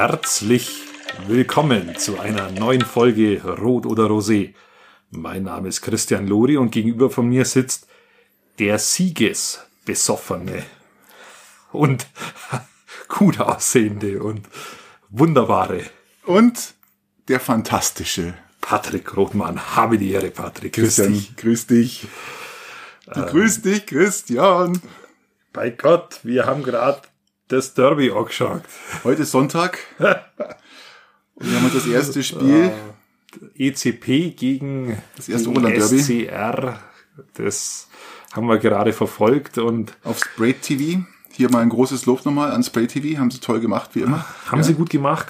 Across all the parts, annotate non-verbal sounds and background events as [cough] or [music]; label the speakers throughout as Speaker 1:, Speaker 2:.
Speaker 1: Herzlich willkommen zu einer neuen Folge Rot oder Rosé. Mein Name ist Christian Lori und gegenüber von mir sitzt der Siegesbesoffene und [laughs] gut aussehende und wunderbare
Speaker 2: Und der fantastische
Speaker 1: Patrick Rothmann. Habe die Ehre, Patrick. Grüß
Speaker 2: Christian.
Speaker 1: dich.
Speaker 2: Grüß dich. Du grüß dich, Christian.
Speaker 1: Bei Gott, wir haben gerade das Derby angeschaut.
Speaker 2: Heute ist Sonntag. [laughs] Und wir haben uns das erste Spiel.
Speaker 1: ECP gegen
Speaker 2: Das erste
Speaker 1: gegen. SCR. Das haben wir gerade verfolgt und
Speaker 2: auf Spray TV. Hier mal ein großes Lob nochmal an Spray TV. Haben sie toll gemacht, wie immer.
Speaker 1: haben
Speaker 2: Ja.
Speaker 1: sie gut gemacht,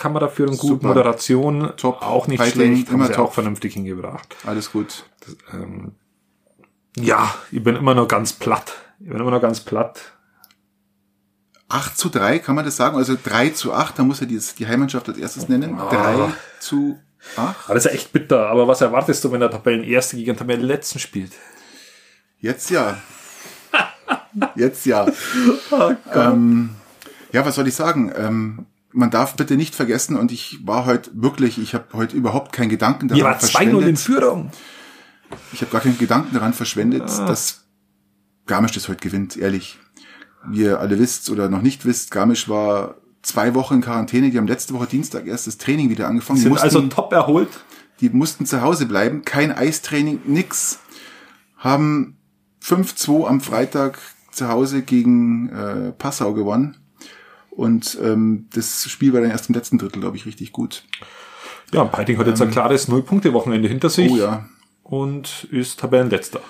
Speaker 1: eine gute
Speaker 2: Super.
Speaker 1: Moderation,
Speaker 2: Top.
Speaker 1: auch nicht
Speaker 2: Fighting,
Speaker 1: schlecht, haben
Speaker 2: immer
Speaker 1: sie
Speaker 2: top.
Speaker 1: auch vernünftig hingebracht.
Speaker 2: Alles gut.
Speaker 1: Ähm, ja, ich bin immer noch ganz platt. Ich bin immer noch ganz platt.
Speaker 2: 8 zu 3, kann man das sagen? Also 3 zu 8, da muss er die, die Heimmannschaft als erstes nennen.
Speaker 1: Ah.
Speaker 2: 3 zu 8.
Speaker 1: Aber das ist ja echt bitter. Aber was erwartest du, wenn der Tabellenerste gegen den Tabellenletzten spielt?
Speaker 2: Jetzt ja. [laughs] Jetzt ja. ähm, ja, was soll ich sagen? Ähm, man darf bitte nicht vergessen, und ich war heute wirklich, ich habe heute überhaupt keinen Gedanken daran
Speaker 1: Wir waren 2-0 in Führung.
Speaker 2: Ich habe gar keinen Gedanken daran verschwendet, dass Garmisch das heute gewinnt, ehrlich. Wie ihr alle wisst oder noch nicht wisst, Garmisch war zwei Wochen in Quarantäne. Die haben letzte Woche Dienstag erst das Training wieder angefangen. Die
Speaker 1: Sind
Speaker 2: mussten,
Speaker 1: also top erholt.
Speaker 2: die mussten zu Hause bleiben. Kein Eistraining, nix. Haben 5-2 am Freitag zu Hause gegen äh, Passau gewonnen. Und ähm, das Spiel war dann erst im letzten Drittel, glaube ich, richtig gut.
Speaker 1: Ja, Peiting hat jetzt ein klares Null-Punkte-Wochenende hinter sich
Speaker 2: Ähm. Oh ja.
Speaker 1: und ist Tabellenletzter.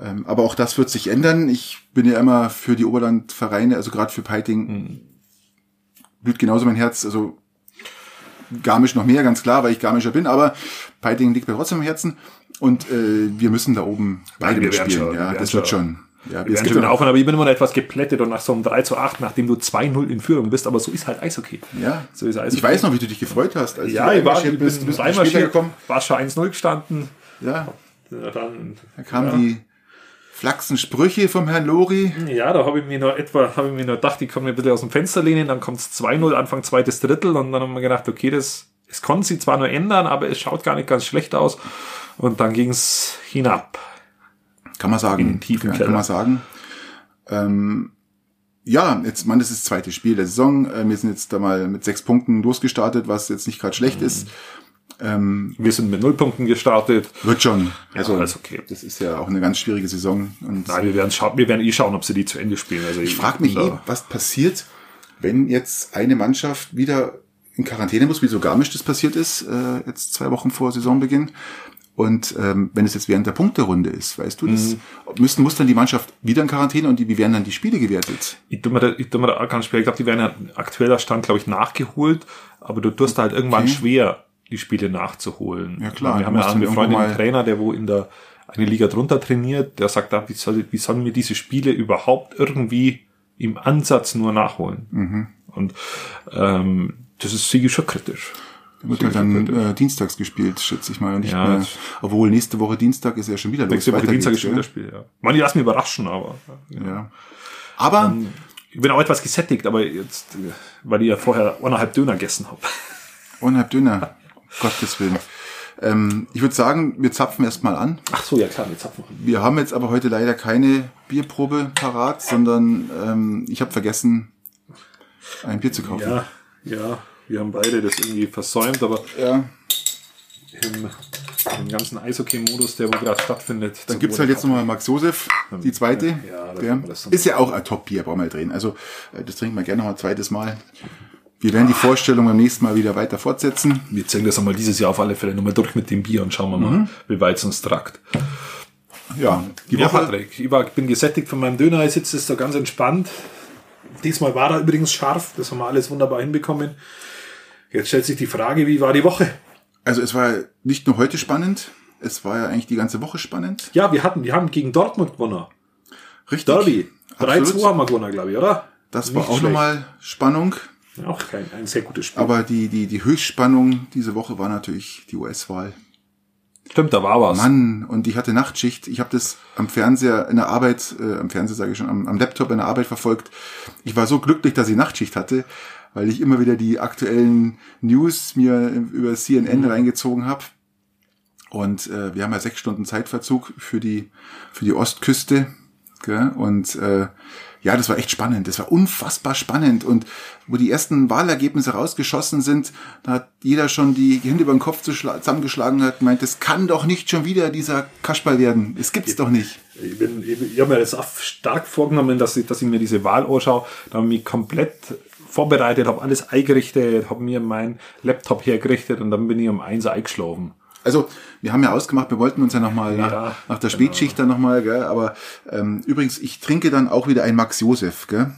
Speaker 2: Ähm, aber auch das wird sich ändern. Ich bin ja immer für die Oberlandvereine, also gerade für Peiting, blüht genauso mein Herz. Also Garmisch noch mehr, ganz klar, weil ich Garmischer bin, aber Peiting liegt mir trotzdem am Herzen. Und äh, wir müssen da oben beide
Speaker 1: wir werden
Speaker 2: mitspielen.
Speaker 1: schon, wir
Speaker 2: ja,
Speaker 1: werden
Speaker 2: das wird
Speaker 1: schon.
Speaker 2: Ja,
Speaker 1: Wir werden schon
Speaker 2: ja
Speaker 1: aufhören, aber ich bin immer noch etwas geplättet und nach so einem 3 zu 8, nachdem du 2-0 in Führung bist, aber so ist halt Eishockey.
Speaker 2: ja.
Speaker 1: So ist Eishockey.
Speaker 2: Ich weiß noch, wie du dich gefreut hast. Als
Speaker 1: Ja,
Speaker 2: du
Speaker 1: ich war,
Speaker 2: einmarschiert bist, bist du
Speaker 1: reinmarschiert,
Speaker 2: später gekommen.
Speaker 1: war schon 1-0 gestanden.
Speaker 2: Ja,
Speaker 1: Ja, dann,
Speaker 2: da kamen die flachsen Sprüche vom Herrn Lori.
Speaker 1: ja, da habe ich mir noch etwa, habe ich mir noch gedacht, ich kann mir ein bisschen aus dem Fenster lehnen, dann kommt es 2-0, Anfang zweites Drittel und dann haben wir gedacht, okay, das, es konnte sich zwar nur ändern, aber es schaut gar nicht ganz schlecht aus und dann ging es hinab.
Speaker 2: Kann man sagen.
Speaker 1: In tiefen
Speaker 2: ja,
Speaker 1: Keller.
Speaker 2: kann man sagen. Ähm, ja, jetzt, man, das ist das zweite Spiel der Saison. Äh, wir sind jetzt da mal mit sechs Punkten losgestartet, was jetzt nicht gerade schlecht ist. Ähm,
Speaker 1: Wir sind mit null Punkten gestartet.
Speaker 2: wird schon.
Speaker 1: Also, alles okay.
Speaker 2: das ist ja auch eine ganz schwierige Saison. Und
Speaker 1: Nein, wir werden, schauen, wir werden eh schauen, ob sie die zu Ende spielen. Also
Speaker 2: ich frage mich eh, was passiert, wenn jetzt eine Mannschaft wieder in Quarantäne muss, wie so Garmisch das passiert ist, äh, jetzt zwei Wochen vor Saisonbeginn. Und ähm, wenn es jetzt während der Punkterunde ist, weißt du, das müssen, muss dann die Mannschaft wieder in Quarantäne und die, wie werden dann die Spiele gewertet?
Speaker 1: Ich tue mir da, ich tue mir da auch ganz schwer. Ich glaube, die werden ja aktueller Stand, glaube ich, nachgeholt, aber du tust halt irgendwann
Speaker 2: Okay.
Speaker 1: schwer, die Spiele nachzuholen.
Speaker 2: Ja, klar,
Speaker 1: Wir haben ja einen befreundeten Trainer, der wo in der eine Liga drunter trainiert, der sagt, da, wie, soll, wie sollen wir diese Spiele überhaupt irgendwie im Ansatz nur nachholen?
Speaker 2: Mhm.
Speaker 1: Und ähm, das ist sicher schon kritisch.
Speaker 2: Da wird halt dann äh, dienstags gespielt, schätze ich mal. und Nicht
Speaker 1: Ja,
Speaker 2: mehr, obwohl nächste Woche Dienstag ist ja schon wieder los.
Speaker 1: Nächste Woche Dienstag ist schon wieder Spiel, ja. Man, ich lass mich überraschen, aber ja.
Speaker 2: ja. Aber
Speaker 1: ich bin auch etwas gesättigt, aber jetzt, äh, weil ich ja vorher eineinhalb Döner gegessen habe.
Speaker 2: unhalb dünner. Gottes Willen. Ähm, ich würde sagen, wir zapfen erstmal an.
Speaker 1: Ach so, ja klar, jetzt zapfen wir.
Speaker 2: Wir haben jetzt aber heute leider keine Bierprobe parat, sondern ähm, ich habe vergessen, ein Bier zu kaufen.
Speaker 1: Ja, ja, wir haben beide das irgendwie versäumt, aber
Speaker 2: ja.
Speaker 1: im, im ganzen Eishockey-Modus, der wo gerade stattfindet.
Speaker 2: Dann gibt's halt jetzt nochmal Max Josef, die zweite.
Speaker 1: Ja, dann-
Speaker 2: ist ja auch ein Top-Bier, brauchen wir drehen. Also äh, das trinken wir gerne noch ein zweites Mal. Wir werden die Vorstellung beim nächsten Mal wieder weiter fortsetzen.
Speaker 1: Wir ziehen das einmal dieses Jahr auf alle Fälle nochmal durch mit dem Bier und schauen wir mal, wie weit es uns tragt.
Speaker 2: Ja, die
Speaker 1: Ja,
Speaker 2: Woche.
Speaker 1: Patrick, ich, war, ich bin gesättigt von meinem Döner, ich sitze da ganz entspannt. Diesmal war er übrigens scharf, das haben wir alles wunderbar hinbekommen. Jetzt stellt sich die Frage, wie war die Woche?
Speaker 2: Also es war nicht nur heute spannend, es war ja eigentlich die ganze Woche spannend.
Speaker 1: Ja, wir hatten, wir haben gegen Dortmund gewonnen.
Speaker 2: Richtig.
Speaker 1: Derby. 3-2
Speaker 2: Absolut.
Speaker 1: haben wir gewonnen, glaube ich, oder?
Speaker 2: Das war
Speaker 1: Nicht
Speaker 2: auch nochmal Spannung.
Speaker 1: Auch kein, ein sehr gutes Spiel.
Speaker 2: Aber die, die, die Höchstspannung diese Woche war natürlich die US-Wahl.
Speaker 1: Stimmt, da war was.
Speaker 2: Mann, und ich hatte Nachtschicht. Ich habe das am Fernseher in der Arbeit, äh, am Fernseher sage ich schon, am, am Laptop in der Arbeit verfolgt. Ich war so glücklich, dass ich Nachtschicht hatte, weil ich immer wieder die aktuellen News mir über CNN
Speaker 1: Mhm.
Speaker 2: reingezogen habe. Und äh, wir haben ja sechs Stunden Zeitverzug für die, für die Ostküste. Gell? Und äh, ja, das war echt spannend. Das war unfassbar spannend. Und wo die ersten Wahlergebnisse rausgeschossen sind, da hat jeder schon die Hände über den Kopf zusammengeschlagen und hat meint, das kann doch nicht schon wieder dieser Kasperl werden. Es gibt's doch nicht.
Speaker 1: Ich, bin, ich, ich habe mir das auch stark vorgenommen, dass ich, dass ich mir diese Wahl anschaue. Da ich mich komplett vorbereitet, habe alles eingerichtet, habe mir meinen Laptop hergerichtet und dann bin ich um eins eingeschlafen.
Speaker 2: Also, wir haben ja ausgemacht, wir wollten uns ja nochmal nach,
Speaker 1: Ja,
Speaker 2: nach der Spätschicht dann nochmal, gell? Aber ähm, übrigens, ich trinke dann auch wieder ein Max Josef, gell?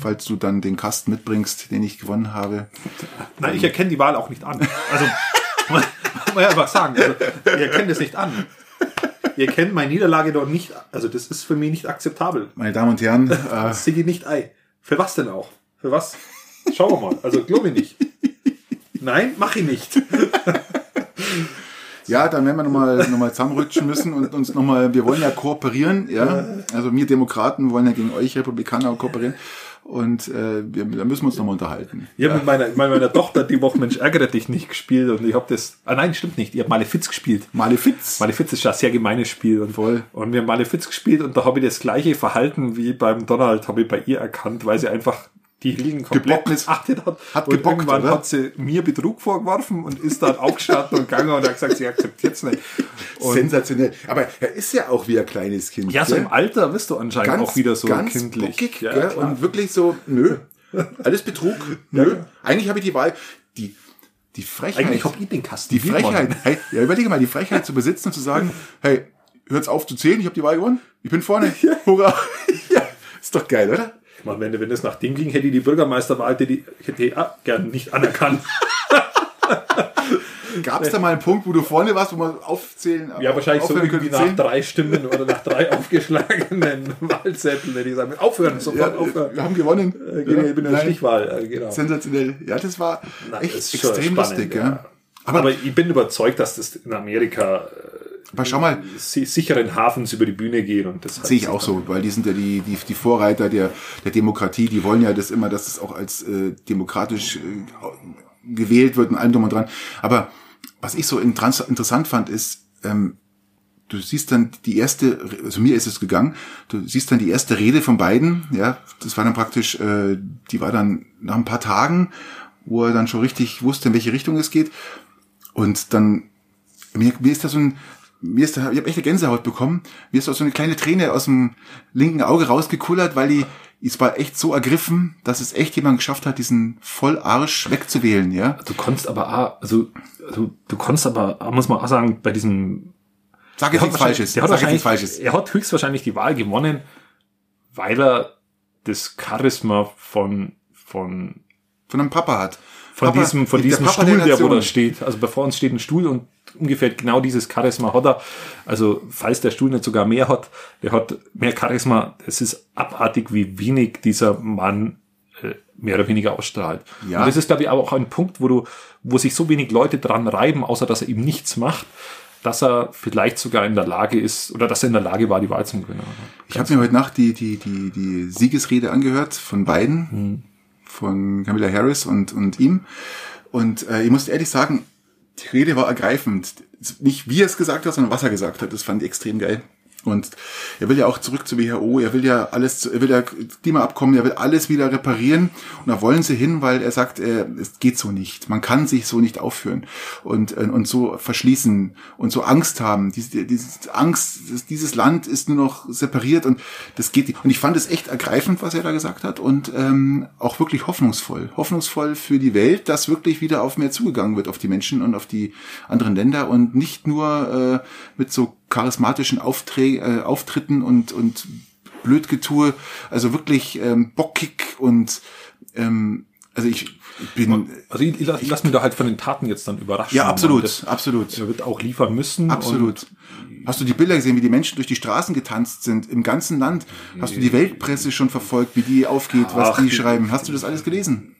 Speaker 2: Falls du dann den Kasten mitbringst, den ich gewonnen habe.
Speaker 1: Nein, ich erkenne die Wahl auch nicht an. Also, [laughs] muss man ja einfach sagen, also, ihr erkennt es nicht an. Ihr kennt meine Niederlage doch nicht, also das ist für mich nicht akzeptabel.
Speaker 2: Meine Damen und Herren, [laughs] äh,
Speaker 1: Das ich nicht ein. Für was denn auch? Für was? Schauen wir mal. Also glaube ich nicht. Nein, mache ich nicht.
Speaker 2: Ja, dann werden wir nochmal noch mal zusammenrutschen müssen und uns nochmal, wir wollen ja kooperieren, ja. Also wir Demokraten wollen ja gegen euch Republikaner kooperieren. Und äh, wir, da müssen wir uns nochmal unterhalten.
Speaker 1: Ich habe mit meiner, mit meiner Tochter die Woche Mensch ärgere dich nicht gespielt und ich habe das. Ah nein, stimmt nicht. Ich habe Malefiz gespielt.
Speaker 2: Malefiz.
Speaker 1: Malefiz ist ja ein sehr gemeines Spiel. Und,
Speaker 2: Voll.
Speaker 1: und wir haben Malefiz gespielt und da habe ich das gleiche Verhalten wie beim Donald, habe ich bei ihr erkannt, weil sie einfach die Hilden komplett missachtet hat.
Speaker 2: hat
Speaker 1: und
Speaker 2: gebockt,
Speaker 1: irgendwann
Speaker 2: oder?
Speaker 1: hat sie mir Betrug vorgeworfen und ist dann aufgestanden und gegangen und hat gesagt, sie akzeptiert es nicht. Und
Speaker 2: Sensationell. Aber er ist ja auch wie ein kleines Kind.
Speaker 1: ja, so
Speaker 2: gell?
Speaker 1: im Alter bist du anscheinend auch wieder so
Speaker 2: ganz
Speaker 1: kindlich.
Speaker 2: bockig,
Speaker 1: ja,
Speaker 2: gell?
Speaker 1: klar.
Speaker 2: und wirklich so, nö, alles Betrug, [laughs] nö. Eigentlich habe ich die Wahl, die, die Frechheit,
Speaker 1: Eigentlich habe ich den Kasten.
Speaker 2: die Frechheit, hey, ja, überlege mal, die Frechheit zu besitzen und zu sagen, [laughs] hey, hört's auf zu zählen, ich habe die Wahl gewonnen, ich bin vorne, [laughs] hurra. ja, ist doch geil, oder?
Speaker 1: Ich meine, wenn, wenn es nach dem ging, hätte ich die Bürgermeisterwahl die, hätte ich gern nicht anerkannt. [laughs]
Speaker 2: Gab es da mal einen Punkt, wo du vorne warst, wo man aufzählen
Speaker 1: Ja, wahrscheinlich so irgendwie nach
Speaker 2: zählen?
Speaker 1: drei Stimmen oder nach drei [laughs] aufgeschlagenen [laughs] Wahlzetteln, hätte ich sagen, aufhören,
Speaker 2: Ja,
Speaker 1: sofort aufhören.
Speaker 2: wir haben gewonnen.
Speaker 1: Äh, genau, Ich bin in der. Stichwahl, äh, genau.
Speaker 2: Sensationell. Ja, das war
Speaker 1: Nein,
Speaker 2: echt
Speaker 1: das
Speaker 2: extrem
Speaker 1: spannend,
Speaker 2: lustig.
Speaker 1: ja.
Speaker 2: Ja.
Speaker 1: Aber, ich bin überzeugt, dass das in Amerika
Speaker 2: Aber schau mal,
Speaker 1: si- sicheren Hafens über die Bühne geht und das
Speaker 2: Sehe ich auch so, weil die sind ja die, die, die Vorreiter der, der Demokratie, die wollen ja das immer, dass es auch als äh, demokratisch äh, gewählt wird und allem drum und dran. Aber was ich so interessant fand, ist, ähm, du siehst dann die erste, also mir ist es gegangen, du siehst dann die erste Rede von beiden, ja, das war dann praktisch, äh, die war dann nach ein paar Tagen, wo er dann schon richtig wusste, in welche Richtung es geht. Und dann, mir, mir ist da so ein, mir ist da, ich habe echt eine Gänsehaut bekommen. Mir ist auch so eine kleine Träne aus dem linken Auge rausgekullert, weil die, es war echt so ergriffen, dass es echt jemand geschafft hat, diesen Vollarsch wegzuwählen, ja.
Speaker 1: Du konntest aber also, du, du konntest aber, muss man auch sagen, bei diesem
Speaker 2: Sag jetzt nichts Falsches.
Speaker 1: Der hat
Speaker 2: Sag nichts Falsches.
Speaker 1: er hat höchstwahrscheinlich die Wahl gewonnen, weil er das Charisma von, von,
Speaker 2: Von einem Papa hat.
Speaker 1: Von
Speaker 2: Papa-
Speaker 1: diesem, von
Speaker 2: der
Speaker 1: diesem
Speaker 2: Papa
Speaker 1: Stuhl, der, wo da steht. Also bevor uns steht ein Stuhl und ungefähr genau dieses Charisma hat er. Also falls der Stuhl nicht sogar mehr hat, der hat mehr Charisma. Es ist abartig, wie wenig dieser Mann äh, mehr oder weniger ausstrahlt.
Speaker 2: Ja.
Speaker 1: Und das ist, glaube ich, auch ein Punkt, wo du, wo sich so wenig Leute dran reiben, außer dass er eben nichts macht, dass er vielleicht sogar in der Lage ist, oder dass er in der Lage war, die Wahl zu gewinnen.
Speaker 2: Ich habe mir heute Nacht die, die, die, die Siegesrede angehört von beiden,
Speaker 1: Hm.
Speaker 2: Von Camilla Harris und, und ihm. Und äh, ich muss ehrlich sagen, die Rede war ergreifend. Nicht wie er es gesagt hat, sondern was er gesagt hat. Das fand ich extrem geil. Und er will ja auch zurück zur WHO, er will ja alles, er will ja Klimaabkommen, er will alles wieder reparieren. Und da wollen sie hin, weil er sagt, äh, es geht so nicht. Man kann sich so nicht aufführen und, äh, und so verschließen und so Angst haben. Diese, diese Angst, dieses Land ist nur noch separiert und das geht nicht. Und ich fand es echt ergreifend, was er da gesagt hat und ähm, auch wirklich hoffnungsvoll. Hoffnungsvoll für die Welt, dass wirklich wieder auf mehr zugegangen wird, auf die Menschen und auf die anderen Länder und nicht nur äh, mit so charismatischen Aufträ äh, Auftritten und, und Blödgetue, also wirklich ähm, bockig und ähm, also ich, bin
Speaker 1: Also ich, ich, lass- ich lass mich da halt von den Taten jetzt dann überraschen.
Speaker 2: ja absolut,
Speaker 1: Das,
Speaker 2: absolut,
Speaker 1: er wird auch liefern müssen.
Speaker 2: absolut. Hast du die Bilder gesehen, wie die Menschen durch die Straßen getanzt sind im ganzen Land? Hast du die Weltpresse schon verfolgt, wie die aufgeht, was
Speaker 1: Ach,
Speaker 2: die schreiben? Hast du das alles gelesen?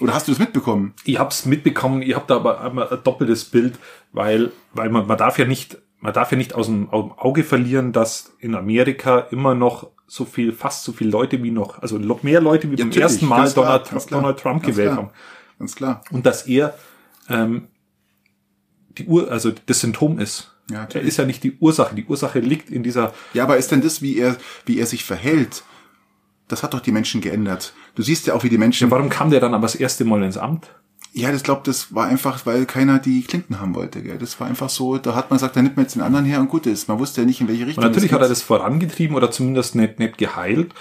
Speaker 2: Oder hast du das mitbekommen?
Speaker 1: ich habe es mitbekommen, ich habe da aber einmal ein doppeltes Bild, weil, weil man, man darf ja nicht, man darf ja nicht aus dem, aus dem Auge verlieren, dass in Amerika immer noch so viel, fast so viele Leute wie noch, also mehr Leute wie
Speaker 2: Ja,
Speaker 1: beim ersten Mal Donald,
Speaker 2: klar,
Speaker 1: Donald Trump
Speaker 2: ganz
Speaker 1: gewählt
Speaker 2: klar.
Speaker 1: haben.
Speaker 2: Ganz klar.
Speaker 1: Und dass er ähm, die Ur, also das Symptom ist.
Speaker 2: Ja,
Speaker 1: er
Speaker 2: natürlich.
Speaker 1: ist ja nicht die Ursache. Die Ursache liegt in dieser
Speaker 2: Ja, aber ist denn das, wie er, wie er sich verhält? Das hat doch die Menschen geändert. Du siehst ja auch, wie die Menschen.
Speaker 1: Warum kam der dann aber das erste Mal ins Amt?
Speaker 2: Ja, das glaube, das war einfach, weil keiner die Clinton haben wollte. Gell? Das war einfach so. Da hat man gesagt, da nimmt man jetzt den anderen her und gut ist. Man wusste ja nicht, in welche Richtung.
Speaker 1: Und natürlich hat er das vorangetrieben oder zumindest nicht, nicht geheilt.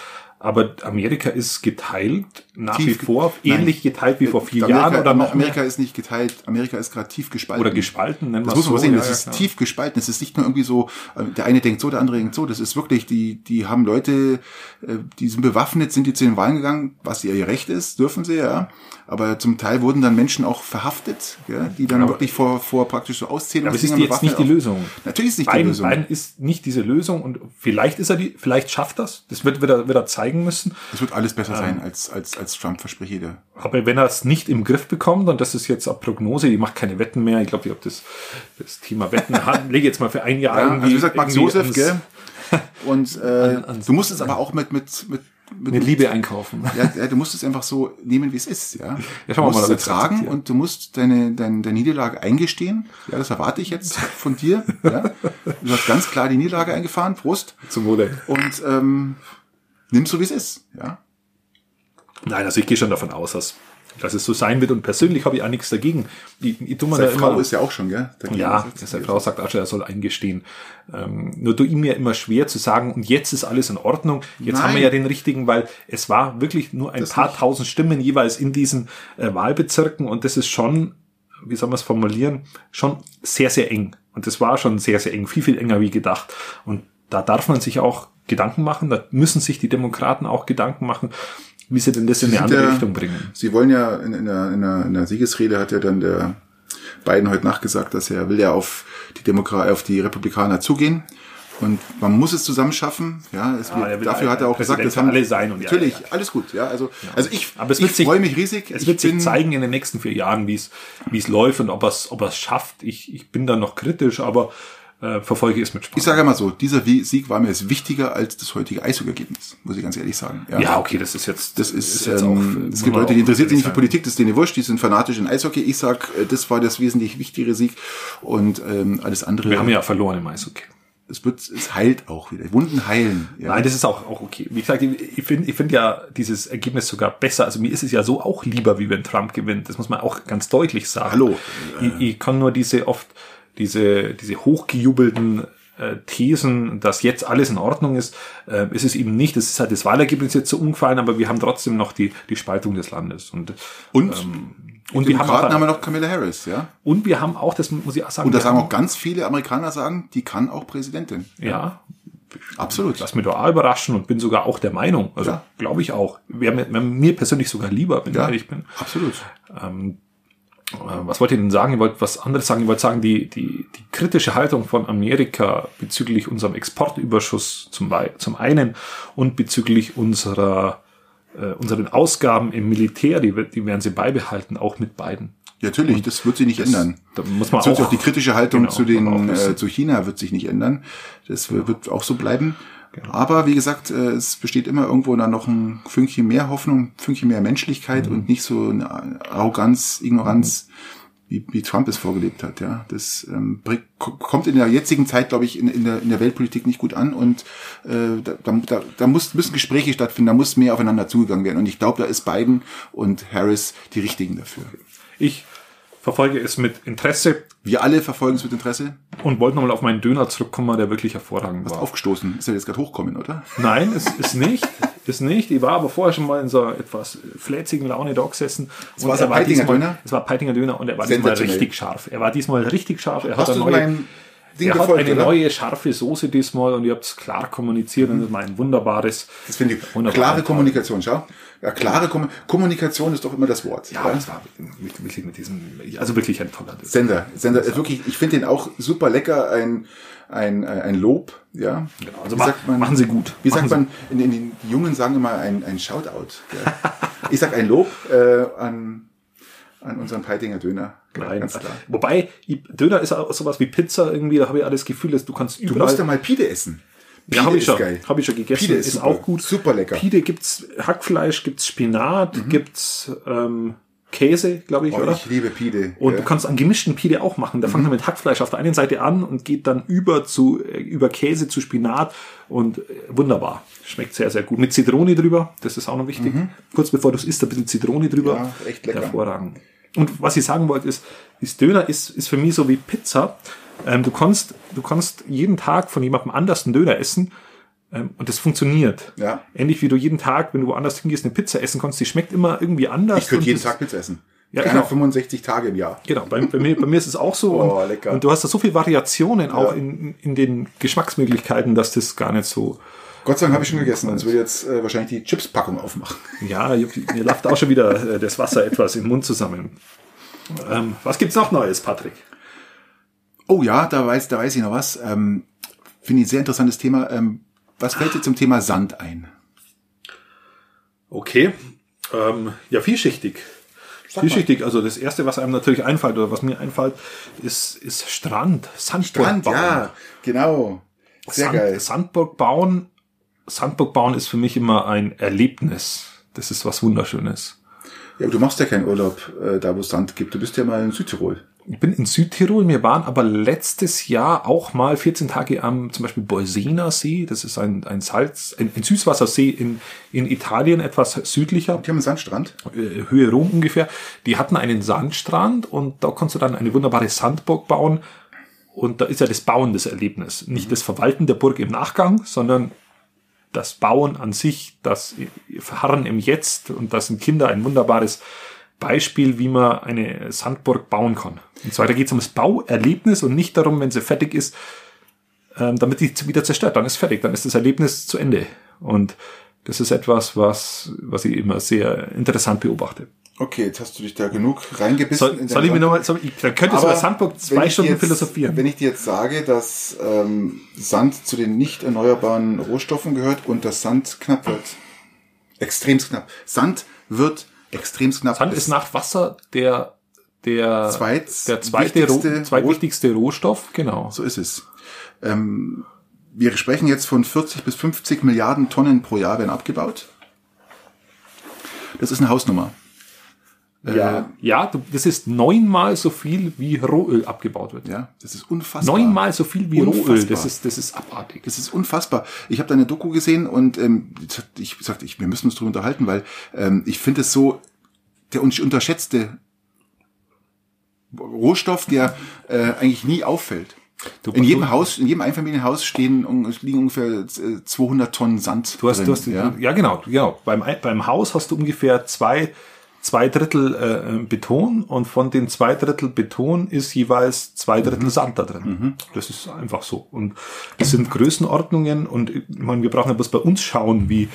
Speaker 1: Aber Amerika ist geteilt nach
Speaker 2: Tief
Speaker 1: wie vor,
Speaker 2: Nein.
Speaker 1: ähnlich geteilt wie vor vier
Speaker 2: Amerika,
Speaker 1: Jahren oder noch
Speaker 2: Amerika
Speaker 1: mehr.
Speaker 2: ist nicht geteilt. Amerika ist gerade tief gespalten.
Speaker 1: Oder gespalten, nennen
Speaker 2: Das muss man
Speaker 1: so.
Speaker 2: sehen,
Speaker 1: Ja,
Speaker 2: das
Speaker 1: ja,
Speaker 2: ist
Speaker 1: klar.
Speaker 2: tief gespalten. Es ist nicht nur irgendwie so, äh, der eine denkt so, der andere denkt so. Das ist wirklich, die, die haben Leute, äh, die sind bewaffnet, sind die zu den Wahlen gegangen, was ihr Recht ist, dürfen sie, ja. Aber zum Teil wurden dann Menschen auch verhaftet, ja, die dann
Speaker 1: Aber-
Speaker 2: wirklich vor, vor praktisch so auszählen.
Speaker 1: Aber es ist jetzt nicht die Lösung.
Speaker 2: Natürlich ist nicht die
Speaker 1: Biden,
Speaker 2: Lösung.
Speaker 1: Biden ist nicht diese Lösung und vielleicht ist er die, vielleicht schafft das. Das wird, wird, er, wird er zeigen müssen.
Speaker 2: Es wird alles besser
Speaker 1: Ähm.
Speaker 2: sein als, als, als Trump, verspreche ich dir.
Speaker 1: Aber wenn er es nicht im Griff bekommt, und das ist jetzt eine Prognose, ich mache keine Wetten mehr, ich glaube, ich habe das, das Thema Wetten, [laughs] lege jetzt mal für ein Jahr
Speaker 2: Ja,
Speaker 1: irgendwie.
Speaker 2: also wie gesagt, Max Josef,
Speaker 1: ans-
Speaker 2: gell? Und [laughs] äh,
Speaker 1: An- ans-
Speaker 2: du musst es aber auch mit, mit, mit, mit,
Speaker 1: Mit Liebe einkaufen.
Speaker 2: Ja, ja, du musst es einfach so nehmen, wie es ist, ja.
Speaker 1: Ja,
Speaker 2: du
Speaker 1: mal,
Speaker 2: musst
Speaker 1: ob
Speaker 2: es ertragen
Speaker 1: akzeptieren.
Speaker 2: und du musst deine, deine, deine Niederlage eingestehen. Ja, das erwarte ich jetzt von dir. Ja. Du hast ganz klar die Niederlage eingefahren, Prost.
Speaker 1: Zum Wohle.
Speaker 2: Und ähm, nimm so, wie es ist, ja.
Speaker 1: Nein, also ich gehe schon davon aus, dass, dass es so sein wird und persönlich habe ich auch nichts dagegen. Ich, ich tu mir
Speaker 2: Seine
Speaker 1: da
Speaker 2: Frau
Speaker 1: immer,
Speaker 2: ist ja auch schon, gell? dagegen
Speaker 1: ja, seine Frau sagt auch schon, er soll eingestehen. Ähm, nur tu ihm mir immer schwer zu sagen, und jetzt ist alles in Ordnung. Jetzt
Speaker 2: Nein.
Speaker 1: haben wir ja den richtigen, weil es war wirklich nur ein
Speaker 2: Das
Speaker 1: paar
Speaker 2: nicht.
Speaker 1: tausend Stimmen jeweils in diesen äh, Wahlbezirken und das ist schon, wie soll man es formulieren, schon sehr, sehr eng. Und das war schon sehr, sehr eng, viel, viel enger wie gedacht. Und da darf man sich auch Gedanken machen, da müssen sich die Demokraten auch Gedanken machen, wie sie denn das in eine andere
Speaker 2: ja-
Speaker 1: Richtung bringen.
Speaker 2: Sie wollen ja in, in, der, in, der, in der Siegesrede hat ja dann der Biden heute nachgesagt, dass er will ja auf die Demokra auf die Republikaner zugehen. Und man muss es zusammen schaffen. Ja, es,
Speaker 1: Ja, will
Speaker 2: dafür hat er auch gesagt,
Speaker 1: Präsident
Speaker 2: das
Speaker 1: für
Speaker 2: haben
Speaker 1: alle sein und ja,
Speaker 2: natürlich
Speaker 1: ja,
Speaker 2: alles gut. Ja, also also ich,
Speaker 1: Aber es
Speaker 2: ich
Speaker 1: wird sich-
Speaker 2: freue mich riesig.
Speaker 1: Es
Speaker 2: ich
Speaker 1: wird sich zeigen in den nächsten vier Jahren, wie es wie es läuft und ob er es ob es schafft. Ich, ich bin da noch kritisch, aber äh, verfolge es mit Spaß.
Speaker 2: Ich sage mal so, dieser Sieg war mir jetzt wichtiger als das heutige Eishockey-Ergebnis, muss ich ganz ehrlich sagen.
Speaker 1: ja, okay, das ist jetzt
Speaker 2: Das ist,
Speaker 1: jetzt
Speaker 2: ähm,
Speaker 1: muss
Speaker 2: es gibt Leute, die
Speaker 1: auch
Speaker 2: interessiert sich nicht für. Politik, das ist denen wurscht, die sind fanatisch in Eishockey. Ich sag, äh, das war das wesentlich wichtigere Sieg und ähm, alles andere.
Speaker 1: Wir haben ja verloren im Eishockey.
Speaker 2: es wird, es heilt auch wieder. Wunden heilen. Ja.
Speaker 1: Nein, das ist auch, auch okay. Wie gesagt, ich ich finde ich finde ja dieses Ergebnis sogar besser. Also mir ist es ja so auch lieber, wie wenn Trump gewinnt. Das muss man auch ganz deutlich sagen.
Speaker 2: Hallo.
Speaker 1: Ich, ich kann nur diese oft, diese, diese hochgejubelten äh, Thesen, dass jetzt alles in Ordnung ist, äh, ist es eben nicht. Es ist halt das Wahlergebnis jetzt so umgefallen, aber wir haben trotzdem noch die, die Spaltung des Landes. Und,
Speaker 2: und
Speaker 1: und
Speaker 2: die
Speaker 1: wir haben auch,
Speaker 2: haben wir noch Camilla Harris, ja.
Speaker 1: und wir haben auch, das muss ich auch sagen,
Speaker 2: Und da
Speaker 1: wir
Speaker 2: sagen
Speaker 1: haben,
Speaker 2: auch ganz viele Amerikaner sagen, die kann auch Präsidentin.
Speaker 1: ja,
Speaker 2: Absolut.
Speaker 1: lass mich da auch überraschen und bin sogar auch der Meinung. Also
Speaker 2: Ja.
Speaker 1: glaube ich auch. Wäre mir, wär mir persönlich sogar lieber, wenn ich
Speaker 2: Ja,
Speaker 1: ehrlich bin.
Speaker 2: absolut.
Speaker 1: Äh, was wollte ich denn sagen? Ich wollte was anderes sagen. Ich wollte sagen, die, die, die kritische Haltung von Amerika bezüglich unserem Exportüberschuss zum, zum einen und bezüglich unserer, äh, unseren Ausgaben im Militär, die, die werden sie beibehalten, auch mit beiden.
Speaker 2: Ja, natürlich, das wird sich nicht ändern.
Speaker 1: Da muss man
Speaker 2: Es wird
Speaker 1: auch,
Speaker 2: auch die kritische Haltung
Speaker 1: genau,
Speaker 2: zu den
Speaker 1: auch
Speaker 2: äh, zu China wird sich nicht ändern. Das wird auch so bleiben.
Speaker 1: Genau.
Speaker 2: Aber wie gesagt, äh, es besteht immer irgendwo dann noch ein Fünkchen mehr Hoffnung, ein Fünkchen mehr Menschlichkeit
Speaker 1: Mhm.
Speaker 2: und nicht so eine Arroganz, Ignoranz, wie, wie Trump es vorgelebt hat. Ja, das ähm, kommt in der jetzigen Zeit, glaube ich, in, in, der, in der Weltpolitik nicht gut an und äh, da, da, da, da muss, müssen Gespräche stattfinden, da muss mehr aufeinander zugegangen werden. Und ich glaube, da ist Biden und Harris die richtigen dafür.
Speaker 1: ich verfolge es mit Interesse
Speaker 2: Wir alle verfolgen es mit Interesse.
Speaker 1: und wollte nochmal auf meinen Döner zurückkommen, der wirklich hervorragend
Speaker 2: Hast
Speaker 1: war.
Speaker 2: aufgestoßen. Ist ja jetzt gerade hochkommen, oder?
Speaker 1: Nein, es ist nicht. Ist nicht. Ich war aber vorher schon mal in so etwas fläzigen Laune da gesessen. Und
Speaker 2: war so
Speaker 1: er
Speaker 2: Peitinger
Speaker 1: diesmal-
Speaker 2: Döner?
Speaker 1: Es war Peitinger Döner und er war diesmal richtig scharf. Er war diesmal richtig scharf. Er
Speaker 2: Hast
Speaker 1: hat
Speaker 2: du
Speaker 1: eine neue,
Speaker 2: Ding
Speaker 1: er hat
Speaker 2: gefolgt,
Speaker 1: eine
Speaker 2: oder?
Speaker 1: neue scharfe Soße diesmal und ihr habt es klar kommuniziert und das war ein wunderbares.
Speaker 2: Das finde ich.
Speaker 1: Wunderbar.
Speaker 2: Klare Kommunikation, schau. Ja, klare Kom Kommunikation ist doch immer das Wort.
Speaker 1: Ja, das war wirklich mit diesem, also wirklich ein toller Döner.
Speaker 2: Sender. Sender, wirklich, ich finde den auch super lecker, ein, ein, ein Lob, ja.
Speaker 1: Also
Speaker 2: Wie
Speaker 1: ma-
Speaker 2: sagt man-
Speaker 1: machen Sie gut.
Speaker 2: Wie
Speaker 1: Machen
Speaker 2: sagt man, in, in den Jungen sagen immer ein, ein Shoutout. Ja. ich sag ein Lob äh, an, an unseren Peitinger Döner. Ja,
Speaker 1: Nein,
Speaker 2: ganz klar.
Speaker 1: Wobei, Döner ist auch sowas wie Pizza irgendwie, da habe ich alles Gefühl, dass du kannst
Speaker 2: Du
Speaker 1: überall.
Speaker 2: musst ja mal Pide essen.
Speaker 1: Ja, habe ich
Speaker 2: ist
Speaker 1: schon. Habe ich schon gegessen.
Speaker 2: Pide
Speaker 1: ist,
Speaker 2: ist
Speaker 1: auch gut.
Speaker 2: Super lecker.
Speaker 1: Pide gibt's Hackfleisch, gibt's Spinat, gibt's ähm, Käse, glaube ich,
Speaker 2: Oh,
Speaker 1: oder?
Speaker 2: ich liebe Pide.
Speaker 1: Und
Speaker 2: ja.
Speaker 1: du kannst einen gemischten Pide auch machen. Da fängt man mit Hackfleisch auf der einen Seite an und geht dann über zu äh, über Käse zu Spinat und äh, wunderbar. Schmeckt sehr, sehr gut. Mit Zitrone drüber, das ist auch noch wichtig. Kurz bevor du es isst, ein bisschen Zitrone drüber.
Speaker 2: Mhm. Ja, echt lecker.
Speaker 1: Hervorragend. Und was ich sagen wollte ist, das Döner ist, ist für mich so wie Pizza. Ähm, du kannst, du kannst jeden Tag von jemandem anders einen Döner essen ähm, und das funktioniert.
Speaker 2: Ja.
Speaker 1: Ähnlich wie du jeden Tag, wenn du woanders hingehst, eine Pizza essen kannst, die schmeckt immer irgendwie anders.
Speaker 2: Ich könnte jeden Tag Pizza essen.
Speaker 1: Ja,
Speaker 2: 365 Tage im Jahr.
Speaker 1: Genau, bei, bei, mir, bei mir ist es auch so.
Speaker 2: Oh,
Speaker 1: und,
Speaker 2: lecker.
Speaker 1: und du hast da so viele Variationen auch
Speaker 2: Ja.
Speaker 1: in, in den Geschmacksmöglichkeiten, dass das gar nicht so.
Speaker 2: Gott sei Dank habe ich schon gegessen, sonst würde ich jetzt äh, wahrscheinlich die Chips-Packung aufmachen. [laughs]
Speaker 1: Ja, mir läuft auch schon wieder äh, das Wasser etwas im Mund zusammen. Ähm, was gibt's noch Neues, Patrick?
Speaker 2: Oh ja, da weiß, da weiß ich noch was. Ähm, Finde ich ein sehr interessantes Thema. Ähm, was fällt dir zum Thema Sand ein?
Speaker 1: Okay. Ähm, ja, vielschichtig.
Speaker 2: Sag mal.
Speaker 1: Vielschichtig. Also das erste, was einem natürlich einfällt oder was mir einfällt, ist, ist Strand. Sandburg
Speaker 2: Strand,
Speaker 1: bauen.
Speaker 2: ja, genau. Sehr
Speaker 1: Sand,
Speaker 2: geil.
Speaker 1: Sandburg bauen. Sandburg bauen ist für mich immer ein Erlebnis. Das ist was Wunderschönes.
Speaker 2: Ja, aber du machst ja keinen Urlaub äh, da, wo es Sand gibt. Du bist ja mal in Südtirol.
Speaker 1: Ich bin in Südtirol, wir waren aber letztes Jahr auch mal 14 Tage am zum Beispiel Boisener See, das ist ein, ein Salz, ein, ein Süßwassersee in, in Italien, etwas südlicher,
Speaker 2: Die haben einen Sandstrand.
Speaker 1: äh, Höhe Rom ungefähr. Die hatten einen Sandstrand und da konntest du dann eine wunderbare Sandburg bauen. Und da ist ja das Bauen das Erlebnis. Nicht das Verwalten der Burg im Nachgang, sondern das Bauen an sich, das Verharren im Jetzt. Und da sind Kinder ein wunderbares Beispiel, wie man eine Sandburg bauen kann. Und zwar, da geht es ums Bauerlebnis und nicht darum, wenn sie fertig ist, ähm, damit die wieder zerstört. Dann ist fertig, dann ist das Erlebnis zu Ende. Und das ist etwas, was, was ich immer sehr interessant beobachte.
Speaker 2: Okay, jetzt hast du dich da genug reingebissen.
Speaker 1: Soll,
Speaker 2: in
Speaker 1: soll ich mir nochmal, soll ich, dann könntest du bei Sandburg zwei Stunden
Speaker 2: jetzt,
Speaker 1: philosophieren.
Speaker 2: Wenn ich dir jetzt sage, dass ähm, Sand zu den nicht erneuerbaren Rohstoffen gehört und dass Sand knapp wird. Extremst knapp. Sand wird extremst knapp.
Speaker 1: Sand ist nach Wasser der, der,
Speaker 2: Zweit-
Speaker 1: der zweite,
Speaker 2: wichtigste
Speaker 1: zweitwichtigste Rohstoff, genau.
Speaker 2: So ist es. Ähm, wir sprechen jetzt von 40 bis 50 Milliarden Tonnen pro Jahr werden abgebaut. Das ist eine Hausnummer.
Speaker 1: Ja, ja, du, das ist neunmal so viel, wie Rohöl abgebaut wird.
Speaker 2: Ja, das ist unfassbar.
Speaker 1: Neunmal so viel wie Rohöl,
Speaker 2: Unfassbar.
Speaker 1: das ist, das ist abartig.
Speaker 2: Das ist unfassbar. Ich habe da eine Doku gesehen und ähm, ich sagte, ich, wir müssen uns darüber unterhalten, weil ähm, ich finde es so der un- unterschätzte Rohstoff, der äh, eigentlich nie auffällt.
Speaker 1: Du-
Speaker 2: in jedem
Speaker 1: du-
Speaker 2: Haus, in jedem Einfamilienhaus stehen liegen ungefähr äh, 200 Tonnen Sand.
Speaker 1: Du hast,
Speaker 2: drin,
Speaker 1: du hast,
Speaker 2: ja?
Speaker 1: ja, genau, genau. Beim, beim Haus hast du ungefähr zwei, zwei Drittel äh, Beton und von den zwei Drittel Beton ist jeweils zwei Drittel Sand da drin. Das ist einfach so. Und das sind Größenordnungen und ich meine, wir brauchen ja bloß bei uns schauen, wie,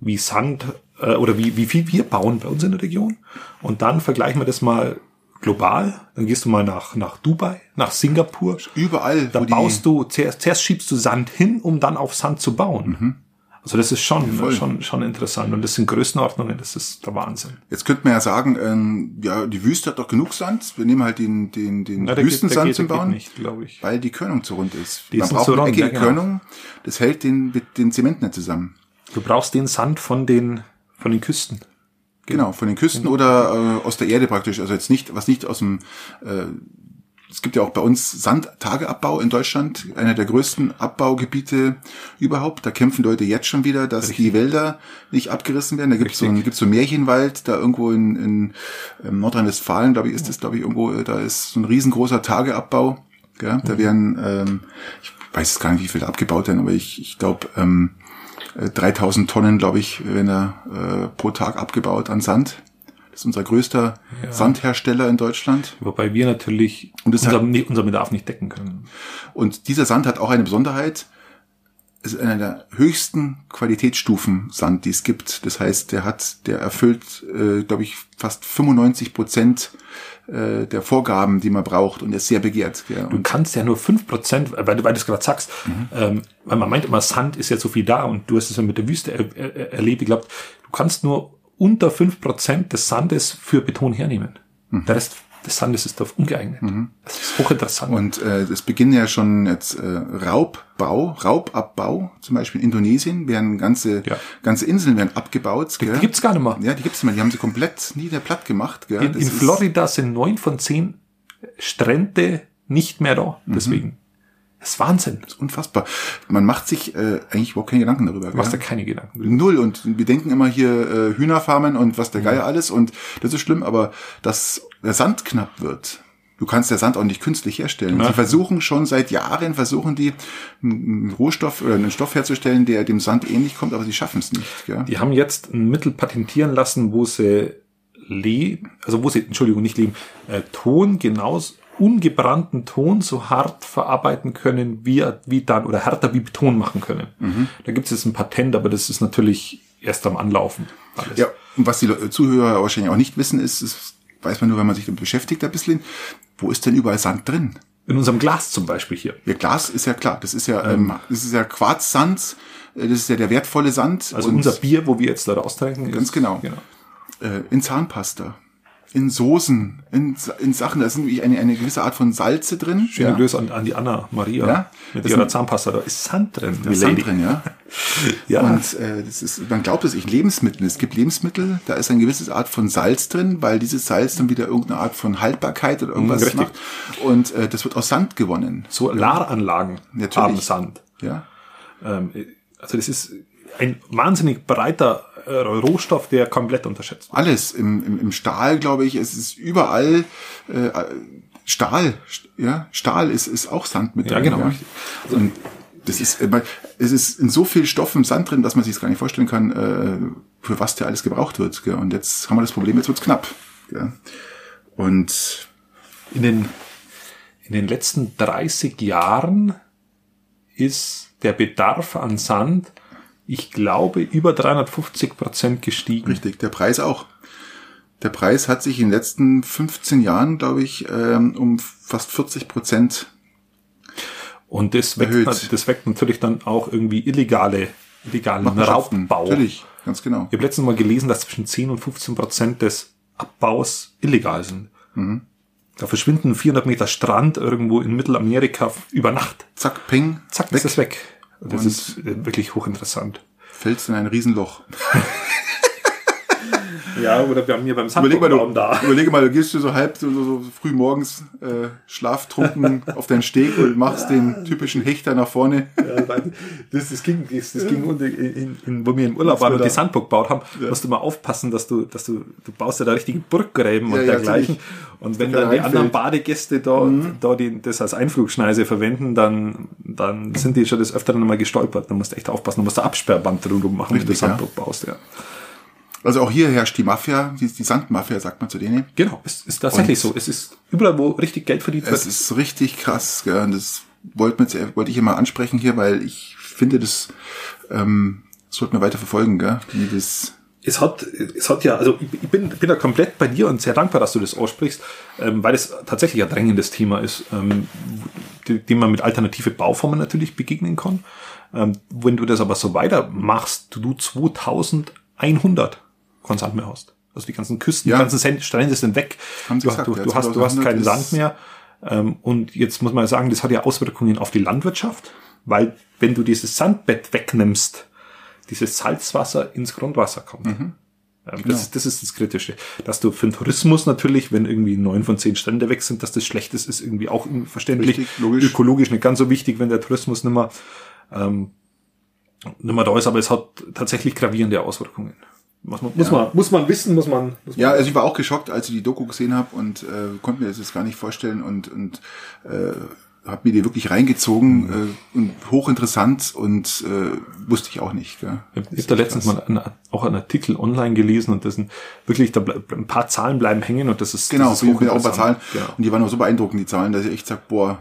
Speaker 1: wie Sand äh, oder wie, wie viel wir bauen bei uns in der Region. Und dann vergleichen wir das mal global. Dann gehst du mal nach, nach Dubai, nach Singapur.
Speaker 2: Überall,
Speaker 1: Da baust du, zuerst, zuerst schiebst du Sand hin, um dann auf Sand zu bauen. Also das ist schon,
Speaker 2: voll.
Speaker 1: schon, schon interessant. Und das sind Größenordnungen, das ist der Wahnsinn.
Speaker 2: Jetzt könnte man ja sagen, ähm, ja, die Wüste hat doch genug Sand. Wir nehmen halt den, den, den
Speaker 1: der
Speaker 2: Wüstensand
Speaker 1: geht-
Speaker 2: zum Bauen,
Speaker 1: nicht, ich.
Speaker 2: weil die Körnung zu rund ist.
Speaker 1: Die
Speaker 2: man braucht eine eckige
Speaker 1: ja, genau.
Speaker 2: Körnung, das hält den, den Zement nicht zusammen.
Speaker 1: Du brauchst den Sand von den, von den Küsten.
Speaker 2: Genau, von den Küsten oder äh, aus der Erde praktisch. Also jetzt nicht, was nicht aus dem äh, es gibt ja auch bei uns Sandtageabbau in Deutschland, einer der größten Abbaugebiete überhaupt. Da kämpfen Leute jetzt schon wieder, dass die Wälder nicht abgerissen werden. Da gibt es so, einen- gibt's so einen Märchenwald, da irgendwo in, in ähm, Nordrhein-Westfalen, glaube ich, ist das, glaube ich, irgendwo, äh, da ist so ein riesengroßer Tageabbau. Ja, da werden, ähm, ich weiß jetzt gar nicht, wie viel da abgebaut werden, aber ich, ich glaube, ähm, äh, 3000 Tonnen, glaube ich, werden da äh, pro Tag abgebaut an Sand. Das ist unser größter Sandhersteller in Deutschland.
Speaker 1: Wobei wir natürlich
Speaker 2: Und
Speaker 1: unser,
Speaker 2: hat-
Speaker 1: nicht- unser Bedarf nicht decken können.
Speaker 2: Und dieser Sand hat auch eine Besonderheit. Es ist einer der höchsten Qualitätsstufen Sand, die es gibt. Das heißt, der hat, der erfüllt, äh, glaube ich, fast 95 Prozent äh, der Vorgaben, die man braucht und ist sehr begehrt. Ja.
Speaker 1: Du
Speaker 2: Und
Speaker 1: kannst ja nur fünf Prozent, weil, du- weil du es gerade sagst, ähm, weil man meint immer, Sand ist ja so viel da und du hast es ja mit der Wüste er, er, erlebt. Ich glaube, du kannst nur unter fünf Prozent des Sandes für Beton hernehmen. Der Rest des Sandes ist dafür ungeeignet. Das ist hochinteressant.
Speaker 2: Und äh, es beginnen ja schon jetzt äh, Raubbau, Raubabbau, zum Beispiel in Indonesien werden ganze
Speaker 1: Ja.
Speaker 2: ganze Inseln werden abgebaut.
Speaker 1: die gibt's gar nicht mehr.
Speaker 2: Ja, die gibt's nicht mehr. Die haben sie komplett niederplatt gemacht. Gell?
Speaker 1: In, in Florida sind neun von zehn Strände nicht mehr da.
Speaker 2: Mhm.
Speaker 1: Das ist Wahnsinn.
Speaker 2: Das ist unfassbar. Man macht sich äh, eigentlich überhaupt keine Gedanken darüber.
Speaker 1: Du machst
Speaker 2: gell?
Speaker 1: da keine Gedanken.
Speaker 2: Null. Und wir denken immer hier äh, Hühnerfarmen und was der Geier alles und das ist schlimm, aber dass der Sand knapp wird. Du kannst der Sand auch nicht künstlich herstellen.
Speaker 1: Ja.
Speaker 2: Die versuchen schon seit Jahren, versuchen die einen Rohstoff oder einen Stoff herzustellen, der dem Sand ähnlich kommt, aber sie schaffen es nicht. Gell?
Speaker 1: Die haben jetzt ein Mittel patentieren lassen, wo sie leben, also wo sie, Entschuldigung, nicht leben, äh, Ton genauso ungebrannten Ton so hart verarbeiten können, wie, wie dann, oder härter wie Beton machen können. Da gibt es jetzt ein Patent, aber das ist natürlich erst am Anlaufen. Alles.
Speaker 2: Ja, und was die Zuhörer wahrscheinlich auch nicht wissen, ist, ist, weiß man nur, wenn man sich damit beschäftigt ein bisschen, wo ist denn überall Sand drin?
Speaker 1: In unserem Glas zum Beispiel hier.
Speaker 2: Ja, Glas ist ja klar. Das ist ja, ähm, das ist ja Quarzsand. äh, Das ist ja der wertvolle Sand.
Speaker 1: Also unser Bier, wo wir jetzt da austrinken.
Speaker 2: Ganz
Speaker 1: ist,
Speaker 2: genau.
Speaker 1: genau.
Speaker 2: äh, in Zahnpasta, in Soßen, in, in Sachen. Da sind wie eine, eine gewisse Art von Salze drin.
Speaker 1: Schöne
Speaker 2: ja.
Speaker 1: Grüße an, an die Anna Maria
Speaker 2: Ja,
Speaker 1: mit
Speaker 2: das
Speaker 1: ihrer Zahnpasta. Da ist Sand drin.
Speaker 2: Mit Sand drin, ja. [laughs]
Speaker 1: Ja,
Speaker 2: Und äh, das ist, man glaubt es, ich Lebensmittel. Es gibt Lebensmittel, da ist eine gewisse Art von Salz drin, weil dieses Salz dann wieder irgendeine Art von Haltbarkeit oder irgendwas
Speaker 1: richtig.
Speaker 2: macht. Und äh, das wird aus Sand gewonnen.
Speaker 1: Solaranlagen
Speaker 2: Natürlich.
Speaker 1: haben Sand.
Speaker 2: Ja.
Speaker 1: Ähm, also das ist ein wahnsinnig breiter äh, Rohstoff, der komplett unterschätzt wird.
Speaker 2: Alles im, im, im Stahl, glaube ich, es ist überall äh, Stahl, st- ja, Stahl ist, ist auch Sand mit
Speaker 1: Ja,
Speaker 2: drin.
Speaker 1: genau.
Speaker 2: Und das ist, äh, es ist in so viel Stoffen Sand drin, dass man sich gar nicht vorstellen kann, äh, für was der alles gebraucht wird. Gell? Und jetzt haben wir das Problem, jetzt wird's knapp. Gell? Und
Speaker 1: In den, in den letzten 30 Jahren ist der Bedarf an Sand, ich glaube, über 350 Prozent gestiegen.
Speaker 2: richtig, der Preis auch. Der Preis hat sich in den letzten 15 Jahren, glaube ich, ähm, um fast 40 Prozent
Speaker 1: Und das weckt,
Speaker 2: Erhöht.
Speaker 1: das weckt natürlich dann auch irgendwie illegale, illegalen. Raubbau.
Speaker 2: Natürlich, ganz genau.
Speaker 1: Ich habe letztens mal gelesen, dass zwischen 10 und 15 Prozent des Abbaus illegal sind.
Speaker 2: Mhm.
Speaker 1: Da verschwinden 400 Meter Strand irgendwo in Mittelamerika über Nacht.
Speaker 2: Zack, ping,
Speaker 1: Zack,
Speaker 2: weg,
Speaker 1: ist es weg. Das
Speaker 2: Und-
Speaker 1: ist äh, wirklich hochinteressant.
Speaker 2: fällst in ein Riesenloch. [laughs]
Speaker 1: Ja, oder wir haben hier beim
Speaker 2: Überleg mal, du,
Speaker 1: da.
Speaker 2: überlege mal, du gehst du so halb so, so, früh morgens äh, schlaftrunken [laughs] auf deinen Steg und machst den typischen Hechter nach vorne.
Speaker 1: Ja, das, das ging, das, das ging unter, in, in, wo wir im Urlaub
Speaker 2: Das
Speaker 1: waren und die. Sandburg gebaut haben, musst du mal aufpassen, dass du, dass du, du baust ja da richtige Burggräben
Speaker 2: Ja,
Speaker 1: und
Speaker 2: ja,
Speaker 1: dergleichen. Und wenn dann die anderen
Speaker 2: reinfällt.
Speaker 1: Badegäste da,
Speaker 2: Mhm.
Speaker 1: da die, das als Einflugschneise verwenden, dann, dann sind die schon des Öfteren mal gestolpert. Da musst du echt aufpassen. Da musst du Absperrband rundum machen, wenn du
Speaker 2: Richtig, ja.
Speaker 1: Sandburg baust, ja.
Speaker 2: Also auch hier herrscht die Mafia, die, die Sandmafia, sagt man zu denen.
Speaker 1: Genau, es ist tatsächlich
Speaker 2: Und-
Speaker 1: so. Es ist überall, wo richtig Geld verdient
Speaker 2: Es
Speaker 1: wird.
Speaker 2: ist richtig krass, gell? Und das wollte, man jetzt, wollte ich immer ansprechen hier, weil ich finde, das ähm, sollte man weiter verfolgen, gell? Wie das,
Speaker 1: es hat, es hat ja, also ich bin, bin da komplett bei dir und sehr dankbar, dass du das aussprichst, ähm, weil es tatsächlich ein drängendes Thema ist, ähm, dem man mit alternative Bauformen natürlich begegnen kann. Ähm, wenn du das aber so weitermachst, du 2100 keinen Sand mehr hast. Also die ganzen Küsten,
Speaker 2: Ja.
Speaker 1: die ganzen Sand- Strände sind weg. Du,
Speaker 2: gesagt,
Speaker 1: du,
Speaker 2: ja,
Speaker 1: du, hast, du hast
Speaker 2: 2100
Speaker 1: keinen Sand mehr. Ähm, und jetzt muss man sagen, das hat ja Auswirkungen auf die Landwirtschaft, weil wenn du dieses Sandbett wegnimmst, dieses Salzwasser ins Grundwasser kommt.
Speaker 2: Mhm.
Speaker 1: Ähm,
Speaker 2: Genau.
Speaker 1: das, ist, das ist das Kritische. Dass du für den Tourismus natürlich, wenn irgendwie neun von zehn Strände weg sind, dass das schlecht ist, ist irgendwie auch verständlich.
Speaker 2: Richtig, logisch.
Speaker 1: Ökologisch nicht ganz so wichtig, wenn der Tourismus nimmer, ähm, nimmer da ist, aber es hat tatsächlich gravierende Auswirkungen. Muss man, muss man, muss man wissen, muss man, muss man
Speaker 2: Ja, also ich war auch geschockt, als ich die Doku gesehen habe und äh, konnte mir das jetzt gar nicht vorstellen und, und äh, habe mir die wirklich reingezogen äh, und hochinteressant und äh, wusste ich auch nicht. Gell?
Speaker 1: Ich habe da letztens mal einen, auch einen Artikel online gelesen und das sind wirklich, da ein paar Zahlen bleiben hängen und das ist,
Speaker 2: Genau,
Speaker 1: das
Speaker 2: so
Speaker 1: ist
Speaker 2: ich auch ein paar Zahlen.
Speaker 1: Ja.
Speaker 2: Und die waren auch so beeindruckend, die Zahlen, dass ich echt sag, boah,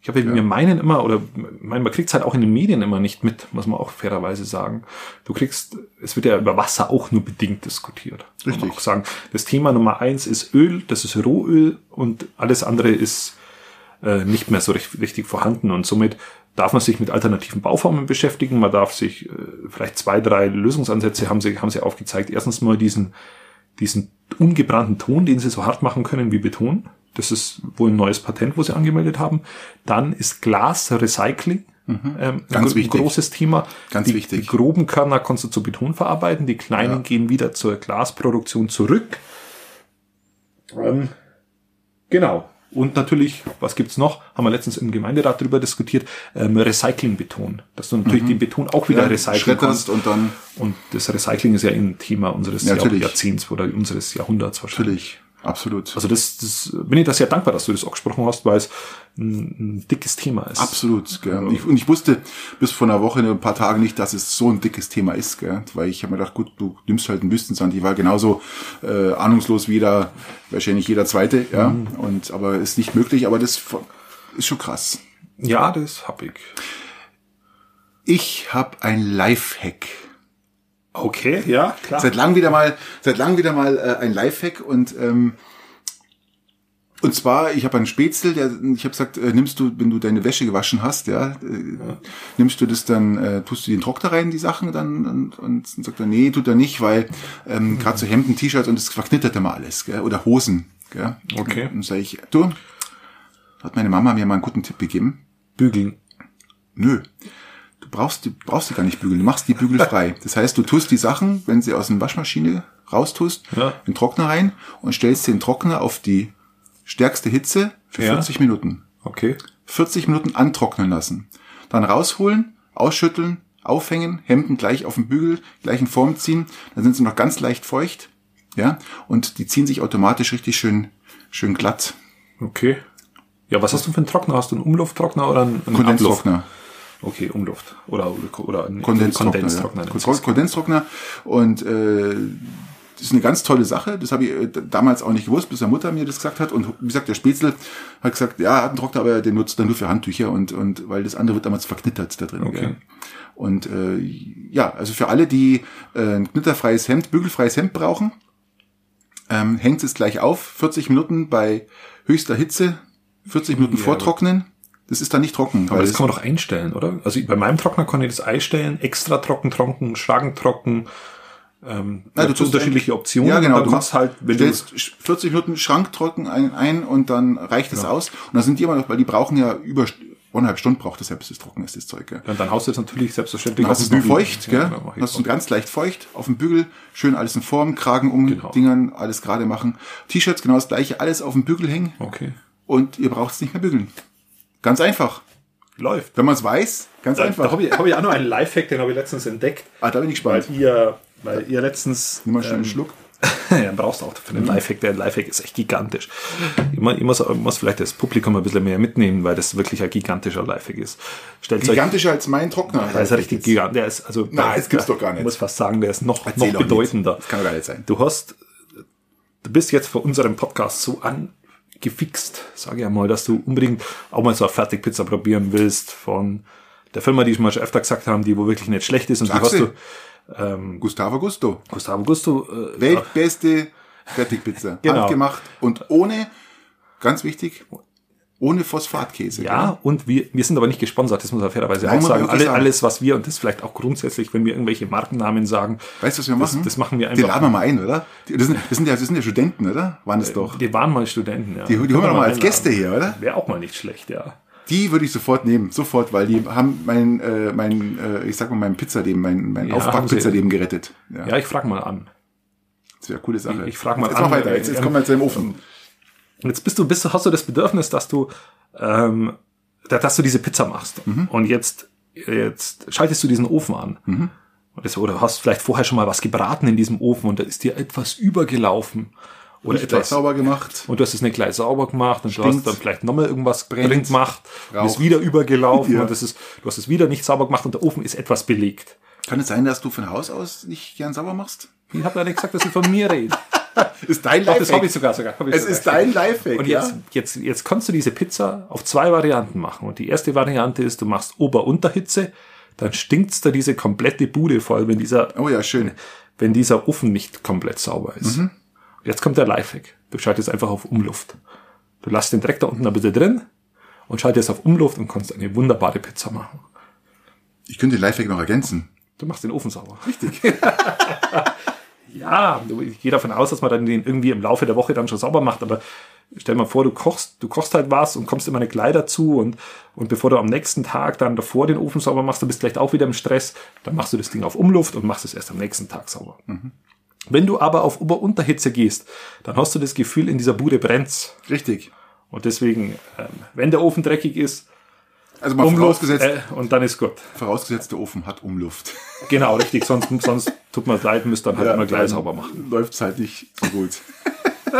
Speaker 1: Ich habe mir meinen immer, oder mein, man kriegt es halt auch in den Medien immer nicht mit, muss man auch fairerweise sagen. Du kriegst, es wird ja über Wasser auch nur bedingt diskutiert. Muss man
Speaker 2: Richtig.
Speaker 1: auch sagen. Das Thema Nummer eins ist Öl, das ist Rohöl und alles andere ist äh, nicht mehr so richtig, richtig vorhanden und somit darf man sich mit alternativen Bauformen beschäftigen. Man darf sich äh, vielleicht zwei, drei Lösungsansätze haben sie, haben sie aufgezeigt. Erstens mal diesen, diesen ungebrannten Ton, den sie so hart machen können wie Beton. Das ist wohl ein neues Patent, wo sie angemeldet haben. Dann ist Glasrecycling. Ähm,
Speaker 2: Ganz
Speaker 1: ein
Speaker 2: wichtig.
Speaker 1: großes Thema.
Speaker 2: Ganz
Speaker 1: die,
Speaker 2: wichtig.
Speaker 1: Die groben Körner kannst du zu Beton verarbeiten, die kleinen
Speaker 2: Ja.
Speaker 1: gehen wieder zur Glasproduktion zurück. Ähm, genau. Und natürlich, was gibt's noch? Haben wir letztens im Gemeinderat drüber diskutiert, ähm, Recyclingbeton. Dass du natürlich den Beton auch wieder
Speaker 2: Mhm. Ja,
Speaker 1: recyceln kannst.
Speaker 2: und dann
Speaker 1: Und das Recycling ist ja ein Thema unseres
Speaker 2: natürlich.
Speaker 1: Jahrzehnts oder unseres Jahrhunderts wahrscheinlich.
Speaker 2: natürlich, absolut.
Speaker 1: Also das, das bin ich da sehr dankbar, dass du das angesprochen hast, weil es ein, ein dickes Thema ist.
Speaker 2: Absolut. Gell. Ich, und ich wusste bis vor einer Woche, ein paar Tagen nicht, dass es so ein dickes Thema ist. Gell. Weil ich habe mir gedacht, gut, du nimmst halt einen Wüstensand. Ich war genauso äh, ahnungslos wie da wahrscheinlich jeder Zweite. Ja.
Speaker 1: Mhm.
Speaker 2: Und aber ist nicht möglich. Aber das ist schon krass.
Speaker 1: Ja, das hab ich.
Speaker 2: Ich habe ein Lifehack.
Speaker 1: Okay, ja, klar.
Speaker 2: Seit langem wieder mal, seit langem wieder mal äh, ein Lifehack und ähm, und zwar, ich habe einen Spätzle, der, ich habe gesagt, äh, nimmst du, wenn du deine Wäsche gewaschen hast, ja, äh, nimmst du das dann, äh, tust du den Trockner rein, die Sachen dann und, und dann sagt er, nee, tut er nicht, weil ähm, gerade so Hemden, T-Shirts und das verknittert immer alles, gell? oder Hosen. Gell?
Speaker 1: Okay.
Speaker 2: Und sage ich, du, hat meine Mama mir mal einen guten Tipp gegeben.
Speaker 1: Bügeln.
Speaker 2: Nö. Du brauchst die, brauchst die gar nicht bügeln. Du machst die bügelfrei. [laughs] Das heißt, du tust die Sachen, wenn sie aus der Waschmaschine raustust,
Speaker 1: Ja.
Speaker 2: in den Trockner rein und stellst den Trockner auf die stärkste Hitze für
Speaker 1: Ja.
Speaker 2: 40 Minuten.
Speaker 1: Okay.
Speaker 2: 40 Minuten antrocknen lassen. Dann rausholen, ausschütteln, aufhängen, Hemden gleich auf den Bügel, gleich in Form ziehen. Dann sind sie noch ganz leicht feucht. Ja. Und die ziehen sich automatisch richtig schön, schön glatt.
Speaker 1: Okay. Ja, was hast du für einen Trockner? Hast du einen Umlufttrockner oder einen, einen
Speaker 2: Kondenstrockner.
Speaker 1: Okay, Umluft. Oder, oder einen
Speaker 2: Kondenstrockner.
Speaker 1: Kondenstrockner.
Speaker 2: ja. Und äh, das ist eine ganz tolle Sache. Das habe ich äh, damals auch nicht gewusst, bis meine Mutter mir das gesagt hat. Und wie gesagt, der Spätzle hat gesagt, ja, er hat einen Trockner, aber den nutzt er nur für Handtücher und, und weil das andere wird damals verknittert da drin.
Speaker 1: Okay.
Speaker 2: Gell? Und äh, ja, also für alle, die äh, ein knitterfreies Hemd, bügelfreies Hemd brauchen, ähm, hängt es gleich auf, 40 Minuten bei höchster Hitze, 40 Minuten
Speaker 1: Ja,
Speaker 2: vortrocknen. Das ist dann nicht trocken.
Speaker 1: Aber das
Speaker 2: es-
Speaker 1: kann man doch einstellen, oder? Also bei meinem Trockner kann ich das einstellen, extra trocken, trocken, stark trocken. Ähm,
Speaker 2: Ja,
Speaker 1: du unterschiedliche Optionen.
Speaker 2: Ja, genau. Du
Speaker 1: kannst halt, wenn du,
Speaker 2: stellst 40 Minuten Schranktrocken ein, ein und dann reicht es aus. Und dann sind die immer noch, weil die brauchen ja über eineinhalb Stunden braucht das ja, bis es trocken ist, das Zeug. Gell.
Speaker 1: dann, dann haust du es natürlich selbstverständlich
Speaker 2: Dann hast
Speaker 1: auf
Speaker 2: du es feucht,
Speaker 1: Ja,
Speaker 2: gell?
Speaker 1: genau, mach ich
Speaker 2: hast du ganz leicht feucht auf dem Bügel, schön alles in Form, Kragen um
Speaker 1: Genau.
Speaker 2: Dingern, alles gerade machen. T-Shirts genau das gleiche, alles auf dem Bügel hängen
Speaker 1: Okay.
Speaker 2: und ihr braucht es nicht mehr bügeln. Ganz einfach.
Speaker 1: Läuft.
Speaker 2: Wenn man es weiß, ganz
Speaker 1: Da, da
Speaker 2: einfach.
Speaker 1: habe ich, hab ich auch noch einen Lifehack, den habe ich letztens entdeckt,
Speaker 2: Ah, da bin ich
Speaker 1: weil
Speaker 2: gespannt.
Speaker 1: ihr, weil ihr letztens
Speaker 2: Nimm mal schnell einen Schluck. [laughs]
Speaker 1: ja, brauchst du auch für den Lifehack. Der Lifehack ist echt gigantisch. Ich muss, ich muss, ich muss vielleicht das Publikum ein bisschen mehr mitnehmen, weil das wirklich ein gigantischer Lifehack ist. Stellt euch,
Speaker 2: Gigantischer als mein Trockner.
Speaker 1: der ist richtig gigantisch. Der ist, also,
Speaker 2: Nein, das gibt's doch gar nicht.
Speaker 1: Ich muss fast sagen, der ist noch,
Speaker 2: Erzähl
Speaker 1: noch bedeutender.
Speaker 2: Das kann doch gar nicht sein.
Speaker 1: Du hast, du bist jetzt vor unserem Podcast so angefixt, sage ich einmal, dass du unbedingt auch mal so eine Fertigpizza probieren willst von der Firma, die ich mal schon öfter gesagt haben, die wo wirklich nicht schlecht ist und die
Speaker 2: Sag's
Speaker 1: hast
Speaker 2: dir.
Speaker 1: du, ähm,
Speaker 2: Gustavo Gusto.
Speaker 1: Gustavo Gusto, äh,
Speaker 2: Weltbeste Fertigpizza. [laughs]
Speaker 1: Genau.
Speaker 2: Handgemacht und ohne, ganz wichtig, ohne Phosphatkäse.
Speaker 1: Ja, und wir, wir sind aber nicht gesponsert, das muss man fairerweise
Speaker 2: Nein,
Speaker 1: auch sagen. Alle,
Speaker 2: sagen.
Speaker 1: Alles, was wir, und das vielleicht auch grundsätzlich, wenn wir irgendwelche Markennamen sagen,
Speaker 2: Weißt du, was wir
Speaker 1: das,
Speaker 2: machen?
Speaker 1: das machen wir
Speaker 2: Die
Speaker 1: einfach.
Speaker 2: laden wir mal ein, oder? Die- Das sind, das sind, ja, das sind ja Studenten, oder? Waren das doch.
Speaker 1: Die waren mal Studenten, ja.
Speaker 2: Die, die holen wir doch mal als Gäste hier, oder?
Speaker 1: Wäre auch mal nicht schlecht, ja.
Speaker 2: Die würde ich sofort nehmen, sofort, weil die haben mein, äh, mein, äh, ich sag mal, mein Pizzaleben, mein, mein
Speaker 1: Ja,
Speaker 2: Aufbackpizzaleben gerettet. Ja,
Speaker 1: Ja, ich frage mal an.
Speaker 2: das wäre eine coole Sache.
Speaker 1: Ich- ich frag mal
Speaker 2: jetzt
Speaker 1: an,
Speaker 2: mach weiter, jetzt,
Speaker 1: äh,
Speaker 2: jetzt kommen wir zu dem Ofen.
Speaker 1: Jetzt bist du, bist du, hast du das Bedürfnis, dass du, ähm, da- dass du diese Pizza machst.
Speaker 2: Mhm.
Speaker 1: Und jetzt, jetzt schaltest du diesen Ofen an.
Speaker 2: Mhm.
Speaker 1: Und oder hast vielleicht vorher schon mal was gebraten in diesem Ofen und da ist dir etwas übergelaufen. Oder
Speaker 2: Nicht
Speaker 1: etwas
Speaker 2: sauber gemacht.
Speaker 1: Und du hast es nicht gleich sauber gemacht und du hast dann vielleicht nochmal irgendwas
Speaker 2: Brennt.
Speaker 1: drin gemacht, du bist
Speaker 2: Raucht.
Speaker 1: wieder übergelaufen [laughs]
Speaker 2: Ja.
Speaker 1: und das ist, du hast es wieder nicht sauber gemacht und der Ofen ist etwas belegt.
Speaker 2: Kann es sein, dass du von Haus aus nicht gern sauber machst?
Speaker 1: Ich habe ja nicht gesagt, dass ich von mir rede. [laughs] [laughs]
Speaker 2: Ist dein
Speaker 1: Doch, das habe ich sogar sogar. Ich
Speaker 2: Es
Speaker 1: sogar.
Speaker 2: ist dein Lifehack,
Speaker 1: Und jetzt, jetzt, jetzt kannst du diese Pizza auf zwei Varianten machen. Und die erste Variante ist, du machst Ober-Unterhitze, dann stinkt's da diese komplette Bude voll, wenn dieser,
Speaker 2: Oh ja, schön.
Speaker 1: wenn dieser Ofen nicht komplett sauber ist. Und Jetzt kommt der Lifehack. Du schaltest einfach auf Umluft. Du lässt den Dreck da unten ein bisschen drin und schaltest auf Umluft und kannst eine wunderbare Pizza machen.
Speaker 2: Ich könnte den Lifehack noch ergänzen.
Speaker 1: Du machst den Ofen sauber. Richtig. [laughs] ja, ich gehe davon aus, dass man dann den irgendwie im Laufe der Woche dann schon sauber macht, aber stell mal vor, du kochst, du kochst halt was und kommst immer nicht gleich dazu und, und bevor du am nächsten Tag dann davor den Ofen sauber machst, dann bist du vielleicht auch wieder im Stress, dann machst du das Ding auf Umluft und machst es erst am nächsten Tag sauber. Mhm. Wenn du aber auf Ober-Unterhitze gehst, dann hast du das Gefühl, in dieser Bude brennt's.
Speaker 2: Richtig.
Speaker 1: Und deswegen, ähm, wenn der Ofen dreckig ist,
Speaker 2: Also mal
Speaker 1: Umluft
Speaker 2: vorausgesetzt,
Speaker 1: äh, und dann ist gut.
Speaker 2: vorausgesetzt, der Ofen hat Umluft.
Speaker 1: Genau, richtig. Sonst, sonst tut man leid, müsst dann halt
Speaker 2: Ja,
Speaker 1: immer gleich sauber machen.
Speaker 2: Läuft's halt nicht so gut. [laughs]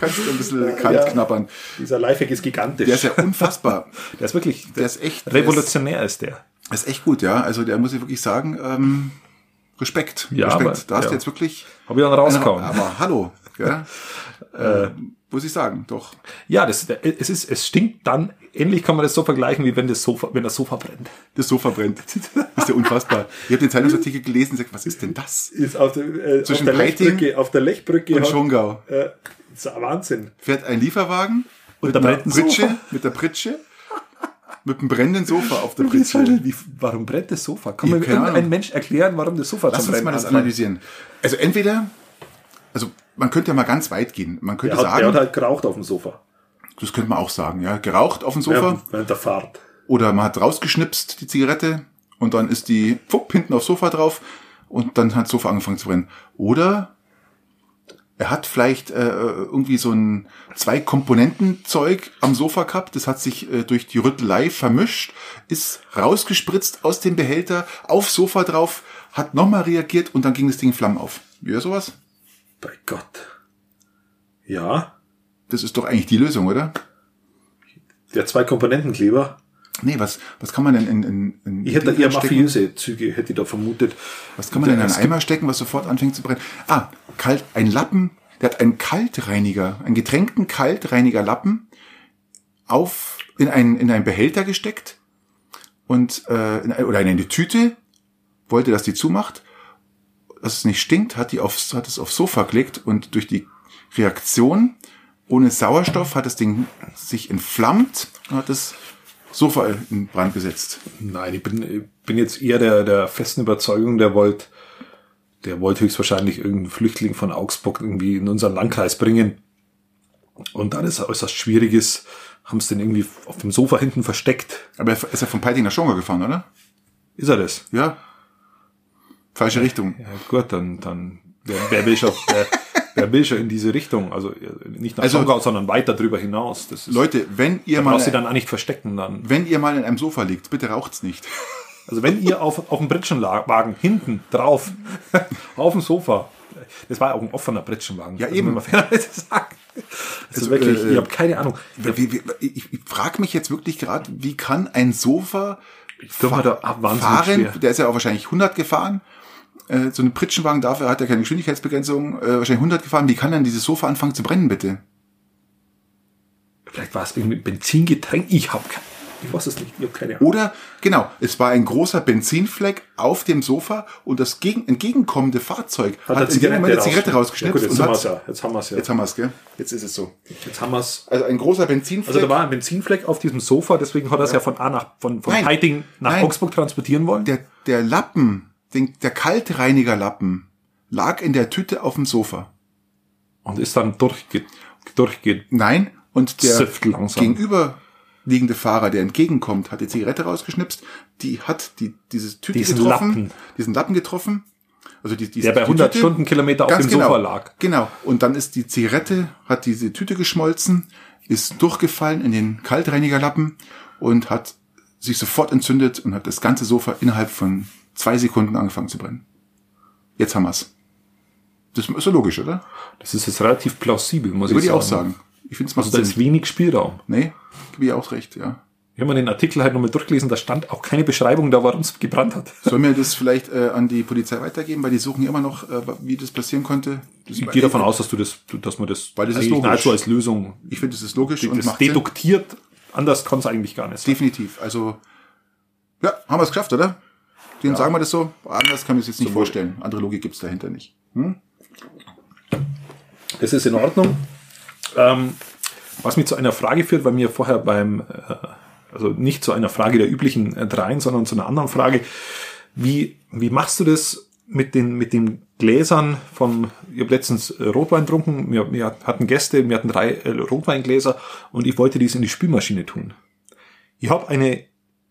Speaker 2: Kannst du ein bisschen kalt
Speaker 1: Ja.
Speaker 2: knabbern.
Speaker 1: Dieser Lifehack ist gigantisch.
Speaker 2: Der ist ja unfassbar. [laughs]
Speaker 1: Der ist wirklich,
Speaker 2: Der ist echt, der
Speaker 1: revolutionär ist der.
Speaker 2: ist, ist echt gut, ja. Also der muss ich wirklich sagen, ähm, Respekt.
Speaker 1: Ja,
Speaker 2: Respekt.
Speaker 1: aber-
Speaker 2: da hast
Speaker 1: ja.
Speaker 2: du jetzt wirklich.
Speaker 1: Hab ich dann rausgehauen.
Speaker 2: Aber hallo. Äh, muss ich sagen, doch.
Speaker 1: Ja, das, es ist, es stinkt dann, ähnlich kann man das so vergleichen, wie wenn das Sofa, wenn das Sofa brennt.
Speaker 2: Das Sofa brennt. Das ist ja unfassbar. Ich habe den Zeitungsartikel gelesen und gesagt, was ist denn das?
Speaker 1: Ist auf der, äh,
Speaker 2: Zwischen Peiting
Speaker 1: auf der Lechbrücke.
Speaker 2: Und Schongau.
Speaker 1: äh, das ist ein Wahnsinn.
Speaker 2: Fährt ein Lieferwagen
Speaker 1: Und
Speaker 2: mit einer
Speaker 1: brennt ein
Speaker 2: Pritsche,
Speaker 1: Sofa.
Speaker 2: mit der Pritsche, mit einem brennenden Sofa auf der Pritsche.
Speaker 1: halt, wie, warum brennt das Sofa? Kann mir irgendein. Mensch erklären, warum das Sofa
Speaker 2: Lass
Speaker 1: zum
Speaker 2: uns mal das
Speaker 1: anfängt?
Speaker 2: analysieren. Also entweder, also man könnte ja mal ganz weit gehen. Man könnte
Speaker 1: Der hat, der
Speaker 2: sagen,
Speaker 1: hat halt geraucht auf dem Sofa.
Speaker 2: das könnte man auch sagen, ja, geraucht auf dem Sofa
Speaker 1: Während, der Fahrt.
Speaker 2: oder man hat rausgeschnipst die Zigarette und dann ist die fupp, hinten aufs Sofa drauf und dann hat das Sofa angefangen zu brennen. Oder er hat vielleicht äh, irgendwie so ein zwei Komponenten Zeug am Sofa gehabt, das hat sich äh, durch die Rüttelei vermischt, ist rausgespritzt aus dem Behälter aufs Sofa drauf, hat nochmal reagiert und dann ging das Ding in Flammen auf. Wie sowas?
Speaker 1: Bei Gott. Ja,
Speaker 2: Das ist doch eigentlich die Lösung, oder?
Speaker 1: der Zwei-Komponenten-Kleber.
Speaker 2: Nee, was, was kann man denn in, in, in
Speaker 1: Ich hätte eher mafiöse Züge, hätte ich da vermutet.
Speaker 2: Was kann man denn in einen Eimer stecken, was sofort anfängt zu brennen? Ah, kalt, ein Lappen, der hat einen Kaltreiniger, einen getränkten Kaltreinigerlappen auf, in einen, in einen Behälter gesteckt und, äh, in, oder in eine Tüte, wollte, dass die zumacht, dass es nicht stinkt, hat die aufs, hat es aufs Sofa gelegt und durch die Reaktion ohne Sauerstoff hat das Ding sich entflammt und hat das Sofa in Brand gesetzt.
Speaker 1: Nein, ich bin, ich bin jetzt eher der, der festen Überzeugung, der wollte der wollte höchstwahrscheinlich irgendeinen Flüchtling von Augsburg irgendwie in unseren Landkreis bringen. Und dann ist er äußerst schwierig ist, haben es den irgendwie auf dem Sofa hinten versteckt.
Speaker 2: Aber er ist ja von Peiting nach Schongau gefahren, oder?
Speaker 1: Ist er das?
Speaker 2: Ja. Falsche Richtung.
Speaker 1: Ja gut, dann, dann wer, wer, will schon, wer, wer will schon in diese Richtung? Also nicht nach
Speaker 2: Also-
Speaker 1: Schongau, sondern weiter drüber hinaus. Das ist,
Speaker 2: Leute, wenn ihr mal,
Speaker 1: brauchst du dann auch nicht verstecken dann.
Speaker 2: wenn ihr mal in einem Sofa liegt, bitte raucht's nicht.
Speaker 1: Also wenn ihr auf, auf dem Britschenwagen hinten drauf, [laughs] auf dem Sofa, das war ja auch ein offener Britschenwagen.
Speaker 2: Ja,
Speaker 1: also
Speaker 2: eben.
Speaker 1: wenn man fairerweise [laughs] sagt. Also
Speaker 2: Also,
Speaker 1: wirklich,
Speaker 2: äh,
Speaker 1: ich habe keine Ahnung.
Speaker 2: Wie, ich ich frage mich jetzt wirklich gerade, wie kann ein Sofa
Speaker 1: mir da wahnsinnig
Speaker 2: fahren?
Speaker 1: schwer.
Speaker 2: Der ist ja auch wahrscheinlich 100 gefahren. Äh, so ein Pritschenwagen dafür hat ja keine Geschwindigkeitsbegrenzung. Äh, wahrscheinlich 100 gefahren. Wie kann dann dieses Sofa anfangen zu brennen, bitte?
Speaker 1: Vielleicht war es irgendwie Benzingetränk. Ich habe keine, ich weiß es nicht. Ich habe keine Ahnung.
Speaker 2: Oder, genau, es war ein großer Benzinfleck auf dem Sofa und das gegen, entgegenkommende Fahrzeug hat, in dem Moment eine Zigarette
Speaker 1: Ja,
Speaker 2: rausgeschnipst
Speaker 1: gut, jetzt, haben wir's
Speaker 2: hat,
Speaker 1: ja. jetzt haben wir es ja.
Speaker 2: jetzt haben wir es, gell? Jetzt ist es so.
Speaker 1: Jetzt haben wir es.
Speaker 2: Also ein großer Benzinfleck.
Speaker 1: Also da war ein Benzinfleck auf diesem Sofa, deswegen hat er es ja von A nach von, von
Speaker 2: Nein.
Speaker 1: Peiting nach
Speaker 2: Nein.
Speaker 1: Augsburg transportieren wollen.
Speaker 2: der, der Lappen, den, der Kaltreinigerlappen, lag in der Tüte auf dem Sofa.
Speaker 1: und ist dann durchge, durchge
Speaker 2: Nein, und der
Speaker 1: Sift
Speaker 2: gegenüberliegende Fahrer, der entgegenkommt, hat die Zigarette rausgeschnipst, die hat die, diese Tüte
Speaker 1: Diesen
Speaker 2: getroffen,
Speaker 1: Lappen.
Speaker 2: diesen Lappen getroffen, also die, die,
Speaker 1: der bei
Speaker 2: die
Speaker 1: 100
Speaker 2: Tüte-
Speaker 1: Stundenkilometer auf dem
Speaker 2: genau,
Speaker 1: Sofa lag.
Speaker 2: Genau. Und dann ist die Zigarette, hat diese Tüte geschmolzen, ist durchgefallen in den Kaltreinigerlappen und hat sich sofort entzündet und hat das ganze Sofa innerhalb von zwei Sekunden angefangen zu brennen. Jetzt haben wir's. Das ist so logisch, oder?
Speaker 1: Das ist jetzt relativ plausibel, muss
Speaker 2: Würde
Speaker 1: ich
Speaker 2: ich auch
Speaker 1: sagen.
Speaker 2: Ich finde es macht
Speaker 1: Also da ist
Speaker 2: Sinn.
Speaker 1: wenig Spielraum.
Speaker 2: Nee, gebe ich auch recht, ja.
Speaker 1: Ich habe mir den Artikel halt nochmal durchgelesen, da stand auch keine Beschreibung da, warum es gebrannt hat.
Speaker 2: Sollen wir das vielleicht äh, an die Polizei weitergeben, weil die suchen immer noch, äh, wie das passieren konnte? Das,
Speaker 1: Ich gehe davon aus, dass du das, dass man das,
Speaker 2: Weil das ist logisch.
Speaker 1: nahezu als Lösung
Speaker 2: Ich finde, das ist logisch und
Speaker 1: das
Speaker 2: macht Sinn.
Speaker 1: deduktiert. Anders kann es eigentlich gar nicht sein.
Speaker 2: Definitiv. Also, ja, haben wir es geschafft, oder? Den sagen wir das so. Anders kann ich es jetzt nicht vorstellen. Andere Logik gibt's dahinter nicht.
Speaker 1: Das ist in Ordnung. Ähm, was mich zu einer Frage führt, weil mir vorher beim, äh, also nicht zu einer Frage der üblichen äh, dreien, sondern zu einer anderen Frage. Wie, wie machst du das mit den, mit den Gläsern vom, ich habe letztens äh, Rotwein getrunken, wir, wir hatten Gäste, wir hatten drei äh, Rotweingläser und ich wollte dies in die Spülmaschine tun. Ich habe eine,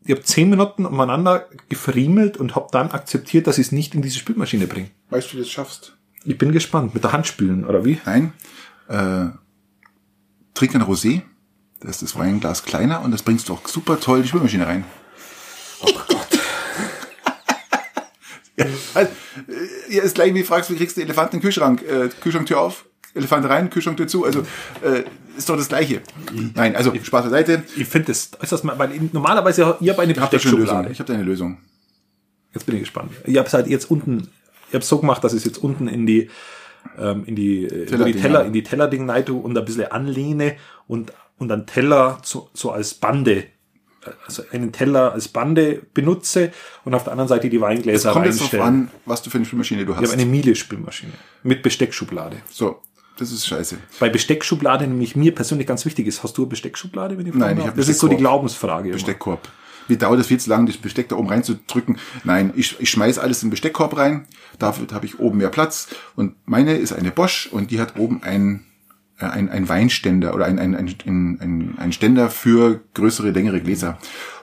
Speaker 1: ich habe zehn Minuten umeinander gefriemelt und habe dann akzeptiert, dass ich es nicht in diese Spülmaschine bringe.
Speaker 2: Weißt du, wie du das schaffst?
Speaker 1: Ich bin gespannt. Mit der Hand spülen, oder wie?
Speaker 2: Nein. Äh, trink ein Rosé. Da ist das Weinglas kleiner und das bringst du auch super toll in die Spülmaschine rein.
Speaker 1: Oh Gott. [laughs]
Speaker 2: ja, also, ja, ist gleich wie du fragst, wie kriegst du den Elefanten in den Kühlschrank? Äh, Kühlschranktür auf, Elefant rein, Kühlschranktür zu. Also äh, ist doch das Gleiche. Nein, also Spaß beiseite.
Speaker 1: Ich finde das äußerst mal, weil normalerweise ihr habt eine
Speaker 2: Ich habe da schon eine Lösung.
Speaker 1: Besteckschublade.
Speaker 2: Ich habe da eine Lösung.
Speaker 1: Jetzt bin ich gespannt. Ich habe es halt jetzt unten, ich habe so gemacht, dass ich es jetzt unten in die ähm, in die, äh, über die Teller, in die Tellerding rein tue und ein bisschen anlehne und und einen Teller so, so als Bande, äh, also einen Teller als Bande benutze und auf der anderen Seite die Weingläser
Speaker 2: Kommt jetzt drauf an, was du für eine Spülmaschine du
Speaker 1: Ich habe
Speaker 2: hast.
Speaker 1: eine Miele-Spülmaschine mit Besteckschublade.
Speaker 2: so, das ist scheiße.
Speaker 1: Bei Besteckschublade nämlich mir persönlich ganz wichtig ist. Hast du eine Besteckschublade, wenn ich
Speaker 2: Nein, ich
Speaker 1: darf?
Speaker 2: hab
Speaker 1: Das ist so die
Speaker 2: Besteckkorb.
Speaker 1: Glaubensfrage. immer.
Speaker 2: Wie dauert es viel zu lang, das Besteck da oben reinzudrücken? Nein, ich, ich schmeiß alles in den Besteckkorb rein. Dafür habe ich oben mehr Platz. Und meine ist eine Bosch und die hat oben ein, äh, ein, ein Weinständer oder ein, ein, ein, ein, ein Ständer für größere, längere Gläser.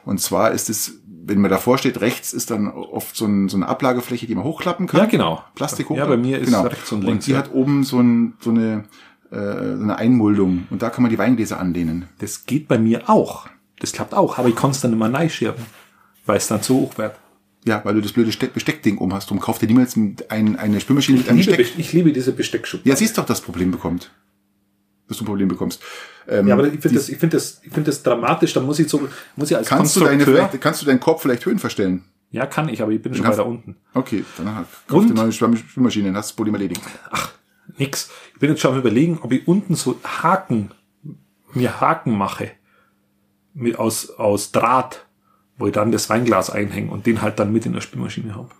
Speaker 2: Und zwar ist es, wenn man davor steht, rechts ist dann oft so, ein, so eine Ablagefläche, die man hochklappen kann.
Speaker 1: Ja, genau.
Speaker 2: Plastik
Speaker 1: Ja, bei mir ist
Speaker 2: genau.
Speaker 1: rechts und links,
Speaker 2: Und die
Speaker 1: ja.
Speaker 2: hat oben so, ein, so eine äh, so eine Einmuldung und da kann man die Weingläser anlehnen.
Speaker 1: Das geht bei mir auch. Das klappt auch, aber ich kann es dann immer neischirben, weil es dann zu hoch wird.
Speaker 2: Ja, weil du das blöde Ste- Besteckding um hast. Drum kauf dir niemals ein, ein, eine Spülmaschine mit
Speaker 1: Ich
Speaker 2: einem
Speaker 1: liebe,
Speaker 2: Besteck.
Speaker 1: ich liebe diese Besteckschublade.
Speaker 2: Ja, siehst doch, dass das Problem bekommt. Dass du ein Problem bekommst. Ähm,
Speaker 1: Ja, aber ich finde das, ich finde das, ich finde das dramatisch. Da muss ich so, muss ich als
Speaker 2: kannst du, deine,
Speaker 1: Konstrukteur.
Speaker 2: kannst du deinen Korb vielleicht Höhen verstellen?
Speaker 1: ja, kann ich, aber ich bin schon
Speaker 2: kannst-
Speaker 1: weiter unten.
Speaker 2: Okay, dann kauf dir eine neue Spülmaschine, dann hast du das Problem erledigt.
Speaker 1: Nix. Ich bin jetzt schon am überlegen, ob ich unten so Haken, mir Haken mache. Mit aus, aus Draht, wo ich dann das Weinglas einhänge und den halt dann mit in der Spülmaschine habe.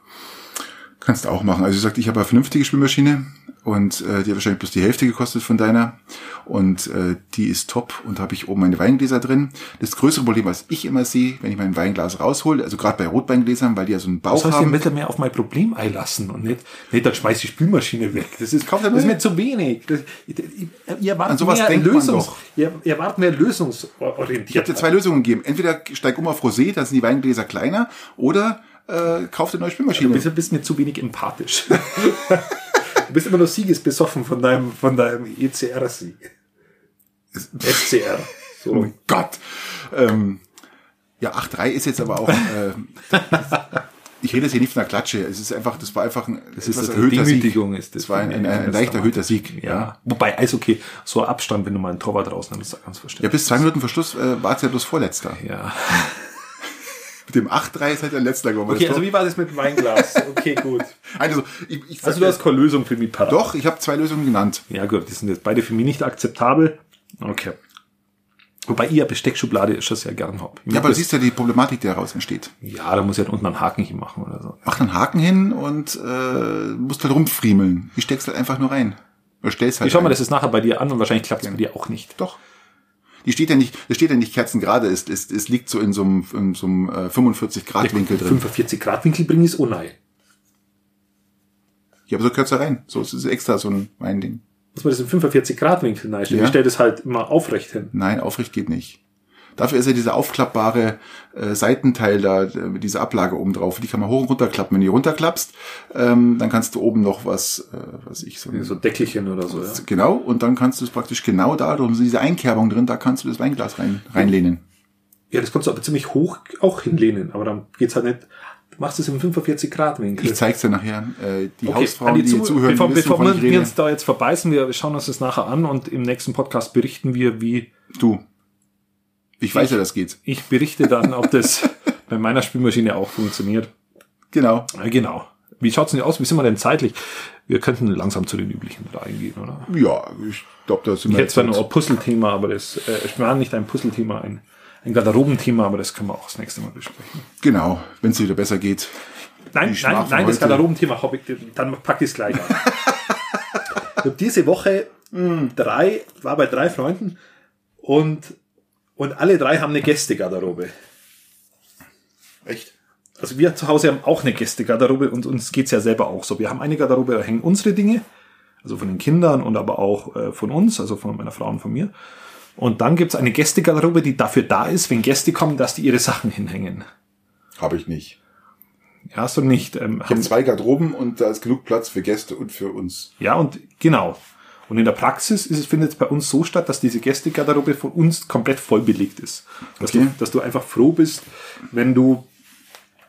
Speaker 2: Kannst du auch machen. Also ich sagte, ich habe eine vernünftige Spülmaschine und äh, die hat wahrscheinlich bloß die Hälfte gekostet von deiner und äh, die ist top und habe ich oben meine Weingläser drin. Das größere Problem, was ich immer sehe, wenn ich mein Weinglas raushole, also gerade bei Rotweingläsern, weil die ja so einen Bauch
Speaker 1: Das heißt,
Speaker 2: haben.
Speaker 1: möchte mehr auf mein Problem einlassen und nicht, nicht dann schmeiß die Spülmaschine weg. Das ist,
Speaker 2: Kauf dir
Speaker 1: das ist mir zu wenig. Das, ihr erwartet
Speaker 2: An sowas
Speaker 1: mehr
Speaker 2: denkt man
Speaker 1: Lösungs,
Speaker 2: doch.
Speaker 1: ihr, ihr mehr lösungsorientiert.
Speaker 2: Ich habe dir zwei Lösungen gegeben. Entweder steig um auf Rosé, da sind die Weingläser kleiner, oder äh, kauf dir eine neue
Speaker 1: Du
Speaker 2: Spülmaschine.
Speaker 1: bist, bist mir zu wenig empathisch. [laughs] du bist immer nur siegesbesoffen von deinem, von deinem ECR-Sieg. FCR.
Speaker 2: Oh
Speaker 1: So.
Speaker 2: mein Gott. Ähm, ja, 8-3 ist jetzt aber auch. Äh, [laughs] ich rede jetzt hier nicht von einer Klatsche. Es ist einfach, das war einfach ein
Speaker 1: Das ist eine
Speaker 2: erhöhter
Speaker 1: Demütigung.
Speaker 2: Sieg.
Speaker 1: Ist das
Speaker 2: Das war ein, ein, ein,
Speaker 1: Das
Speaker 2: leicht erhöhter Sieg.
Speaker 1: Ja. Wobei, Eishockey, so Abstand, wenn du mal einen Torwart rausnimmst, ist ganz
Speaker 2: Ja,
Speaker 1: verständlich.
Speaker 2: bis zwei Minuten vor Schluss äh, war es ja bloß Vorletzter.
Speaker 1: Ja. [laughs]
Speaker 2: Mit dem 8-3 ist halt der Letzter geworden.
Speaker 1: Okay,
Speaker 2: Das
Speaker 1: also
Speaker 2: Tor-
Speaker 1: wie war das mit Weinglas? [laughs] Okay, gut.
Speaker 2: also, ich, ich
Speaker 1: Also du hast keine Lösung für mich parat.
Speaker 2: Doch, ich habe zwei Lösungen genannt.
Speaker 1: Ja gut, die sind jetzt beide für mich nicht akzeptabel. Okay. Wobei ja Besteckschublade schon sehr gern hab.
Speaker 2: Ja, aber du
Speaker 1: das-
Speaker 2: siehst ja die Problematik, die daraus entsteht.
Speaker 1: ja, da muss ich halt unten einen Haken hinmachen oder so.
Speaker 2: Mach einen Haken hin und äh, musst halt rumfriemeln. Ich steck's halt einfach nur rein. Oder stell's halt
Speaker 1: Ich schau mal
Speaker 2: rein.
Speaker 1: das ist nachher bei dir an und wahrscheinlich klappt es bei dir auch nicht.
Speaker 2: Doch. Die steht ja nicht, das steht ja nicht kerzengerade, es, es, es liegt so in so einem, in so einem äh, 45 Grad Winkel drin.
Speaker 1: 45 Grad Winkel bringen ist nein.
Speaker 2: Ja, aber so kürzer rein. So, es ist extra so ein mein Ding.
Speaker 1: Muss man das in 45 Grad Winkel neigen.
Speaker 2: Ja.
Speaker 1: Ich stelle das halt immer aufrecht hin.
Speaker 2: Nein, aufrecht geht nicht. Dafür ist ja dieser aufklappbare äh, Seitenteil da, äh, mit dieser Ablage oben drauf. Die kann man hoch und runter klappen. Wenn du die runterklappst, ähm, dann kannst du oben noch was, äh, was ich so,
Speaker 1: So Deckelchen oder so, ja.
Speaker 2: genau, und dann kannst du es praktisch genau da, da ist diese Einkerbung drin, da kannst du das Weinglas rein, reinlehnen.
Speaker 1: Ja, das kannst du aber ziemlich hoch auch hinlehnen, aber dann geht's halt nicht. Du machst es im 45 Grad Winkel.
Speaker 2: Ich zeig's dir nachher. Äh, die
Speaker 1: Okay,
Speaker 2: Hausfrauen, die,
Speaker 1: die Zu-
Speaker 2: zuhören,
Speaker 1: bevor,
Speaker 2: wissen,
Speaker 1: bevor wir, uns da jetzt verbeißen, wir schauen uns das nachher an und im nächsten Podcast berichten wir, wie
Speaker 2: Du. Ich weiß ja, das geht.
Speaker 1: ich berichte dann, ob das [laughs] bei meiner Spülmaschine auch funktioniert.
Speaker 2: Genau.
Speaker 1: Genau. Wie schaut's denn aus? Wie sind wir denn zeitlich? Wir könnten langsam zu den üblichen reingehen, oder?
Speaker 2: Ja, ich glaube, da sind
Speaker 1: Ich
Speaker 2: wir
Speaker 1: hätte zwar
Speaker 2: jetzt-
Speaker 1: noch ein Puzzlethema, aber das, äh, ich meine nicht ein Puzzlethema, ein, ein Garderobenthema, aber das können wir auch das nächste Mal besprechen.
Speaker 2: Genau, wenn es wieder besser geht.
Speaker 1: Nein, nein, nein, das. Garderobenthema habe ich, dann packe ich es gleich an. [laughs] ich habe diese Woche mh, drei, war bei drei Freunden und, und alle drei haben eine Gästegarderobe.
Speaker 2: Echt?
Speaker 1: also wir zu Hause haben auch eine Gästegarderobe und uns geht's ja selber auch so. Wir haben eine Garderobe, da hängen unsere Dinge, also von den Kindern und aber auch äh, von uns, also von meiner Frau und von mir. Und dann gibt's eine Gästegarderobe, die dafür da ist, wenn Gäste kommen, dass die ihre Sachen hinhängen.
Speaker 2: Habe ich nicht.
Speaker 1: Ja, hast du nicht. Ähm,
Speaker 2: Ich habe zwei Garderoben und da ist genug Platz für Gäste und für uns.
Speaker 1: Ja, und genau. Und in der Praxis ist findet es bei uns so statt, dass diese Gästegarderobe von uns komplett voll belegt ist. Dass,
Speaker 2: Okay.
Speaker 1: du, dass du einfach froh bist, wenn du,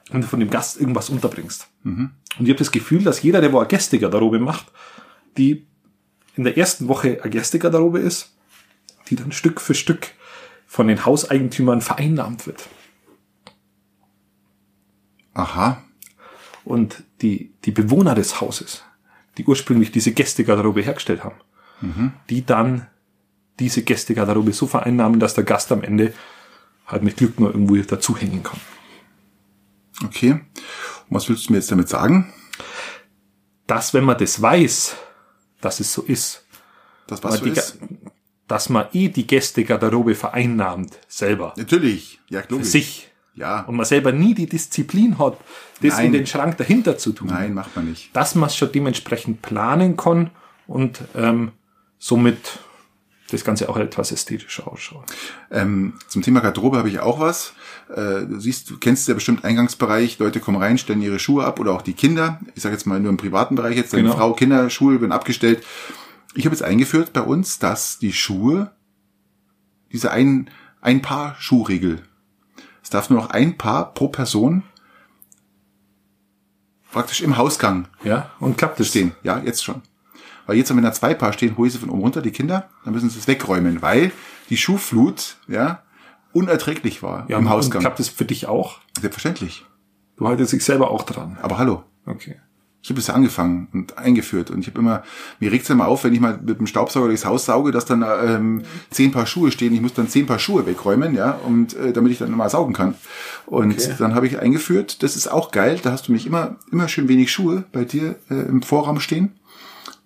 Speaker 1: wenn du von dem Gast irgendwas unterbringst. Und ich habe das Gefühl, dass jeder, der wo eine Gästegarderobe macht, die in der ersten Woche eine Gästegarderobe ist, die dann Stück für Stück von den Hauseigentümern vereinnahmt wird.
Speaker 2: Aha.
Speaker 1: Und die, die Bewohner des Hauses, die ursprünglich diese Gästegarderobe hergestellt haben, die dann diese Gästegarderobe so vereinnahmen, dass der Gast am Ende halt mit Glück nur irgendwo dazuhängen kann.
Speaker 2: Okay. Und was willst du mir jetzt damit sagen?
Speaker 1: Dass, wenn man das weiß, dass es so ist,
Speaker 2: Das was
Speaker 1: man
Speaker 2: so
Speaker 1: die,
Speaker 2: ist?
Speaker 1: Dass man eh die Gästegarderobe vereinnahmt, selber,
Speaker 2: Natürlich. Ja,
Speaker 1: für
Speaker 2: logisch.
Speaker 1: sich.
Speaker 2: Ja.
Speaker 1: Und man selber nie die Disziplin hat, das
Speaker 2: Nein.
Speaker 1: in den Schrank dahinter zu tun.
Speaker 2: Nein, macht man nicht.
Speaker 1: dass man es schon dementsprechend planen kann und ähm, somit das Ganze auch etwas ästhetischer ausschaut.
Speaker 2: Ähm, zum Thema Garderobe habe ich auch was. Äh, du siehst, du kennst ja bestimmt Eingangsbereich. Leute kommen rein, stellen ihre Schuhe ab oder auch die Kinder. Ich sage jetzt mal nur im privaten Bereich jetzt. Deine
Speaker 1: Genau.
Speaker 2: Frau, Kinder, Schuhe werden abgestellt. Ich habe jetzt eingeführt bei uns, dass die Schuhe, diese ein, ein Paar Schuhregel, es darf nur noch ein Paar pro Person praktisch im Hausgang
Speaker 1: Ja, und klappt es?
Speaker 2: stehen. Ja, jetzt schon. Weil jetzt, wenn da zwei Paar stehen, hole ich sie von oben runter, die Kinder, dann müssen sie es wegräumen, weil die Schuhflut, ja, unerträglich war
Speaker 1: Ja,
Speaker 2: im
Speaker 1: und
Speaker 2: Hausgang.
Speaker 1: klappt es für dich auch?
Speaker 2: Selbstverständlich.
Speaker 1: Du haltest dich selber auch dran.
Speaker 2: Aber hallo.
Speaker 1: Okay.
Speaker 2: Ich habe es ja angefangen und eingeführt und ich habe immer, mir regt es immer auf, wenn ich mal mit dem Staubsauger durchs Haus sauge, dass dann ähm, zehn Paar Schuhe stehen. Ich muss dann zehn Paar Schuhe wegräumen, ja, und äh, damit ich dann mal saugen kann. Und
Speaker 1: Okay.
Speaker 2: dann habe ich eingeführt, das ist auch geil, da hast du nicht immer, immer schön wenig Schuhe bei dir äh, im Vorraum stehen.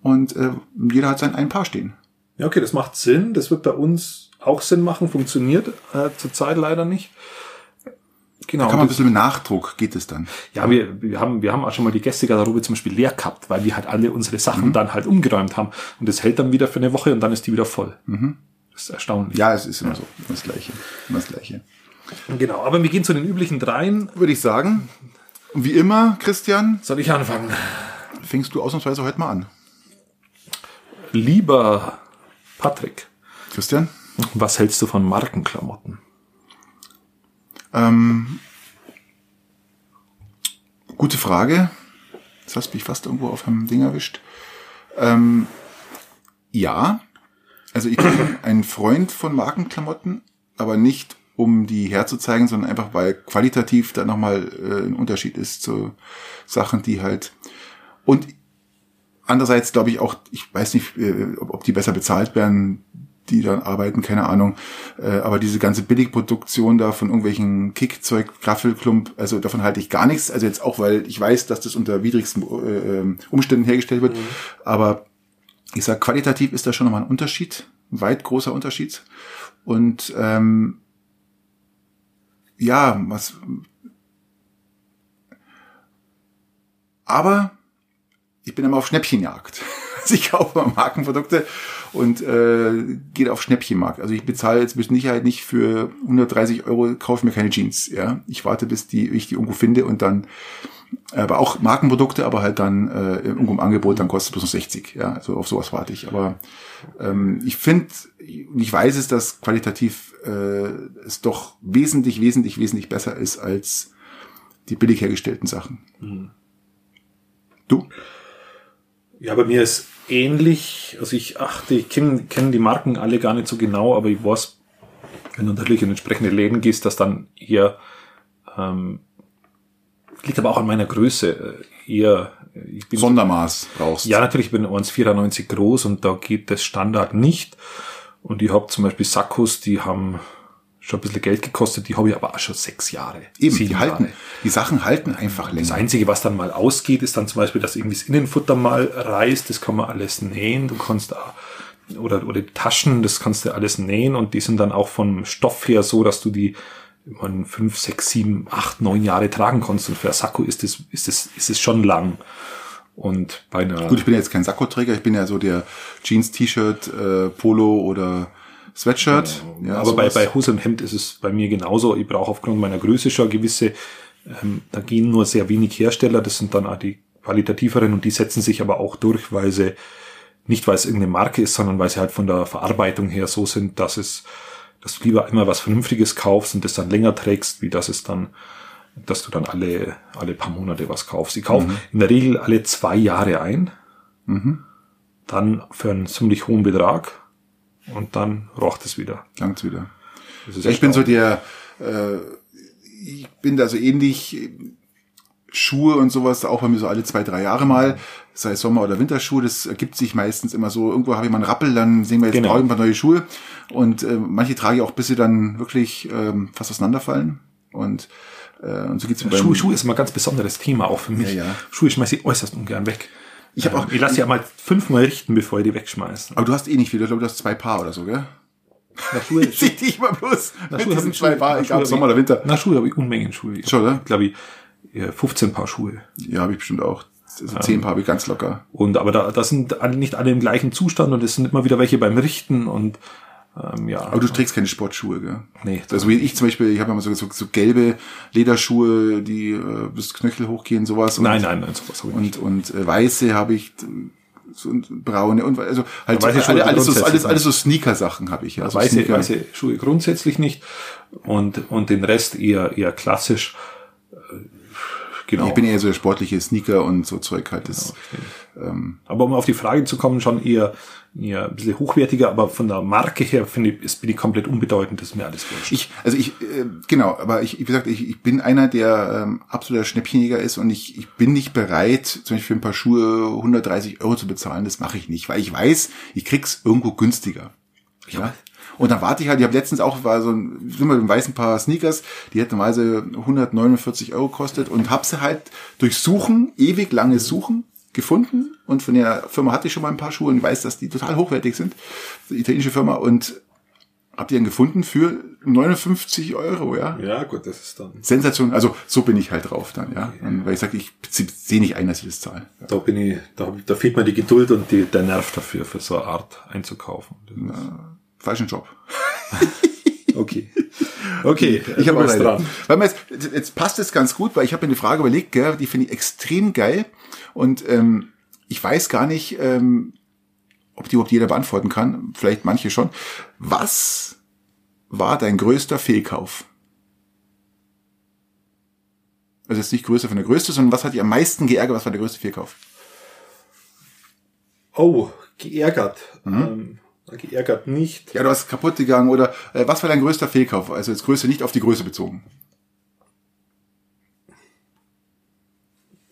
Speaker 2: Und äh, jeder hat sein ein Paar stehen.
Speaker 1: Ja, okay, das macht Sinn. Das wird bei uns auch Sinn machen, funktioniert äh, zurzeit leider nicht. Genau.
Speaker 2: Kann man ein bisschen mit Nachdruck, geht es dann.
Speaker 1: Ja, wir, wir haben, wir haben auch schon mal die Gästegarderobe zum Beispiel leer gehabt, weil wir halt alle unsere Sachen dann halt umgeräumt haben. Und das hält dann wieder für eine Woche und dann ist die wieder voll. Das ist erstaunlich.
Speaker 2: Ja, es ist immer so. Das Gleiche. Immer das Gleiche.
Speaker 1: Genau, aber wir gehen zu den üblichen dreien.
Speaker 2: Würde ich sagen. Wie immer, Christian,
Speaker 1: Soll ich anfangen?
Speaker 2: fängst du ausnahmsweise heute mal an.
Speaker 1: Lieber Patrick,
Speaker 2: Christian?
Speaker 1: was hältst du von Markenklamotten?
Speaker 2: Ähm, gute Frage. Jetzt hast du mich fast irgendwo auf einem Ding erwischt. Ähm, ja. Also ich bin [coughs] ein Freund von Markenklamotten, aber nicht um die herzuzeigen, sondern einfach, weil qualitativ da nochmal äh, ein Unterschied ist zu Sachen, die halt und andererseits glaube ich auch, ich weiß nicht, äh, ob, ob die besser bezahlt werden, die dann arbeiten, keine Ahnung. Äh, aber diese ganze Billigproduktion da von irgendwelchen Kickzeug, Graffelklump, also davon halte ich gar nichts. Also jetzt auch, weil ich weiß, dass das unter widrigsten äh, ähm, Umständen hergestellt wird. Aber ich sag, qualitativ ist da schon nochmal ein Unterschied, ein weit großer Unterschied. Und ähm, ja, was. Aber ich bin immer auf Schnäppchenjagd. [laughs] Also ich kaufe Markenprodukte und äh, gehe auf Schnäppchenmarkt. Also ich bezahle jetzt mit Sicherheit nicht für 130 Euro, kaufe mir keine Jeans. Ja, ich warte, bis die ich die irgendwo finde und dann, aber auch Markenprodukte, aber halt dann äh, irgendwo im Angebot, dann kostet es bloß noch 60. Ja, also auf sowas warte ich. Aber ähm, ich finde, und ich weiß es, dass qualitativ äh, es doch wesentlich, wesentlich, wesentlich besser ist als die billig hergestellten Sachen. Du?
Speaker 1: Ja, bei mir ist ähnlich. Also ich achte, ich kenne kenn die Marken alle gar nicht so genau, aber ich weiß, wenn du natürlich in entsprechende Läden gehst, dass dann eher ähm, liegt aber auch an meiner Größe. äh, Eher, äh, ich bin
Speaker 2: Sondermaß brauchst.
Speaker 1: Ja, natürlich, ich bin 1,94 groß und da geht das Standard nicht. Und ich habe zum Beispiel Sakkos, die haben schon ein bisschen Geld gekostet, die habe ich aber auch schon sechs Jahre.
Speaker 2: Eben, die halten,
Speaker 1: Jahre.
Speaker 2: die Sachen halten einfach
Speaker 1: Das
Speaker 2: länger.
Speaker 1: Einzige, was dann mal ausgeht, ist dann zum Beispiel, dass irgendwie das Innenfutter mal reißt. Das kann man alles nähen. Du kannst auch, oder, oder die Taschen, das kannst du alles nähen und die sind dann auch vom Stoff her so, dass du die man fünf, sechs, sieben, acht, neun Jahre tragen kannst. Und für ein Sakko ist es, ist es, ist es schon lang. Und bei einer.
Speaker 2: Gut, ich bin ja jetzt kein Sakkoträger, ich bin ja so der Jeans, T-Shirt, äh, Polo oder Sweatshirt.
Speaker 1: Ja, aber bei, bei Hose und Hemd ist es bei mir genauso. Ich brauche aufgrund meiner Größe schon gewisse, ähm, da gehen nur sehr wenig Hersteller, das sind dann auch die qualitativeren und die setzen sich aber auch durch, weil sie nicht weil es irgendeine Marke ist, sondern weil sie halt von der Verarbeitung her so sind, dass es, dass du lieber immer was Vernünftiges kaufst und das dann länger trägst, wie dass es dann, dass du dann alle, alle paar Monate was kaufst. Ich kaufe mhm. in der Regel alle zwei Jahre ein, mhm. dann für einen ziemlich hohen Betrag und dann rocht es wieder.
Speaker 2: Langt's wieder. Ich bin so der, äh, ich bin da so ähnlich, Schuhe und sowas, auch bei mir so alle zwei, drei Jahre mal, sei es Sommer- oder Winterschuhe, das ergibt sich meistens immer so, irgendwo habe ich mal einen Rappel, dann sehen wir jetzt genau. ein paar neue Schuhe und äh, manche trage ich auch, bis sie dann wirklich ähm, fast auseinanderfallen und äh, und so geht's mir
Speaker 1: Schuhe, Schuhe ist immer ein ganz besonderes Thema auch für mich. Ja, ja. Schuhe schmeiße ich äußerst ungern weg. Ich habe auch, ich lasse ja mal fünfmal richten, bevor ich die wegschmeiße.
Speaker 2: Aber du hast eh nicht viel, ich glaube, du hast zwei Paar oder so, gell? Na, Schuhe, [laughs] ich sehe dich mal bloß na, Schuhe mit diesen zwei Paar, egal Sommer oder Winter.
Speaker 1: Na, Schuhe habe ich Unmengen Schuhe.
Speaker 2: Schon, oder?
Speaker 1: Ich glaube, ich 15 Paar Schuhe.
Speaker 2: Ja, habe ich bestimmt auch. Also 10 Paar habe ich ganz locker.
Speaker 1: Und aber da, da sind nicht alle im gleichen Zustand und es sind immer wieder welche beim Richten und ähm, ja.
Speaker 2: Aber du trägst keine Sportschuhe, gell?
Speaker 1: Nee.
Speaker 2: Also wie ich zum Beispiel, ich habe immer so, so, so gelbe Lederschuhe, die äh, bis Knöchel hochgehen, sowas.
Speaker 1: Und, nein, nein, nein, sowas
Speaker 2: habe ich nicht. Und, und äh, weiße habe ich so braune und also halt so, alle, alles, so, alles, alles so Sneaker-Sachen habe ich ja.
Speaker 1: Also weiße, weiße Schuhe grundsätzlich nicht und, und den Rest eher, eher klassisch.
Speaker 2: Genau. Ich bin eher so der sportliche Sneaker und so Zeug halt. Das,
Speaker 1: genau, ähm, aber um auf die Frage zu kommen, schon eher, eher ein bisschen hochwertiger, aber von der Marke her finde ich, ist, bin ich komplett unbedeutend, das ist mir alles wurscht.
Speaker 2: Ich, also ich, äh, genau, aber ich, wie gesagt, ich, ich bin einer, der ähm, absoluter Schnäppchenjäger ist und ich, ich bin nicht bereit, zum Beispiel für ein paar Schuhe 130 Euro zu bezahlen, das mache ich nicht, weil ich weiß, ich krieg's irgendwo günstiger. Ja. Und dann warte ich halt, ich habe letztens auch, war so ein, sind wir ein weißen Paar Sneakers, die hätten normalerweise 149 Euro kostet und habe sie halt durch Suchen, ewig langes Suchen, gefunden und von der Firma hatte ich schon mal ein paar Schuhe und weiß, dass die total hochwertig sind, die italienische Firma und hab die dann gefunden für 59 Euro, ja.
Speaker 1: Ja, gut, das ist dann.
Speaker 2: Sensation, also so bin ich halt drauf dann, ja. Okay. weil ich sage, ich sehe nicht ein, dass ich das zahle.
Speaker 1: Da bin ich, da, da fehlt mir die Geduld und die, der Nerv dafür, für so eine Art einzukaufen.
Speaker 2: Na, falschen Job. [laughs]
Speaker 1: okay. Okay,
Speaker 2: ich habe was dran. Weil jetzt, jetzt passt es ganz gut, weil ich habe mir eine Frage überlegt, gell, die finde ich extrem geil und ähm, ich weiß gar nicht, ähm, ob die überhaupt jeder beantworten kann. Vielleicht manche schon. Was war dein größter Fehlkauf? Also jetzt nicht größer von der größte, sondern was hat dich am meisten geärgert? Was war der größte Fehlkauf?
Speaker 1: Oh, geärgert. Mhm. Ähm, geärgert nicht.
Speaker 2: Ja, du hast kaputt gegangen oder äh, was war dein größter Fehlkauf? Also jetzt Größe nicht auf die Größe bezogen.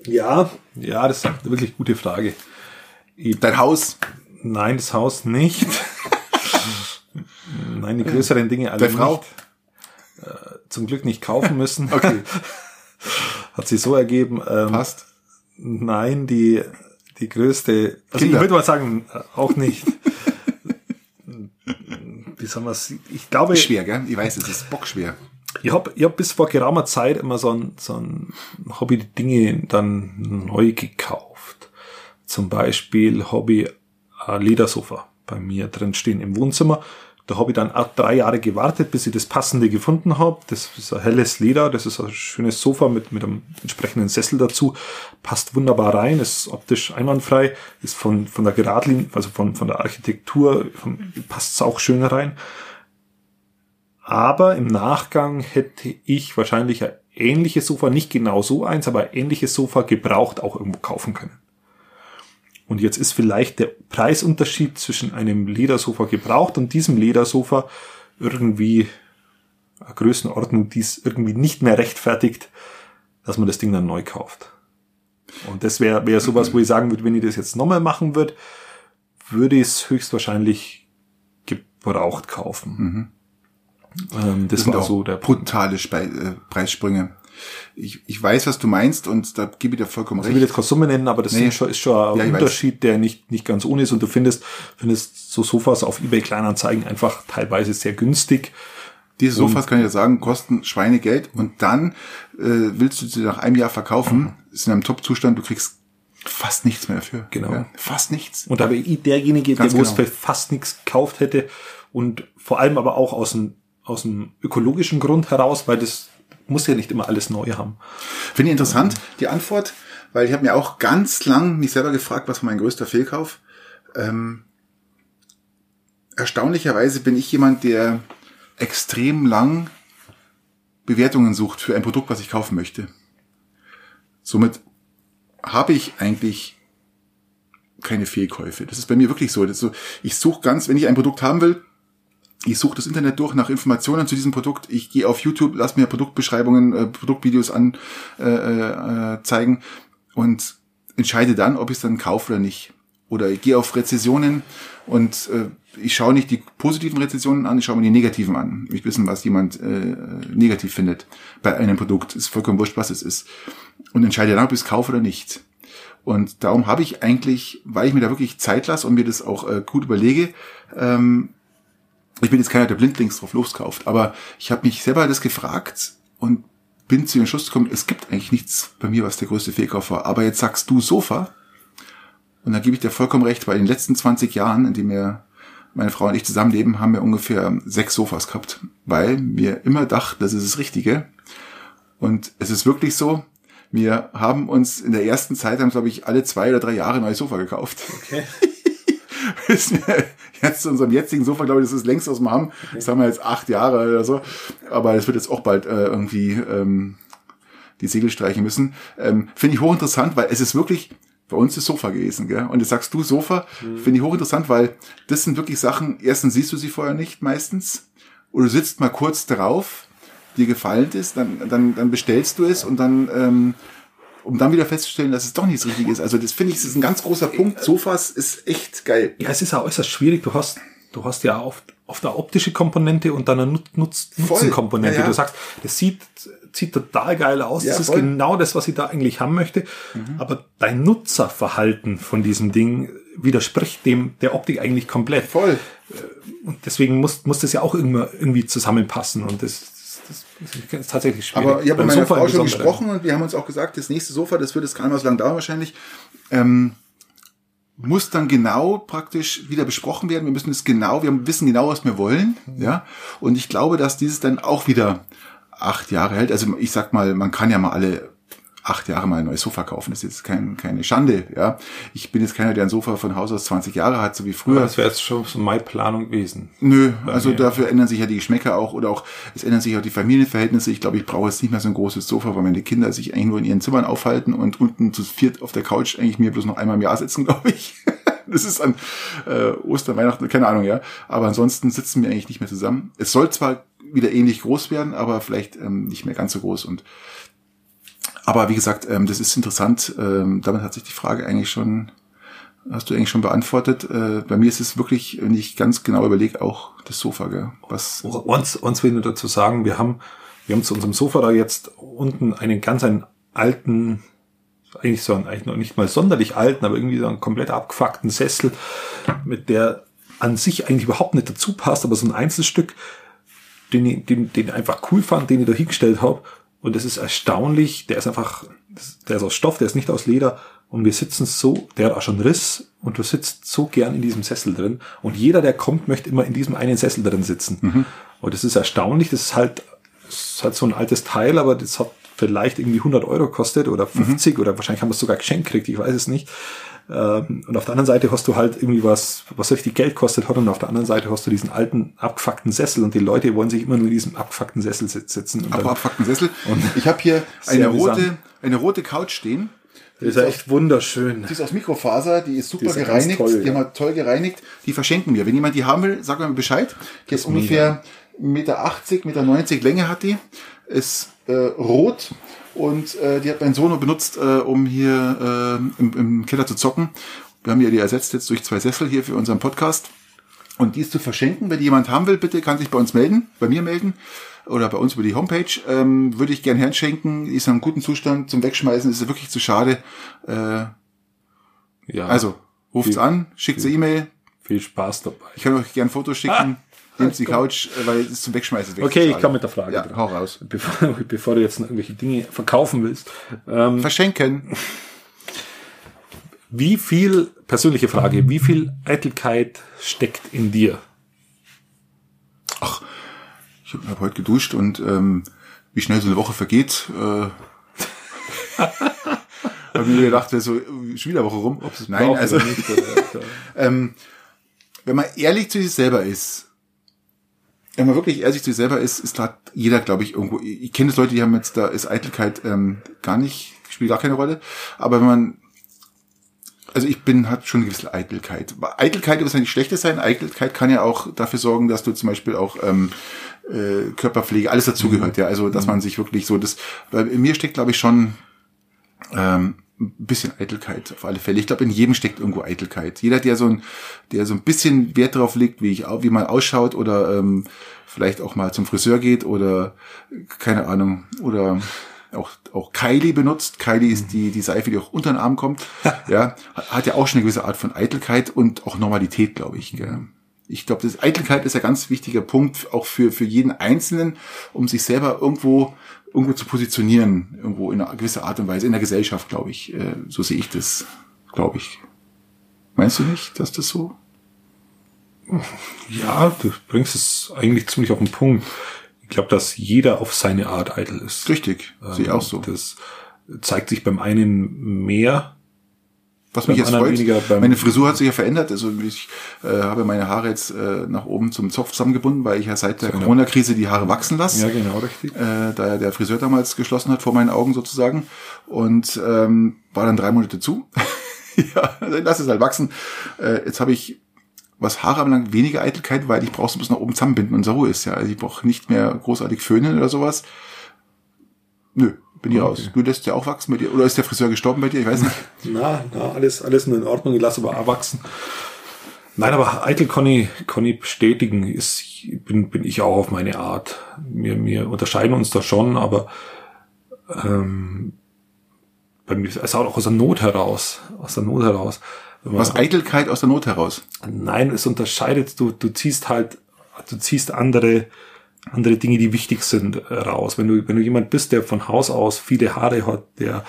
Speaker 1: Ja, ja, das ist eine wirklich gute Frage.
Speaker 2: Dein Haus?
Speaker 1: Nein, das Haus nicht. [laughs] nein, die größeren Dinge alle
Speaker 2: Deine Frau?
Speaker 1: Nicht. Äh, zum Glück nicht kaufen müssen. [laughs] okay. Hat sich so ergeben.
Speaker 2: Ähm, Passt.
Speaker 1: Nein, die, die größte, also Kinder. ich würde mal sagen, auch nicht wie soll man es, ich glaube.
Speaker 2: Schwer, gell? Ich weiß, es ist bockschwer.
Speaker 1: Ich habe ich hab bis vor geraumer Zeit immer so ein, so ein Hobby Dinge dann neu gekauft. Zum Beispiel Hobby ein Ledersofa bei mir drin stehen im Wohnzimmer. Da habe ich dann auch drei Jahre gewartet, bis ich das passende gefunden habe. Das ist ein helles Leder, das ist ein schönes Sofa mit, mit einem entsprechenden Sessel dazu. Passt wunderbar rein, ist optisch einwandfrei, ist von, von der Geradlinie, also von, von der Architektur, von, passt es auch schön rein. Aber im Nachgang hätte ich wahrscheinlich ein ähnliches Sofa, nicht genau so eins, aber ein ähnliches Sofa gebraucht auch irgendwo kaufen können. Und jetzt ist vielleicht der Preisunterschied zwischen einem Ledersofa gebraucht und diesem Ledersofa irgendwie eine Größenordnung, die es irgendwie nicht mehr rechtfertigt, dass man das Ding dann neu kauft. Und das wäre wär sowas, wo ich sagen würde, wenn ich das jetzt nochmal machen würde, würde ich es höchstwahrscheinlich gebraucht kaufen. Mhm.
Speaker 2: Ähm, das, das war so der brutale Spe äh, Preissprünge ich, ich weiß, was du meinst und da gebe ich dir vollkommen
Speaker 1: recht. Ich will jetzt keine Summe nennen, aber das nee. schon, ist schon ein ja, Unterschied, weiß. der nicht, nicht ganz ohne ist und du findest, findest so Sofas auf eBay Kleinanzeigen einfach teilweise sehr günstig.
Speaker 2: Diese Sofas, kann ich ja sagen, kosten Schweinegeld und dann äh, willst du sie nach einem Jahr verkaufen, ist in einem Top-Zustand, du kriegst fast nichts mehr dafür.
Speaker 1: Genau.
Speaker 2: Ja, fast nichts.
Speaker 1: Und da wäre ich derjenige,
Speaker 2: Ganz
Speaker 1: der
Speaker 2: genau.
Speaker 1: für fast nichts gekauft hätte und vor allem aber auch aus dem, aus dem ökologischen Grund heraus, weil das muss ja nicht immer alles neu haben.
Speaker 2: Finde ich interessant, die Antwort, weil ich habe mir auch ganz lang mich selber gefragt, was war mein größter Fehlkauf. Ähm, erstaunlicherweise bin ich jemand, der extrem lang Bewertungen sucht für ein Produkt, was ich kaufen möchte. Somit habe ich eigentlich keine Fehlkäufe. Das ist bei mir wirklich so. So ich suche ganz, wenn ich ein Produkt haben will, ich suche das Internet durch nach Informationen zu diesem Produkt. Ich gehe auf YouTube, lass mir Produktbeschreibungen, äh, Produktvideos an äh, äh, zeigen und entscheide dann, ob ich es dann kaufe oder nicht. Oder ich gehe auf Rezessionen und äh, ich schaue nicht die positiven Rezensionen an, ich schaue mir die negativen an. Ich wissen, was jemand äh, negativ findet bei einem Produkt. Ist vollkommen wurscht, was es ist. Und entscheide dann, ob ich es kaufe oder nicht. Und darum habe ich eigentlich, weil ich mir da wirklich Zeit lasse und mir das auch äh, gut überlege, ähm, ich bin jetzt keiner, der blindlings drauf loskauft, aber ich habe mich selber das gefragt und bin zu dem Schluss gekommen, es gibt eigentlich nichts bei mir, was der größte Fehlkauf war. Aber jetzt sagst du Sofa und da gebe ich dir vollkommen recht, weil in den letzten 20 Jahren, in denen wir, meine Frau und ich zusammenleben, haben wir ungefähr sechs Sofas gehabt, weil wir immer dachten, das ist das Richtige. Und es ist wirklich so, wir haben uns in der ersten Zeit, haben glaube ich alle zwei oder drei Jahre ein neues Sofa gekauft.
Speaker 1: Okay. [laughs] [laughs]
Speaker 2: Jetzt zu unserem jetzigen Sofa, glaube ich, das ist längst aus dem Hamm. Das haben wir jetzt acht Jahre oder so. Aber das wird jetzt auch bald äh, irgendwie ähm, die Segel streichen müssen. Ähm, finde ich hochinteressant, weil es ist wirklich bei uns das Sofa gewesen, gell? Und jetzt sagst du Sofa, finde ich hochinteressant, weil das sind wirklich Sachen, erstens siehst du sie vorher nicht meistens. Oder du sitzt mal kurz drauf, dir gefallen ist, dann, dann, dann bestellst du es und dann, ähm, um dann wieder festzustellen, dass es doch nicht das Richtige ist. Also das finde ich, das ist ein ganz großer Punkt. Sofas ist echt geil.
Speaker 1: Ja, es ist ja äußerst schwierig. Du hast, du hast ja oft, oft eine optische Komponente und dann eine Nut- Nutz, Nutzenkomponente.
Speaker 2: Ja, ja.
Speaker 1: Du sagst, das sieht, sieht total geil aus.
Speaker 2: Ja,
Speaker 1: das ist
Speaker 2: voll.
Speaker 1: genau das, was ich da eigentlich haben möchte. Aber dein Nutzerverhalten von diesem Ding widerspricht dem der Optik eigentlich komplett.
Speaker 2: Voll.
Speaker 1: Und deswegen muss, muss das ja auch irgendwie, irgendwie zusammenpassen. Und das, das, ist tatsächlich schwierig.
Speaker 2: Aber ich habe mit meiner
Speaker 1: Sofa
Speaker 2: Frau schon gesprochen und wir haben uns auch gesagt, das nächste Sofa, das wird jetzt gar nicht mehr so lange dauern wahrscheinlich, ähm, muss dann genau praktisch wieder besprochen werden. Wir müssen es genau, wir wissen genau, was wir wollen, ja. Und ich glaube, dass dieses dann auch wieder acht Jahre hält. Also ich sag mal, man kann ja mal alle acht Jahre mal ein neues Sofa kaufen. Das ist jetzt kein, keine Schande, ja. Ich bin jetzt keiner, der ein Sofa von Haus aus 20 Jahre hat, so wie früher.
Speaker 1: Das wäre jetzt schon so meine Planung gewesen.
Speaker 2: Nö, also
Speaker 1: mir.
Speaker 2: dafür ändern sich ja die Geschmäcker auch oder auch, es ändern sich auch die Familienverhältnisse. Ich glaube, ich brauche jetzt nicht mehr so ein großes Sofa, weil meine Kinder sich eigentlich nur in ihren Zimmern aufhalten und unten zu viert auf der Couch eigentlich mir bloß noch einmal im Jahr sitzen, [laughs] glaube ich. Das ist an äh, Ostern, Weihnachten, keine Ahnung, ja. Aber ansonsten sitzen wir eigentlich nicht mehr zusammen. Es soll zwar wieder ähnlich groß werden, aber vielleicht ähm, nicht mehr ganz so groß. Und aber wie gesagt, ähm, das ist interessant. Ähm, damit hat sich die Frage eigentlich schon hast du eigentlich schon beantwortet. Äh, bei mir ist es wirklich, wenn ich ganz genau überlege, auch das Sofa, gell? Was,
Speaker 1: Uns, uns will nur dazu sagen, wir haben, wir haben zu unserem Sofa da jetzt unten einen ganz einen alten, eigentlich so einen, eigentlich noch nicht mal sonderlich alten, aber irgendwie so einen komplett abgefuckten Sessel, mit der an sich eigentlich überhaupt nicht dazu passt, aber so ein Einzelstück, den ich, den, den ich einfach cool fand, den ich da hingestellt habe. Und das ist erstaunlich, der ist einfach, der ist aus Stoff, der ist nicht aus Leder. Und wir sitzen so, der hat auch schon Riss und du sitzt so gern in diesem Sessel drin. Und jeder, der kommt, möchte immer in diesem einen Sessel drin sitzen. Und das ist erstaunlich, das ist halt, das ist halt so ein altes Teil, aber das hat vielleicht irgendwie 100 Euro kostet oder 50 oder wahrscheinlich haben wir es sogar geschenkt gekriegt, ich weiß es nicht. Ähm, Und auf der anderen Seite hast du halt irgendwie was, was richtig Geld kostet hat und auf der anderen Seite hast du diesen alten, abgefuckten Sessel und die Leute wollen sich immer nur in diesem abgefuckten Sessel sit- sitzen. Und
Speaker 2: aber
Speaker 1: dann,
Speaker 2: abfuckten Sessel. [laughs] Ich habe hier [laughs] eine rote, eine rote Couch stehen.
Speaker 1: das ist ja echt wunderschön.
Speaker 2: Die ist aus Mikrofaser, die ist super
Speaker 1: Die ist
Speaker 2: gereinigt,
Speaker 1: toll,
Speaker 2: die
Speaker 1: ja.
Speaker 2: haben wir toll gereinigt. Die verschenken wir. Wenn jemand die haben will, sag mir Bescheid. Die ist ungefähr 1,80 Meter, 1,90 Meter Länge hat die. Ist äh, rot und äh, die hat mein Sohn benutzt, äh, um hier äh, im, im Keller zu zocken. Wir haben ja die ersetzt jetzt durch zwei Sessel hier für unseren Podcast. Und die ist zu verschenken. Wenn die jemand haben will, bitte kann sich bei uns melden, bei mir melden oder bei uns über die Homepage. Ähm, würde ich gern herschenken. Die ist in einem guten Zustand zum Wegschmeißen. Ist wirklich zu schade. Äh,
Speaker 1: Ja,
Speaker 2: also, ruft's
Speaker 1: Viel-
Speaker 2: an, schickt eine E-Mail.
Speaker 1: viel Spaß dabei.
Speaker 2: Ich kann euch gern Fotos schicken. Nimmst die Couch, äh, weil es zum Wegschmeißen weg.
Speaker 1: Okay, ich komme mit der Frage.
Speaker 2: Ja,
Speaker 1: dran.
Speaker 2: hau raus.
Speaker 1: Bevor, [laughs] bevor du jetzt noch irgendwelche Dinge verkaufen willst. Ähm,
Speaker 2: Verschenken.
Speaker 1: wie viel, persönliche Frage, wie viel Eitelkeit steckt in dir?
Speaker 2: Ich habe heute geduscht und ähm, wie schnell so eine Woche vergeht, äh, [laughs] habe mir gedacht, so äh, schon wieder Woche rum. Nein, also
Speaker 1: nicht, [laughs]
Speaker 2: ähm, wenn man ehrlich zu sich selber ist, wenn man wirklich ehrlich zu sich selber ist, ist da jeder, glaube ich, irgendwo. Ich, kenne das Leute, die haben jetzt, da ist Eitelkeit ähm, gar nicht, spielt gar keine Rolle. Aber wenn man, also ich bin, hat schon eine gewisse Eitelkeit. Eitelkeit muss ja nicht schlechtes sein. Eitelkeit kann ja auch dafür sorgen, dass du zum Beispiel auch ähm, äh, Körperpflege, alles dazugehört, ja. Also dass man sich wirklich so das, weil in mir steckt, glaube ich, schon ähm, ein bisschen Eitelkeit auf alle Fälle. Ich glaube, in jedem steckt irgendwo Eitelkeit. Jeder, der so ein, der so ein bisschen Wert darauf legt, wie ich, wie man ausschaut oder ähm, vielleicht auch mal zum Friseur geht oder keine Ahnung oder auch auch Kylie benutzt. Kylie ist die die Seife, die auch unter den Arm kommt. [laughs] ja, hat ja auch schon eine gewisse Art von Eitelkeit und auch Normalität, glaube ich. Gell? Ich glaube, das Eitelkeit ist ein ganz wichtiger Punkt auch für für jeden Einzelnen, um sich selber irgendwo irgendwo zu positionieren, irgendwo in einer gewisser Art und Weise in der Gesellschaft, glaube ich. Äh, so sehe ich das, glaube ich. Meinst du nicht, dass das so?
Speaker 1: Ja, du bringst es eigentlich ziemlich auf den Punkt. Ich glaube, dass jeder auf seine Art eitel ist.
Speaker 2: Richtig, sehe ich auch so.
Speaker 1: Das zeigt sich beim einen mehr.
Speaker 2: Was mich jetzt freut, meine Frisur hat sich ja verändert. Also ich äh, habe meine Haare jetzt äh, nach oben zum Zopf zusammengebunden, weil ich ja seit der Corona-Krise die Haare wachsen lasse.
Speaker 1: Ja, genau, richtig.
Speaker 2: äh, da ja der Friseur damals geschlossen hat vor meinen Augen sozusagen und ähm, war dann drei Monate zu. [laughs] ja, dann lass es halt wachsen. Äh, jetzt habe ich was Haare anbelangt weniger Eitelkeit, weil ich brauche es bis nach oben zusammenbinden und so ist ja. Also ich brauche nicht mehr großartig föhnen oder sowas. Nö, bin ich raus. Du lässt ja auch wachsen bei dir oder ist der Friseur gestorben bei dir? Ich weiß nicht. [laughs]
Speaker 1: Na, na, alles, alles nur in Ordnung, ich lasse aber auch wachsen. Nein, aber eitel kann ich bestätigen, ist, bin, bin ich auch auf meine Art. Wir, wir unterscheiden uns da schon, aber ähm, bei mir es auch aus der Not heraus. Aus der Not heraus.
Speaker 2: Was Eitelkeit aus der Not heraus.
Speaker 1: Nein, es unterscheidet, du, du ziehst halt, du ziehst andere, andere Dinge, die wichtig sind, äh, raus. Wenn du, wenn du jemand bist, der von Haus aus viele Haare hat, der,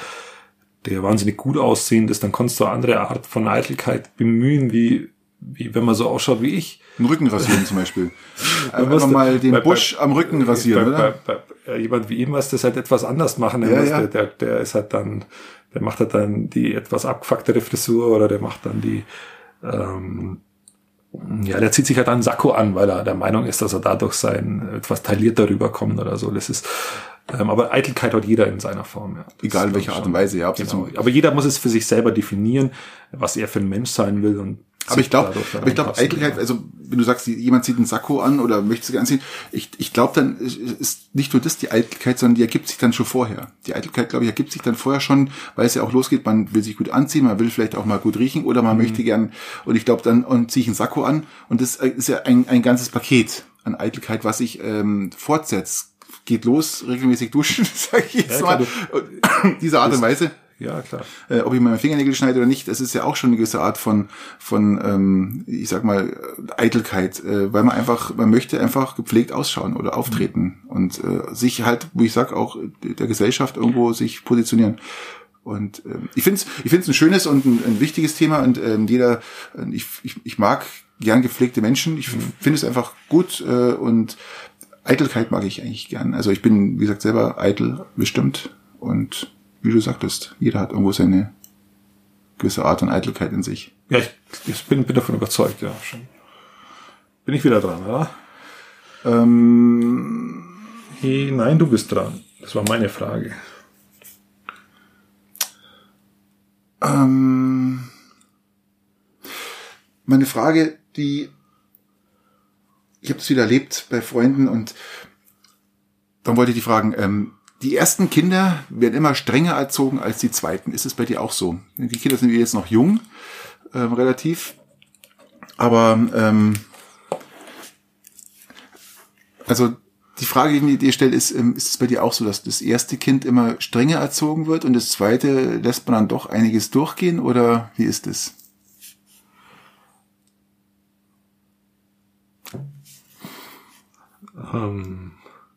Speaker 1: der wahnsinnig gut aussehend ist, dann kannst du eine andere Art von Eitelkeit bemühen, wie, wie wenn man so ausschaut wie ich.
Speaker 2: Den Rücken rasieren zum Beispiel. [laughs] Einfach mal den
Speaker 1: bei-
Speaker 2: Busch
Speaker 1: bei-
Speaker 2: am Rücken rasieren,
Speaker 1: bei,
Speaker 2: oder?
Speaker 1: Bei, bei, äh, jemand wie ihm was das halt etwas anders machen. Der,
Speaker 2: Ja, ja.
Speaker 1: Der, der, der ist halt dann, der macht halt dann die etwas abgefucktere Frisur oder der macht dann die, ähm, ja, der zieht sich halt einen Sakko an, weil er der Meinung ist, dass er dadurch sein etwas taillierter rüberkommt oder so. Das ist, ähm, aber Eitelkeit hat jeder in seiner Form. Ja. Das
Speaker 2: Egal in welcher Art und Weise, ja.
Speaker 1: Genau. Aber jeder muss es für sich selber definieren, was er für ein Mensch sein will und
Speaker 2: Aber ich glaube, ich glaube, Eitelkeit,
Speaker 1: ja.
Speaker 2: also wenn du sagst, jemand zieht einen Sakko an oder möchte sich anziehen, ich, ich glaube dann ist- nicht nur das die Eitelkeit, sondern die ergibt sich dann schon vorher. Die Eitelkeit, glaube ich, ergibt sich dann vorher schon, weil es ja auch losgeht, man will sich gut anziehen, man will vielleicht auch mal gut riechen oder
Speaker 1: Mhm.
Speaker 2: man möchte gern, und ich glaube dann, und ziehe ich einen Sakko an und das ist ja ein, ein ganzes Paket an Eitelkeit, was sich ähm, fortsetzt. Geht los, regelmäßig duschen, [laughs] sage ich jetzt
Speaker 1: Ja,
Speaker 2: mal. Diese Art und Weise
Speaker 1: Ja, klar.
Speaker 2: äh, ob ich meine Fingernägel schneide oder nicht, das ist ja auch schon eine gewisse Art von, von ähm, ich sag mal, Eitelkeit, äh, weil man einfach, man möchte einfach gepflegt ausschauen oder auftreten und äh, sich halt, wo ich sag, auch der Gesellschaft irgendwo sich positionieren. Und ähm, ich finde es ich find's ein schönes und ein, ein wichtiges Thema und ähm, jeder, ich, ich, ich mag gern gepflegte Menschen, ich finde es einfach gut äh, und Eitelkeit mag ich eigentlich gern. Also ich bin, wie gesagt, selber eitel bestimmt und wie du sagtest, jeder hat irgendwo seine gewisse Art und Eitelkeit in sich.
Speaker 1: Ja, ich, ich bin, bin davon überzeugt, ja, schon. Bin ich wieder dran, oder?
Speaker 2: Ähm,
Speaker 1: Hey, nein, du bist dran. Das war meine Frage.
Speaker 2: ähm, meine Frage, die ich habe es wieder erlebt bei Freunden und dann wollte ich die fragen, ähm, die ersten Kinder werden immer strenger erzogen als die zweiten. Ist es bei dir auch so? Die Kinder sind jetzt noch jung, ähm, relativ, aber ähm, also die Frage, die ich dir stelle, ist, ähm, ist es bei dir auch so, dass das erste Kind immer strenger erzogen wird und das zweite lässt man dann doch einiges durchgehen oder wie ist es?
Speaker 1: Ähm,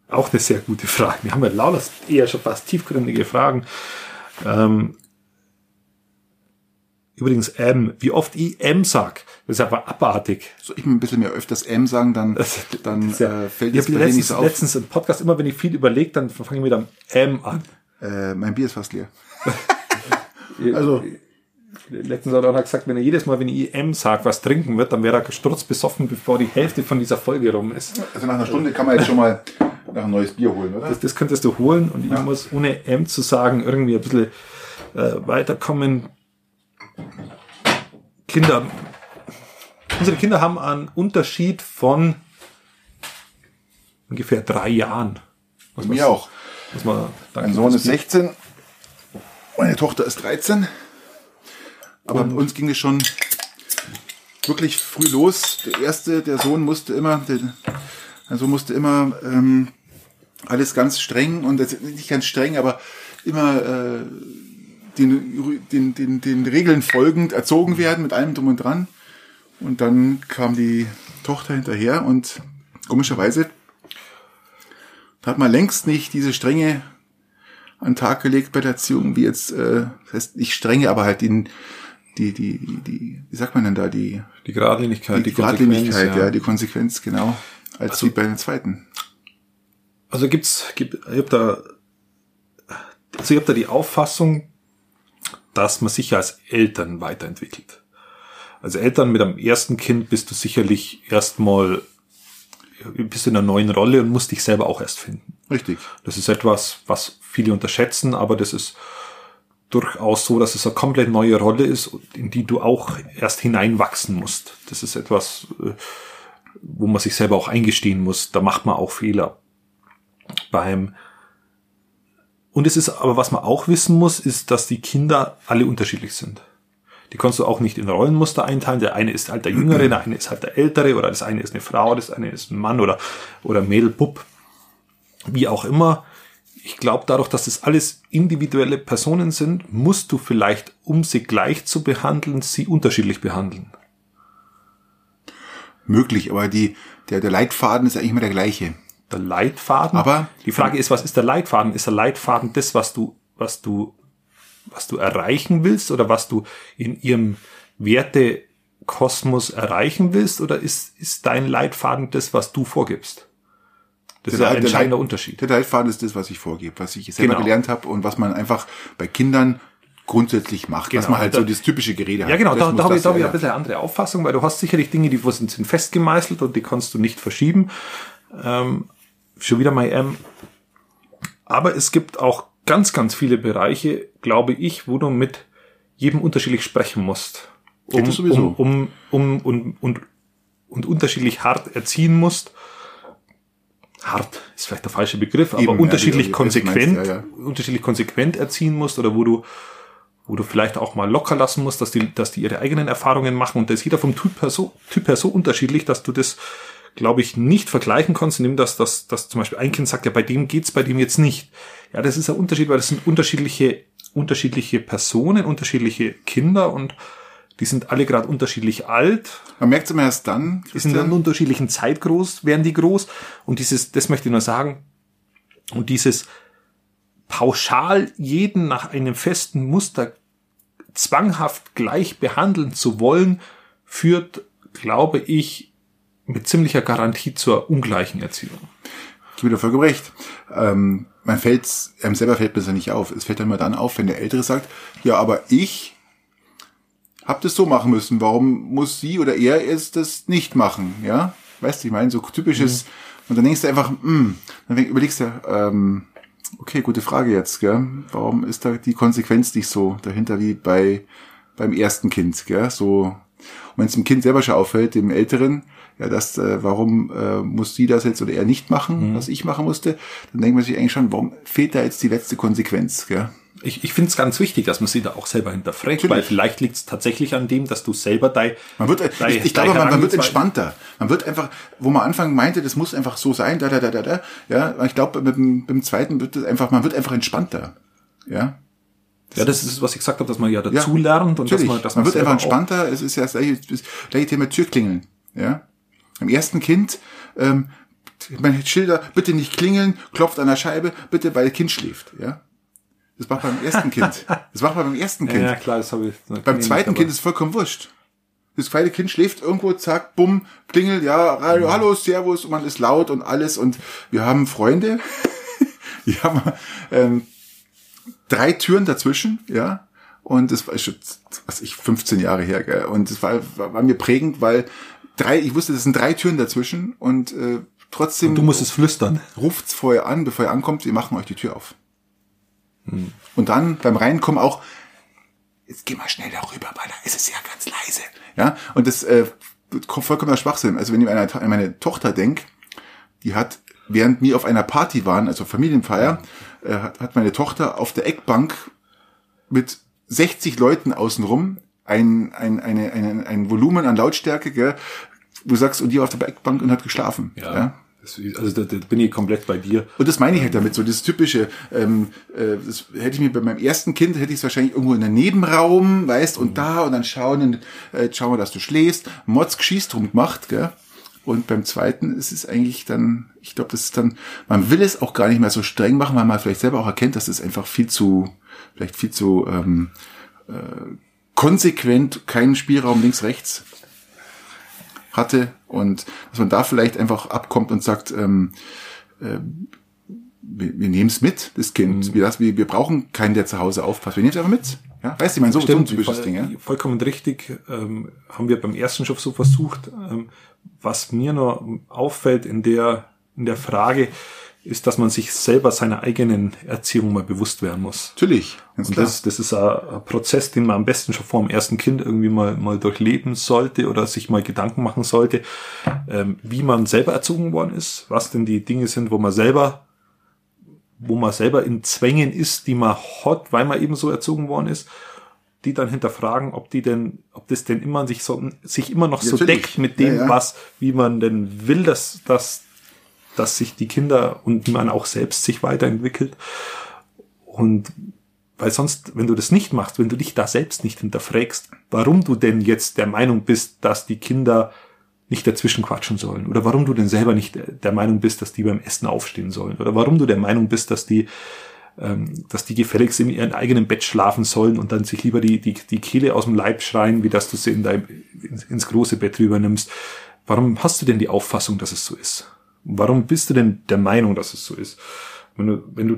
Speaker 1: auch eine sehr gute Frage. Wir haben ja lauter eher schon fast tiefgründige Fragen. Ähm, übrigens M, wie oft ich M sag, das ist aber abartig.
Speaker 2: So ich ein bisschen mehr öfters M sagen, dann, dann
Speaker 1: Ja,
Speaker 2: äh, fällt es dir nicht so auf.
Speaker 1: letztens im Podcast immer, wenn ich viel überlege, dann fange ich mit einem M an.
Speaker 2: Äh, mein Bier ist fast leer. [laughs] Also-
Speaker 1: letztens hat er auch gesagt, wenn er jedes Mal, wenn ich M sagt, was trinken wird, dann wäre er sturzbesoffen, bevor die Hälfte von dieser Folge rum ist.
Speaker 2: Also nach einer Stunde kann man jetzt schon mal nach ein neues Bier holen, oder?
Speaker 1: Das, das könntest du holen und ich
Speaker 2: Ja.
Speaker 1: muss ohne M zu sagen irgendwie ein bisschen äh, weiterkommen. Kinder, unsere Kinder haben einen Unterschied von ungefähr drei Jahren. Was
Speaker 2: Mir auch.
Speaker 1: Was man,
Speaker 2: Mein Sohn ist 16, meine Tochter ist 13. Aber bei uns ging es schon wirklich früh los. Der erste, der Sohn musste immer, der, Sohn musste immer ähm, alles ganz streng und nicht ganz streng, aber immer äh, den, den, den, den Regeln folgend erzogen werden mit allem drum und dran. Und dann kam die Tochter hinterher und komischerweise hat man längst nicht diese Strenge an den Tag gelegt bei der Erziehung, wie jetzt, äh, das heißt nicht strenge, aber halt den, die, die, die, die, wie sagt man denn da, die,
Speaker 1: Die Geradlinigkeit,
Speaker 2: die, Geradlinigkeit, ja. die Konsequenz, genau, als
Speaker 1: Also-
Speaker 2: wie bei den zweiten.
Speaker 1: Also gibt's, gibt, ich habe da, also ich habe da die Auffassung, dass man sich als Eltern weiterentwickelt. Als Eltern mit einem ersten Kind bist du sicherlich erstmal, bist in einer neuen Rolle und musst dich selber auch erst finden.
Speaker 2: Richtig.
Speaker 1: Das ist etwas, was viele unterschätzen, aber das ist durchaus so, dass es eine komplett neue Rolle ist, in die du auch erst hineinwachsen musst. Das ist etwas, äh, wo man sich selber auch eingestehen muss. Da macht man auch Fehler. Beim und es ist aber, was man auch wissen muss, ist, dass die Kinder alle unterschiedlich sind. Die kannst du auch nicht in Rollenmuster einteilen. Der eine ist halt der Jüngere, der eine ist halt der Ältere, oder das eine ist eine Frau, das eine ist ein Mann oder, oder Mädel, Bub. Wie auch immer. Ich glaube, dadurch, dass das alles individuelle Personen sind, musst du vielleicht, um sie gleich zu behandeln, sie unterschiedlich behandeln.
Speaker 2: Möglich, aber die, der, der Leitfaden ist eigentlich immer der gleiche.
Speaker 1: Der Leitfaden.
Speaker 2: Aber-
Speaker 1: die Frage ist, was ist der Leitfaden? Ist der Leitfaden das, was du, was du, was du erreichen willst oder was du in ihrem Wertekosmos erreichen willst? Oder ist, ist dein Leitfaden das, was du vorgibst? Das ist ja ein
Speaker 2: der
Speaker 1: entscheidender
Speaker 2: Leit-
Speaker 1: Unterschied.
Speaker 2: Der Leitfaden ist das, was ich vorgebe, was ich selber
Speaker 1: Genau.
Speaker 2: gelernt habe und was man einfach bei Kindern grundsätzlich macht, was
Speaker 1: Genau.
Speaker 2: man halt so das typische Gerede hat.
Speaker 1: Ja, genau,
Speaker 2: Das
Speaker 1: da, da habe ich, da hab ich ein bisschen eine andere Auffassung, weil du hast sicherlich Dinge, die sind, sind festgemeißelt und die kannst du nicht verschieben. Ähm, schon wieder mein M. Aber es gibt auch ganz, ganz viele Bereiche, glaube ich, wo du mit jedem unterschiedlich sprechen musst.
Speaker 2: Ja,
Speaker 1: Um,
Speaker 2: sowieso.
Speaker 1: um, um, um, und, und, und unterschiedlich hart erziehen musst. Hart ist vielleicht der falsche Begriff, aber
Speaker 2: Eben, ja,
Speaker 1: unterschiedlich
Speaker 2: die- die-
Speaker 1: konsequent,
Speaker 2: meinst, ja, ja.
Speaker 1: unterschiedlich konsequent erziehen musst oder wo du wo du vielleicht auch mal locker lassen musst, dass die, dass die ihre eigenen Erfahrungen machen. Und da ist jeder vom Typ her so, typ her so unterschiedlich, dass du das, glaube ich, nicht vergleichen kannst, indem das, dass, dass zum Beispiel ein Kind sagt, ja, bei dem geht's, bei dem jetzt nicht. Ja, das ist ein Unterschied, weil das sind unterschiedliche, unterschiedliche Personen, unterschiedliche Kinder und die sind alle gerade unterschiedlich alt,
Speaker 2: Man merkt es immer erst dann,
Speaker 1: die sind in einer unterschiedlichen Zeit groß, werden die groß. Und dieses, das möchte ich nur sagen, und dieses pauschal jeden nach einem festen Muster zwanghaft gleich behandeln zu wollen, führt, glaube ich, mit ziemlicher Garantie zur ungleichen Erziehung.
Speaker 2: Ich gebe dir vollkommen recht. Ähm, man fällt's, einem selber fällt ja nicht auf. Es fällt dann immer dann auf, wenn der Ältere sagt, ja, aber ich habe das so machen müssen. Warum muss sie oder er es das nicht machen? Ja, weißt du, ich meine, so typisches. Und dann denkst du einfach, hm, dann überlegst du, ähm, okay, gute Frage jetzt, gell? Warum ist da die Konsequenz nicht so dahinter wie bei beim ersten Kind, gell? So, und wenn es dem Kind selber schon auffällt, dem Älteren, ja, das, äh, warum äh, muss sie das jetzt oder er nicht machen, was ich machen musste, dann denkt man sich eigentlich schon, warum fehlt da jetzt die letzte Konsequenz, gell?
Speaker 1: Ich, ich finde es ganz wichtig, dass man sie da auch selber hinterfragt,
Speaker 2: Natürlich.
Speaker 1: weil vielleicht liegt es tatsächlich an dem, dass du selber dein,
Speaker 2: Man wird,
Speaker 1: dein-
Speaker 2: ich, ich glaube, man, man wird entspannter. Man wird einfach, wo man Anfang meinte, das muss einfach so sein, da, da, da, da, da. Ja, ich glaube, mit mit dem zweiten wird es einfach, man wird einfach entspannter. Ja.
Speaker 1: Ja, das ist, was ich gesagt habe, dass man ja
Speaker 2: Ja,
Speaker 1: dazu lernt und dass man, dass
Speaker 2: man wird
Speaker 1: selber
Speaker 2: einfach entspannter. Es ist ja das gleiche, das gleiche Thema Türklingeln. Ja. Am ersten Kind ähm, meine Schilder, bitte nicht klingeln, klopft an der Scheibe, bitte, weil das Kind schläft, ja. Das macht man beim ersten Kind. Das macht man beim ersten Kind.
Speaker 1: Ja, klar, das habe ich. das
Speaker 2: Beim zweiten Kind ist vollkommen wurscht. Das zweite Kind schläft irgendwo, zack, bumm, klingelt, ja, hallo, hallo, servus, und man ist laut und alles. Und wir haben Freunde, [laughs] die haben ähm, drei Türen dazwischen, ja. Und das war schon, was ich, 15 Jahre her, gell. Und das war, war, war mir prägend, weil drei, ich wusste, das sind drei Türen dazwischen und äh, trotzdem
Speaker 1: aber Du musst es flüstern.
Speaker 2: ruft's vorher an, bevor ihr ankommt, wir machen euch die Tür auf. Und dann beim Reinkommen auch, jetzt geh mal schnell darüber, weil da ist es ja ganz leise. Ja, und das äh, vollkommener Schwachsinn. Also wenn ich an meine, meine Tochter denk, die hat, während wir auf einer Party waren, also Familienfeier, äh, hat, hat meine Tochter auf der Eckbank mit 60 Leuten außenrum ein, ein, eine, eine, ein Volumen an Lautstärke, gell, du sagst, und die war auf der Eckbank und hat geschlafen. ja?
Speaker 1: Das, also da, da bin ich komplett bei dir.
Speaker 2: Und das meine ich halt damit, so das typische, ähm, äh, das hätte ich mir bei meinem ersten Kind, hätte ich es wahrscheinlich irgendwo in einem Nebenraum, weißt, und da und dann schauen, äh, schauen wir, dass du schläfst, Mods geschießt drum gemacht, gell? Und beim zweiten ist es eigentlich dann, ich glaube, das ist dann, man will es auch gar nicht mehr so streng machen, weil man vielleicht selber auch erkennt, dass es einfach viel zu, vielleicht viel zu ähm, äh, konsequent keinen Spielraum links, rechts hatte und dass man da vielleicht einfach abkommt und sagt, ähm, äh, wir, wir nehmen es mit, das Kind. Wir, das, wir, wir brauchen keinen, der zu Hause aufpasst. Wir nehmen es einfach mit. Ja? Weißt du, ich meine, so, so ein typisches
Speaker 1: voll,
Speaker 2: Ding. Ja?
Speaker 1: Vollkommen richtig. Ähm, haben wir beim ersten schon so versucht. Ähm, was mir nur auffällt in der, in der Frage, ist, dass man sich selber seiner eigenen Erziehung mal bewusst werden muss.
Speaker 2: Natürlich,
Speaker 1: Und
Speaker 2: klar.
Speaker 1: das, das ist ein, Prozess, den man am besten schon vor dem ersten Kind irgendwie mal, mal durchleben sollte oder sich mal Gedanken machen sollte, ähm, wie man selber erzogen worden ist, was denn die Dinge sind, wo man selber, wo man selber in Zwängen ist, die man hat, weil man eben so erzogen worden ist, die dann hinterfragen, ob die denn, ob das denn immer sich so, sich immer noch so
Speaker 2: Natürlich.
Speaker 1: deckt mit dem,
Speaker 2: Ja, ja.
Speaker 1: was, wie man denn will, dass, dass, dass sich die Kinder und man auch selbst sich weiterentwickelt. Und weil sonst, wenn du das nicht machst, wenn du dich da selbst nicht hinterfragst, warum du denn jetzt der Meinung bist, dass die Kinder nicht dazwischen quatschen sollen oder warum du denn selber nicht der Meinung bist, dass die beim Essen aufstehen sollen oder warum du der Meinung bist, dass die ähm, dass die gefälligst in ihrem eigenen Bett schlafen sollen und dann sich lieber die, die, die Kehle aus dem Leib schreien, wie dass du sie in dein, ins, ins große Bett rübernimmst. Warum hast du denn die Auffassung, dass es so ist? Warum bist du denn der Meinung, dass es so ist? Wenn du, wenn du,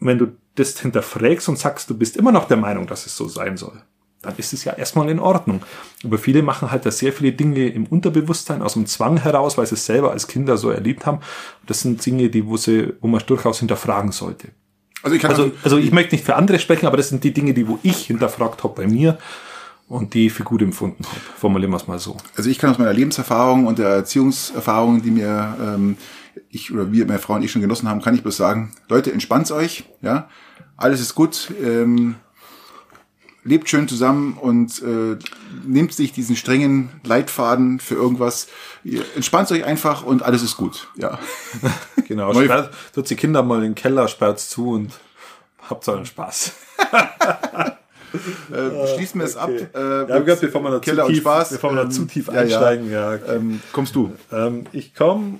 Speaker 1: wenn du das hinterfragst und sagst, du bist immer noch der Meinung, dass es so sein soll, dann ist es ja erstmal in Ordnung. Aber viele machen halt da sehr viele Dinge im Unterbewusstsein aus dem Zwang heraus, weil sie es selber als Kinder so erlebt haben. Das sind Dinge, die, wo sie, wo man durchaus hinterfragen sollte.
Speaker 2: Also ich kann
Speaker 1: Also, also ich möchte nicht für andere sprechen, aber das sind die Dinge, die wo ich hinterfragt habe bei mir und die für gut empfunden habe. Formulieren wir es mal so.
Speaker 2: Also ich kann aus meiner Lebenserfahrung und der Erziehungserfahrung, die mir ähm, ich oder wir, meine Frau und ich schon genossen haben, kann ich bloß sagen, Leute, entspannt euch, ja, alles ist gut, ähm, lebt schön zusammen und äh, nehmt sich diesen strengen Leitfaden für irgendwas, entspannt euch einfach und alles ist gut, ja. [laughs]
Speaker 1: Genau. Sperrt, tut die Kinder mal in den Keller, sperrt's zu und habt allen Spaß. [laughs]
Speaker 2: Äh, schließen wir es ab. Äh,
Speaker 1: Ja,
Speaker 2: mit
Speaker 1: bevor wir da
Speaker 2: Keller
Speaker 1: zu tief,
Speaker 2: Spaß.
Speaker 1: bevor wir da
Speaker 2: ähm,
Speaker 1: zu tief
Speaker 2: ja, ja.
Speaker 1: einsteigen, ja.
Speaker 2: Ähm, kommst du?
Speaker 1: Ähm, ich komme.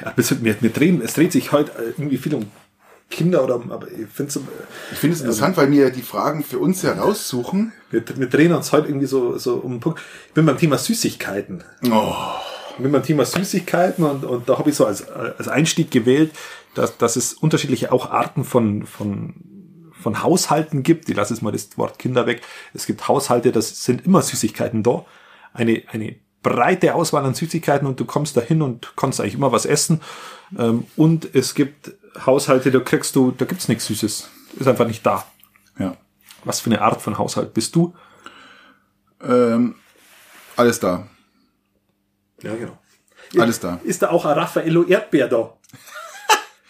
Speaker 1: Ja, wir, wir drehen, es dreht sich heute äh, irgendwie viel um Kinder oder, aber ich finde so,
Speaker 2: Ich finde es interessant, weil wir die Fragen für uns heraussuchen.
Speaker 1: wir, wir drehen uns heute irgendwie so, so um einen Punkt. Ich bin beim Thema Süßigkeiten.
Speaker 2: Oh,
Speaker 1: Ich bin beim Thema Süßigkeiten und, und da habe ich so als, als Einstieg gewählt, dass, dass es unterschiedliche auch Arten von, von, von Haushalten gibt. Ich lasse jetzt mal das Wort Kinder weg. Es gibt Haushalte, das sind immer Süßigkeiten da. Eine, eine breite Auswahl an Süßigkeiten und du kommst dahin und kannst eigentlich immer was essen. Ähm, Und es gibt Haushalte, da kriegst du, da gibt's nichts Süßes. Ist einfach nicht da.
Speaker 2: ja.
Speaker 1: Was für eine Art von Haushalt bist du?
Speaker 2: Ähm, alles da.
Speaker 1: Ja, genau.
Speaker 2: Alles da.
Speaker 1: Ist da auch ein Raffaello Erdbeer da?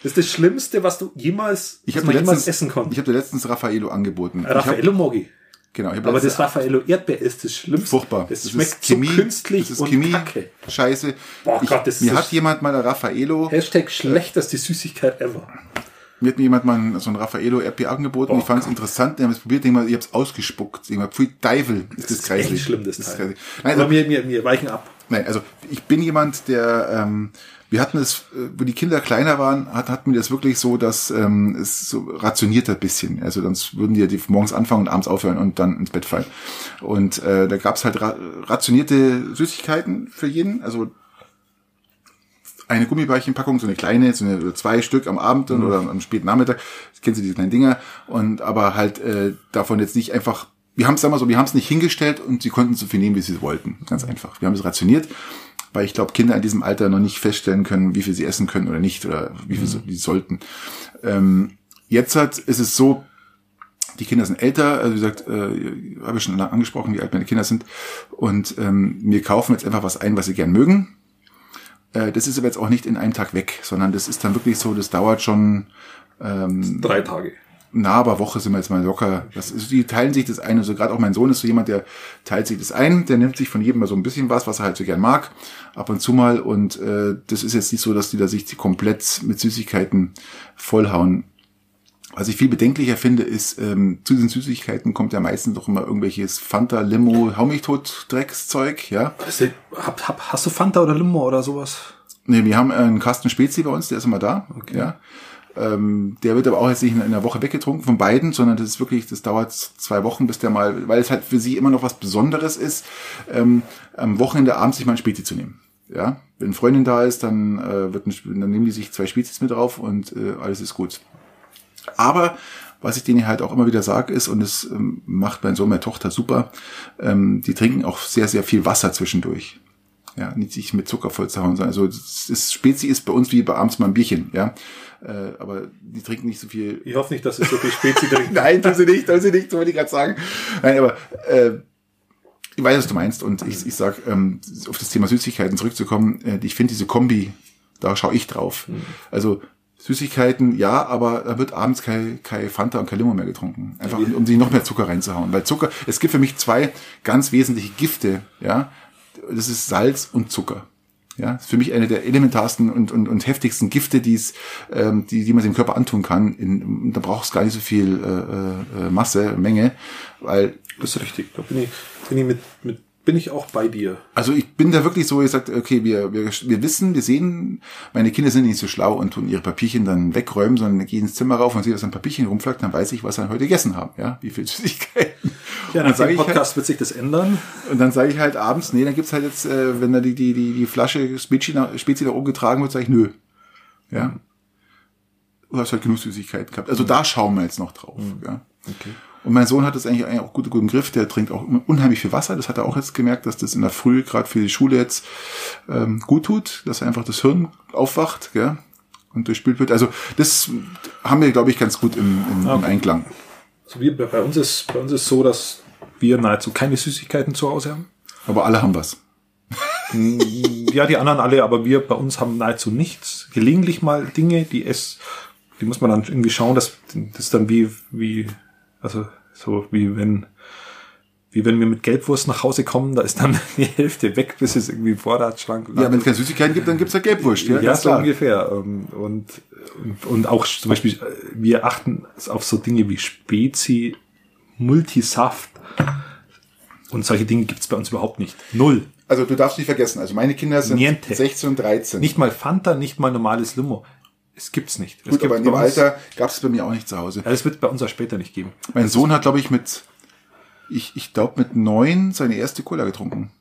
Speaker 1: Das ist das Schlimmste, was du jemals,
Speaker 2: Ich
Speaker 1: was
Speaker 2: habe
Speaker 1: man
Speaker 2: dir
Speaker 1: jemals
Speaker 2: letztens,
Speaker 1: essen konnte.
Speaker 2: ich hab dir letztens Raffaello angeboten.
Speaker 1: Raffaello Mogi.
Speaker 2: genau,
Speaker 1: Aber
Speaker 2: letztens-
Speaker 1: das Raffaello Erdbeer ist das Schlimmste.
Speaker 2: furchtbar.
Speaker 1: Das, schmeckt so
Speaker 2: Chemie,
Speaker 1: künstlich
Speaker 2: das ist
Speaker 1: und
Speaker 2: Chemie,
Speaker 1: kacke.
Speaker 2: Scheiße.
Speaker 1: Boah
Speaker 2: ich,
Speaker 1: Gott, das
Speaker 2: mir
Speaker 1: ist-
Speaker 2: hat jemand mal ein Raffaello.
Speaker 1: Hashtag schlechteste Süßigkeit ever.
Speaker 2: Mir hat mir jemand mal so ein Raffaello RP angeboten.
Speaker 1: Oh
Speaker 2: ich fand es interessant. Ich habe es probiert, ich habe es ausgespuckt. Ich habe pfui Teufel, ist das,
Speaker 1: ist
Speaker 2: kreislich.
Speaker 1: echt schlimm, das
Speaker 2: ist
Speaker 1: Teil.
Speaker 2: kreislich. Nein,
Speaker 1: Aber
Speaker 2: also,
Speaker 1: wir, wir, wir weichen ab.
Speaker 2: nein, also ich bin jemand, der, ähm, wir hatten es, äh, wo die Kinder kleiner waren, hat, hatten wir das wirklich so, dass ähm, es so rationiert ein bisschen. Also sonst würden die, die morgens anfangen und abends aufhören und dann ins Bett fallen. Und äh, da gab's halt ra rationierte Süßigkeiten für jeden. Also eine Gummibärchenpackung, so eine kleine, so eine zwei Stück am Abend dann oder am späten Nachmittag. Das kennst du diese kleinen Dinger. Und aber halt äh, davon jetzt nicht einfach. Wir haben es mal so, wir haben es nicht hingestellt und sie konnten so viel nehmen, wie sie wollten. Ganz einfach. Wir haben es rationiert, weil ich glaube, Kinder in diesem Alter noch nicht feststellen können, wie viel sie essen können oder nicht oder wie viel so- die sollten. Ähm, jetzt hat, ist es so, die Kinder sind älter, also wie gesagt, äh, habe ich schon angesprochen, wie alt meine Kinder sind. Und ähm, wir kaufen jetzt einfach was ein, was sie gern mögen. Äh, das ist aber jetzt auch nicht in einem Tag weg, sondern das ist dann wirklich so, das dauert schon
Speaker 1: Drei Tage.
Speaker 2: Na, aber Woche sind wir jetzt mal locker. Das ist, die teilen sich das ein. Also gerade auch mein Sohn ist so jemand, der teilt sich das ein, der nimmt sich von jedem mal so ein bisschen was, was er halt so gern mag, ab und zu mal. Und äh, das ist jetzt nicht so, dass die da sich komplett mit Süßigkeiten vollhauen. Was ich viel bedenklicher finde, ist, ähm, zu den Süßigkeiten kommt ja meistens doch immer irgendwelches Fanta, Limo, hau mich tot, Dreckszeug, ja.
Speaker 1: Hast du, hab, hab, hast du Fanta oder Limo oder sowas?
Speaker 2: Nee, wir haben einen Kasten Spezi bei uns, der ist immer da.
Speaker 1: Okay.
Speaker 2: Ja. Ähm, der wird aber auch jetzt nicht in einer Woche weggetrunken von beiden, sondern das ist wirklich, das dauert zwei Wochen, bis der mal, weil es halt für sie immer noch was Besonderes ist, ähm, am Wochenende abends sich mal ein Spezi zu nehmen. Ja, wenn Freundin da ist, dann äh, wird ein, dann nehmen die sich zwei Spezis mit drauf und äh, alles ist gut. Aber was ich denen halt auch immer wieder sage ist, und es ähm, macht mein Sohn, meine Tochter super, ähm, die trinken auch sehr, sehr viel Wasser zwischendurch. Ja, nicht sich mit Zucker voll zu hauen, sondern also das, das Spezi ist bei uns wie bei abends mal ein Bierchen, ja. Äh, aber die trinken nicht so viel.
Speaker 1: Ich hoffe nicht, dass es so viel Spezi trinkt. [laughs]
Speaker 2: Nein, tun sie nicht, tun sie nicht, so wollte ich gerade sagen. Nein, aber äh, ich weiß, was du meinst. Und ich, ich sag, ähm, auf das Thema Süßigkeiten zurückzukommen, äh, ich finde diese Kombi, da schaue ich drauf. Also Süßigkeiten, ja, aber da wird abends kein, kein Fanta und kein Limo mehr getrunken. Einfach, um sich noch mehr Zucker reinzuhauen. Weil Zucker, es gibt für mich zwei ganz wesentliche Gifte, ja. Das ist Salz und Zucker. Ja, das ist für mich eine der elementarsten und, und, und heftigsten Gifte, die es, ähm, die, die man dem Körper antun kann. In, da braucht es gar nicht so viel äh, äh, Masse, Menge, weil
Speaker 1: Das ist richtig. Da bin ich, bin ich mit, mit, bin ich auch bei dir.
Speaker 2: also ich bin da wirklich so, ich sagt, okay, wir, wir, wir wissen, wir sehen, meine Kinder sind nicht so schlau und tun ihre Papierchen dann wegräumen, sondern gehen ins Zimmer rauf und sehen, dass ein Papierchen rumflackt, dann weiß ich, was sie heute gegessen haben, ja, wie viel Süßigkeiten.
Speaker 1: Ja,
Speaker 2: dann sage ich halt,
Speaker 1: Podcast wird sich das ändern.
Speaker 2: und dann sage ich halt abends, nee, dann gibt's halt jetzt, äh, wenn da die, die, die, die Flasche Spezi nach, Spezi nach oben getragen wird, sage ich, nö. Ja. Du hast halt genug Süßigkeiten gehabt. Also da schauen wir jetzt noch drauf. Ja.
Speaker 1: Okay.
Speaker 2: Und mein Sohn hat das eigentlich, eigentlich auch gut, gut im Griff. Der trinkt auch unheimlich viel Wasser. Das hat er auch jetzt gemerkt, dass das in der Früh gerade für die Schule jetzt ähm, gut tut, dass einfach das Hirn aufwacht gell? und durchspült wird. Also das haben wir, glaube ich, ganz gut im, im, im Einklang.
Speaker 1: Also wir, bei uns ist, bei uns ist so, dass wir nahezu keine Süßigkeiten zu Hause haben.
Speaker 2: Aber alle haben was. [laughs]
Speaker 1: Ja, die anderen alle, aber wir bei uns haben nahezu nichts. Gelegentlich mal Dinge, die es, die muss man dann irgendwie schauen, dass das dann wie, wie, also so wie wenn, wie wenn wir mit Gelbwurst nach Hause kommen, da ist dann [laughs] die Hälfte weg, bis es irgendwie Vorratsschrank
Speaker 2: Ja, wenn es keine Süßigkeiten gibt, dann gibt's halt Gelbwurst. Ja,
Speaker 1: ja, so
Speaker 2: klar.
Speaker 1: ungefähr. Ähm, Und, und, und auch zum Beispiel, äh, wir achten auf so Dinge wie Spezi, Multisaft und solche Dinge gibt's bei uns überhaupt nicht. Null.
Speaker 2: Also du darfst nicht vergessen, also meine Kinder sind
Speaker 1: Niente.
Speaker 2: 16 und 13.
Speaker 1: Nicht mal Fanta, nicht mal normales Limo. Es gibt's nicht. Es
Speaker 2: Gut, aber in dem Alter gab es bei mir auch nicht zu Hause.
Speaker 1: Ja, das wird bei uns auch später nicht geben.
Speaker 2: Mein Sohn hat, glaube ich, mit, ich, ich glaube, mit neun seine erste Cola getrunken.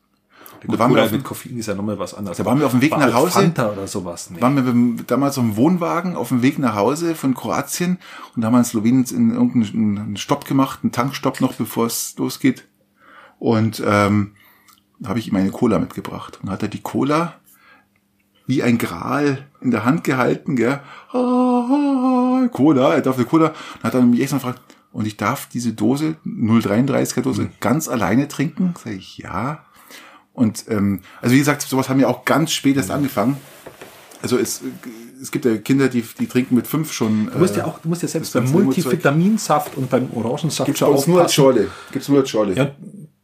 Speaker 1: Gut,
Speaker 2: waren wir
Speaker 1: Cola
Speaker 2: auf
Speaker 1: mit Koffein ist ja nochmal was anderes.
Speaker 2: Da waren wir auf dem Weg
Speaker 1: War
Speaker 2: nach
Speaker 1: halt
Speaker 2: Hause.
Speaker 1: Fanta oder sowas. Nee.
Speaker 2: waren wir damals auf dem Wohnwagen auf dem Weg nach Hause von Kroatien und da haben wir in Slowenien in irgendeinen einen Stopp gemacht, einen Tankstopp noch, bevor es losgeht. Und ähm, da habe ich ihm eine Cola mitgebracht. Und hat er die Cola wie ein Gral in der Hand gehalten, gell? Ah, ah, ah, Cola, er darf eine Cola. Und hat dann mich mal gefragt, und ich darf diese Dose, 0,33er Dose, ganz alleine trinken? Sag ich, ja. Und ähm, also wie gesagt, sowas haben wir auch ganz spät erst angefangen. Also es, es gibt ja Kinder, die, die trinken mit fünf schon.
Speaker 1: Du musst ja auch, du musst ja selbst beim Multivitaminsaft und beim Orangensaft
Speaker 2: Gibt's
Speaker 1: schon
Speaker 2: uns nur als
Speaker 1: aufpassen.
Speaker 2: Schorle. Gibt's nur als Schorle.
Speaker 1: Ja,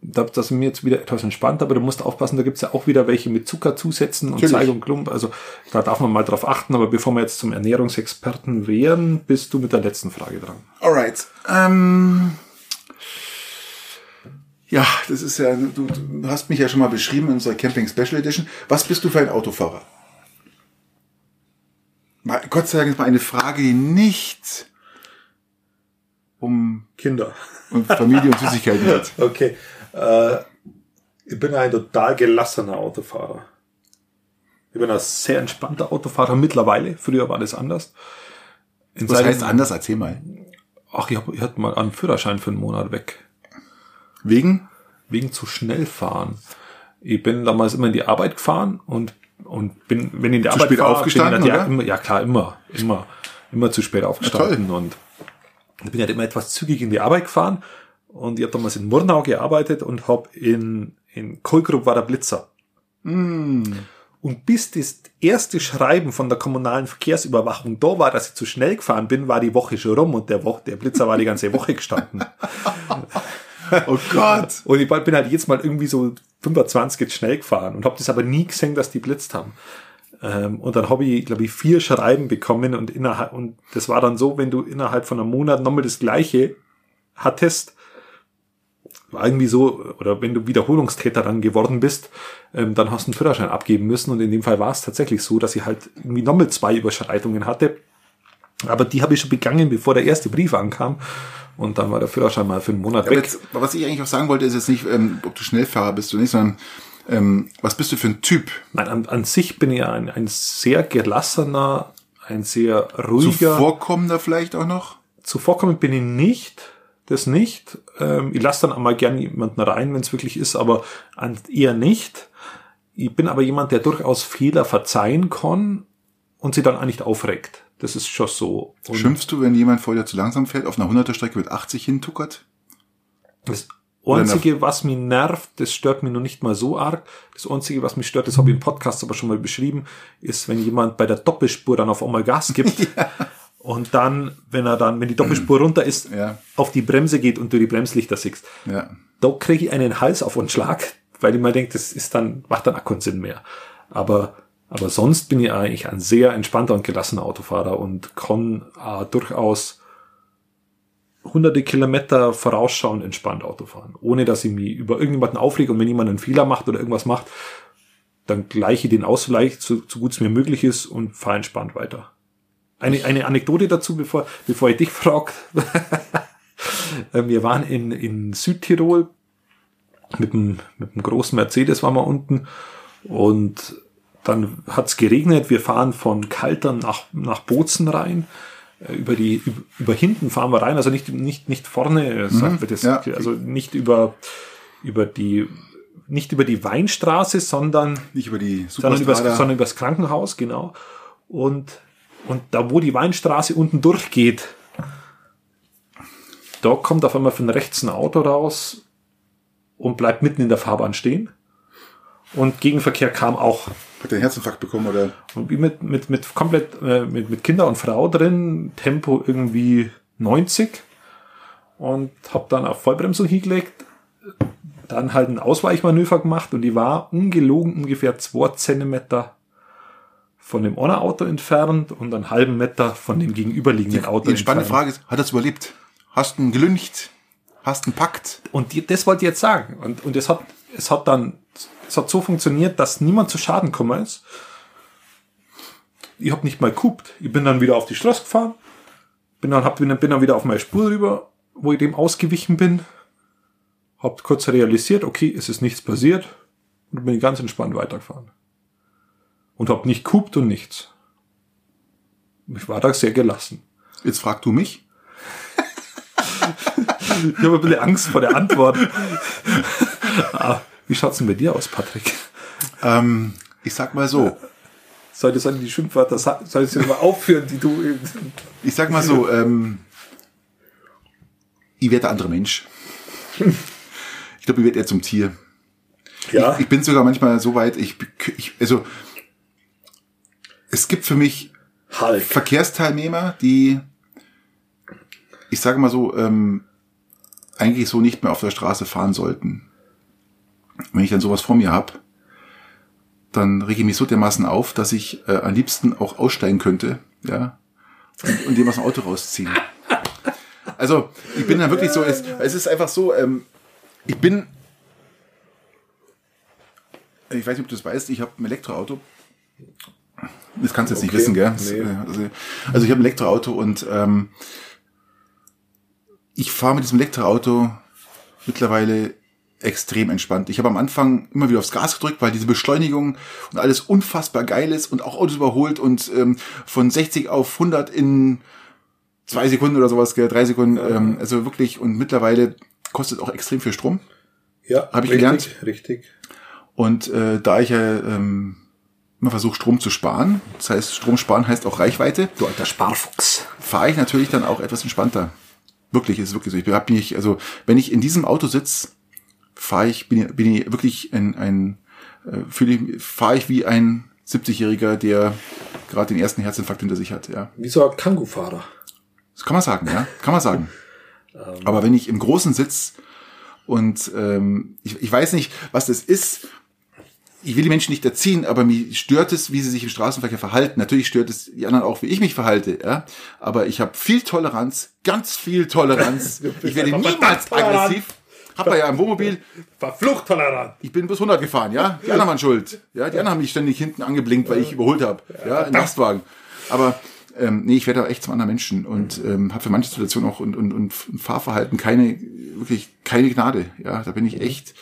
Speaker 1: da, das ist mir jetzt wieder etwas entspannt, aber du musst aufpassen, da gibt's ja auch wieder welche mit Zuckerzusätzen und. Zeig und Klump. Also da darf man mal drauf achten, aber bevor wir jetzt zum Ernährungsexperten wären, bist du mit der letzten Frage dran.
Speaker 2: Alright. Ähm, ja, das ist ja, du, du hast mich ja schon mal beschrieben in unserer Camping Special Edition. Was bist du für ein Autofahrer? Mal, Gott sei Dank ist mal eine Frage, die nicht um,
Speaker 1: Kinder.
Speaker 2: um Familie und Süßigkeiten geht. [laughs]
Speaker 1: Okay. Äh, ich bin ein total gelassener Autofahrer. Ich bin ein sehr entspannter Autofahrer mittlerweile. Früher war das anders. In
Speaker 2: Was heißt anders? Erzähl mal.
Speaker 1: Ach, ich, hab, ich hatte mal einen Führerschein für einen Monat weg.
Speaker 2: Wegen?
Speaker 1: Wegen zu schnell fahren. Ich bin damals immer in die Arbeit gefahren und, und bin, wenn ich in die Arbeit
Speaker 2: spät
Speaker 1: fahre,
Speaker 2: aufgestanden,
Speaker 1: bin ich, ja, immer, ja klar, immer, immer, immer zu spät aufgestanden und ich bin halt immer etwas zügig in die Arbeit gefahren und ich habe damals in Murnau gearbeitet und habe in, in Kolgrup war der Blitzer. Und bis das erste Schreiben von der kommunalen Verkehrsüberwachung da war, dass ich zu schnell gefahren bin, war die Woche schon rum und der, Woche, der Blitzer war die ganze Woche gestanden. [laughs]
Speaker 2: Oh Gott.
Speaker 1: Und ich bin halt jetzt mal irgendwie so 25 jetzt schnell gefahren und habe das aber nie gesehen, dass die blitzt haben. Ähm, und dann habe ich, glaube ich, vier Schreiben bekommen und innerhalb, und das war dann so, wenn du innerhalb von einem Monat nochmal das gleiche hattest, irgendwie so, oder wenn du Wiederholungstäter dann geworden bist, ähm, dann hast du einen Führerschein abgeben müssen. Und in dem Fall war es tatsächlich so, dass ich halt irgendwie nochmal zwei Überschreitungen hatte. Aber die habe ich schon begangen, bevor der erste Brief ankam. Und dann war der Führerschein mal für einen Monat
Speaker 2: Aber
Speaker 1: weg.
Speaker 2: jetzt, was ich eigentlich auch sagen wollte, ist jetzt nicht, ähm, ob du Schnellfahrer bist oder nicht, sondern ähm, was bist du für ein Typ?
Speaker 1: Nein, an, an sich bin ich ein, ein sehr gelassener, ein sehr ruhiger.
Speaker 2: Zuvorkommender vielleicht auch noch?
Speaker 1: Zuvorkommend bin ich nicht, das nicht. Ähm, ich lasse dann einmal gern jemanden rein, wenn es wirklich ist, aber an, eher nicht. Ich bin aber jemand, der durchaus Fehler verzeihen kann und sie dann auch nicht aufregt. Das ist schon so. Und
Speaker 2: Schimpfst du, wenn jemand vor dir zu langsam fährt, auf einer 100er Strecke mit 80 hintuckert?
Speaker 1: Das Einzige, was mich nervt, das stört mich noch nicht mal so arg. Das Einzige, was mich stört, das habe ich im Podcast aber schon mal beschrieben, ist, wenn jemand bei der Doppelspur dann auf einmal Gas gibt [laughs] und dann, wenn er dann, wenn die Doppelspur runter ist,
Speaker 2: Ja.
Speaker 1: auf die Bremse geht und du die Bremslichter siehst.
Speaker 2: Ja.
Speaker 1: Da kriege ich einen Hals auf einen Schlag, weil ich mir denke, das ist dann, macht dann auch keinen Sinn mehr. Aber, aber sonst bin ich eigentlich ein sehr entspannter und gelassener Autofahrer und kann äh, durchaus hunderte Kilometer vorausschauend entspannt Auto fahren, ohne dass ich mich über irgendjemanden aufrege und wenn jemand einen Fehler macht oder irgendwas macht, dann gleiche ich den aus, vielleicht so, so gut es mir möglich ist und fahre entspannt weiter. Eine, eine Anekdote dazu, bevor, bevor ich dich frag. [laughs] Wir waren in, in Südtirol mit dem, mit dem großen Mercedes waren wir unten und dann hat's geregnet. Wir fahren von Kaltern nach, nach Bozen rein. Äh, Über die, über, über hinten fahren wir rein, also nicht, nicht, nicht vorne, äh, sagt man das,
Speaker 2: ja.
Speaker 1: also nicht über, über die, nicht über die Weinstraße, sondern
Speaker 2: Nicht über die
Speaker 1: sondern übers, sondern übers Krankenhaus, genau. Und, und da, wo die Weinstraße unten durchgeht, da kommt auf einmal von rechts ein Auto raus und bleibt mitten in der Fahrbahn stehen. Und Gegenverkehr kam auch.
Speaker 2: Hat der einen Herzinfarkt bekommen oder?
Speaker 1: Und wie mit, mit, mit komplett, äh, mit, mit Kinder und Frau drin, Tempo irgendwie 90. Und hab dann auf Vollbremsung hingelegt, dann halt ein Ausweichmanöver gemacht und die war ungelogen ungefähr zwei Zentimeter von dem einen Auto entfernt und einen halben Meter von dem gegenüberliegenden Auto
Speaker 2: Die
Speaker 1: entfernt.
Speaker 2: Frage ist, hat er es überlebt? Hast du ihn gelüncht? Hast du ihn packt?
Speaker 1: Und die, das wollte ich jetzt sagen. Und, und es hat, es hat dann, es hat so funktioniert, dass niemand zu Schaden gekommen ist. Ich habe nicht mal gehupt. Ich bin dann wieder auf die Straße gefahren, bin dann, hab, bin dann wieder auf meine Spur rüber, wo ich dem ausgewichen bin. Hab kurz realisiert, okay, es ist nichts passiert und bin ganz entspannt weitergefahren. Und hab nicht gehupt und nichts. Ich war da sehr gelassen.
Speaker 2: Jetzt frag du mich.
Speaker 1: Ich habe ein bisschen Angst vor der Antwort. Ah, Wie schaut's denn bei dir aus, Patrick?
Speaker 2: Ähm, ich sag mal so.
Speaker 1: Sollte sollen die Schimpfwörter, sa- soll ich sie mal aufführen, die du.
Speaker 2: Ich sag mal so, ähm, ich werde der andere Mensch. Ich glaube, ich werde eher zum Tier.
Speaker 1: Ja.
Speaker 2: Ich, ich bin sogar manchmal so weit, ich, ich also es gibt für mich
Speaker 1: Hulk.
Speaker 2: Verkehrsteilnehmer, die, ich sage mal so, ähm, eigentlich so nicht mehr auf der Straße fahren sollten. wenn ich dann sowas vor mir hab, dann rege ich mich so dermaßen auf, dass ich äh, am liebsten auch aussteigen könnte, ja, und, und dem aus dem Auto rausziehen. Also ich bin dann wirklich so, es, es ist einfach so, ähm, ich bin, ich weiß nicht, ob du das weißt, ich habe ein Elektroauto. Das kannst du jetzt
Speaker 1: Okay,
Speaker 2: nicht wissen, gell?
Speaker 1: Nee.
Speaker 2: Also, also ich habe ein Elektroauto und ähm, ich fahre mit diesem Elektroauto mittlerweile extrem entspannt. Ich habe am Anfang immer wieder aufs Gas gedrückt, weil diese Beschleunigung und alles unfassbar geil ist und auch Autos überholt und ähm, von 60 auf 100 in zwei Sekunden oder sowas, gell, drei Sekunden, ähm, also wirklich und mittlerweile kostet auch extrem viel Strom.
Speaker 1: Ja,
Speaker 2: Hab ich
Speaker 1: richtig,
Speaker 2: gelernt.
Speaker 1: Richtig.
Speaker 2: Und äh, da ich ja ähm, immer versuche, Strom zu sparen, das heißt, Strom sparen heißt auch Reichweite,
Speaker 1: Du alter Sparfuchs.
Speaker 2: fahre ich natürlich dann auch etwas entspannter. Wirklich, ist wirklich so. Ich hab mich, also wenn ich in diesem Auto sitze, fahre ich, bin, ich- bin ich wirklich ein, ein äh, fühle ich, fahre ich wie ein 70-Jähriger, der gerade den ersten Herzinfarkt hinter sich hat. Ja,
Speaker 1: Wie so ein Kangoo-Fahrer.
Speaker 2: das kann man sagen, ja, kann man sagen. [laughs] Aber wenn ich im Großen sitz und ähm, ich, ich weiß nicht, was das ist. Ich will die Menschen nicht erziehen, aber mich stört es, wie sie sich im Straßenverkehr verhalten. Natürlich stört es die anderen auch, wie ich mich verhalte. Ja? Aber ich habe viel Toleranz, ganz viel Toleranz. [laughs] ich werde niemals aggressiv. Hab da ja im Wohnmobil,
Speaker 1: Verflucht tolerant.
Speaker 2: ich bin bis 100 gefahren, ja? Die anderen waren schuld. Ja, die anderen haben mich ständig hinten angeblinkt, weil ich überholt habe. Ja, im Lastwagen. Aber ähm, nee, ich werde da echt zum anderen Menschen und ähm, habe für manche Situationen auch und, und, und Fahrverhalten keine, wirklich keine Gnade. Ja, da bin ich echt,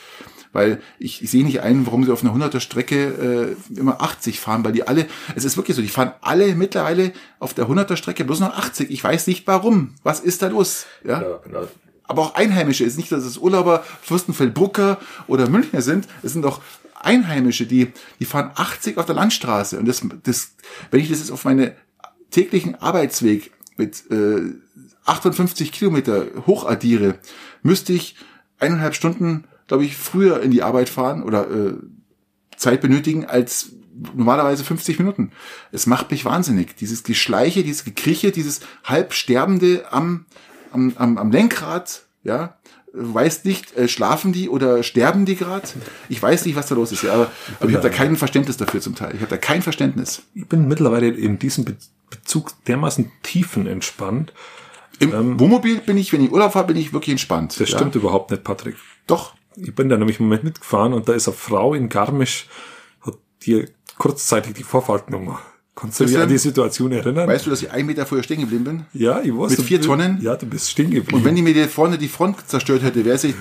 Speaker 2: weil ich, ich sehe nicht ein, warum sie auf einer 100er Strecke äh, immer 80 fahren, weil die alle, es ist wirklich so, die fahren alle mittlerweile auf der 100er Strecke bloß noch 80. Ich weiß nicht warum. Was ist da los? Ja,
Speaker 1: Ja, genau.
Speaker 2: aber auch Einheimische. Es ist nicht, dass es Urlauber Fürstenfeldbrucker oder Münchner sind. Es sind auch Einheimische, die, die fahren 80 auf der Landstraße. Und das, das, wenn ich das jetzt auf meine täglichen Arbeitsweg mit äh, 58 Kilometer hochaddiere, müsste ich eineinhalb Stunden, glaube ich, früher in die Arbeit fahren oder äh, Zeit benötigen als normalerweise 50 Minuten. Es macht mich wahnsinnig. Dieses Geschleiche, dieses Gekrieche, dieses halbsterbende am, am, am, am Lenkrad, ja. Du weißt nicht, äh, schlafen die oder sterben die gerade? Ich weiß nicht, was da los ist, ja, aber, aber ich habe da kein Verständnis dafür zum Teil. Ich habe da kein Verständnis.
Speaker 1: Ich bin mittlerweile in diesem Be Bezug dermaßen tiefenentspannt.
Speaker 2: Im Wohnmobil bin ich, wenn ich Urlaub fahre, bin ich wirklich entspannt.
Speaker 1: Das
Speaker 2: ja.
Speaker 1: stimmt überhaupt nicht, Patrick.
Speaker 2: Doch.
Speaker 1: Ich bin da nämlich im Moment mitgefahren und da ist eine Frau in Garmisch, hat dir kurzzeitig die Vorfahrt genommen. Kannst du dich an die Situation erinnern?
Speaker 2: Weißt du, dass ich einen Meter vorher stehen geblieben bin?
Speaker 1: ja, ich weiß.
Speaker 2: mit vier Tonnen?
Speaker 1: Ja, du bist stehen geblieben.
Speaker 2: Und wenn die mir die vorne die Front zerstört hätte, wäre sie,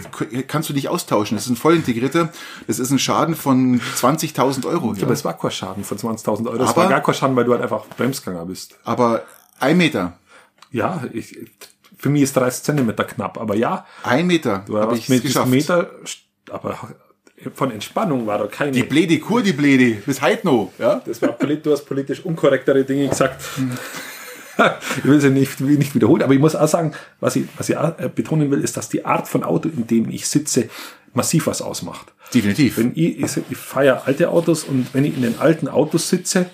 Speaker 2: kannst du nicht austauschen. Das ist ein vollintegrierter, das ist ein Schaden von 20.000 Euro.
Speaker 1: Ja, aber es war kein Schaden von 20.000 Euro. Es war gar kein Schaden, weil du halt einfach Bremsganger bist.
Speaker 2: Aber ein Meter,
Speaker 1: Ja, ich, für mich ist 30 Zentimeter knapp, aber ja,
Speaker 2: ein Meter
Speaker 1: du hast mit
Speaker 2: geschafft.
Speaker 1: Meter, aber von Entspannung war da keine.
Speaker 2: Die Blede, Kur, die Blede, bis heute noch. Ja?
Speaker 1: Das war polit, du hast politisch unkorrektere Dinge gesagt. ich will sie nicht, nicht wiederholen, aber ich muss auch sagen, was ich, was ich äh, betonen will, ist, dass die Art von Auto, in dem ich sitze, massiv was ausmacht.
Speaker 2: Definitiv.
Speaker 1: Wenn ich, ich, ich feiere alte Autos und wenn ich in den alten Autos sitze,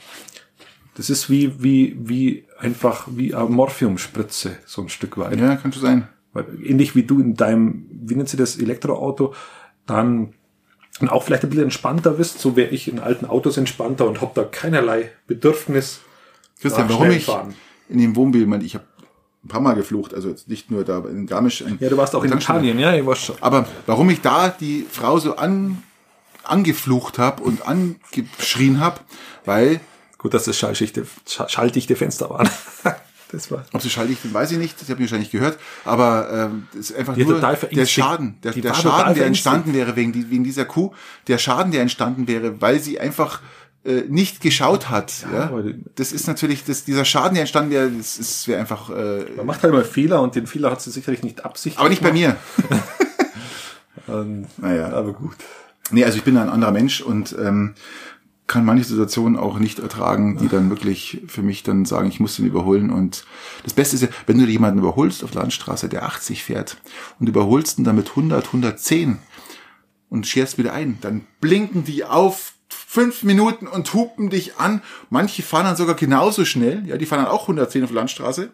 Speaker 1: das ist wie, wie, wie einfach wie eine Morphiumspritze, so ein Stück weit.
Speaker 2: ja, kann schon sein.
Speaker 1: Weil ähnlich wie du in deinem, wie nennt sie das, Elektroauto, dann und auch vielleicht ein bisschen entspannter bist, so wäre ich in alten Autos entspannter und habe da keinerlei Bedürfnis.
Speaker 2: Christian, warum ich
Speaker 1: fahren.
Speaker 2: in dem Wohnmobil, ich, mein, ich habe ein paar Mal geflucht, also jetzt nicht nur da in Garmisch. in-
Speaker 1: Ja, du warst auch in. Italien, ja, ich war schon.
Speaker 2: Aber warum ich da die Frau so an, angeflucht habe und angeschrien habe, weil,
Speaker 1: Gut, dass das schalldichte, schall- schalldichte Fenster waren. [laughs] das war.
Speaker 2: ob sie schalldicht sind, weiß ich nicht, das habe ich wahrscheinlich gehört, aber ähm, das ist einfach
Speaker 1: Die
Speaker 2: nur der. Schaden, der, der Schaden, der entstanden wäre wegen, wegen dieser Kuh, der Schaden, der entstanden wäre, weil sie einfach äh, nicht geschaut hat. Ja,
Speaker 1: die-
Speaker 2: Das ist natürlich, das, dieser Schaden, der entstanden wäre, das ist wäre einfach, äh,
Speaker 1: Man macht halt mal Fehler und den Fehler hat sie sicherlich nicht absichtlich.
Speaker 2: aber nicht bei mir. [laughs] [laughs]
Speaker 1: Ähm,
Speaker 2: Naja.
Speaker 1: Aber gut.
Speaker 2: Nee, also ich bin ein anderer Mensch und ähm, kann manche Situationen auch nicht ertragen, die dann wirklich für mich dann sagen, ich muss den überholen. Und das Beste ist ja, wenn du jemanden überholst auf der Landstraße, der 80 fährt und überholst ihn dann mit 100, 110 und scherst wieder ein, dann blinken die auf fünf Minuten und hupen dich an. Manche fahren dann sogar genauso schnell. Ja, die fahren dann auch 110 auf der Landstraße.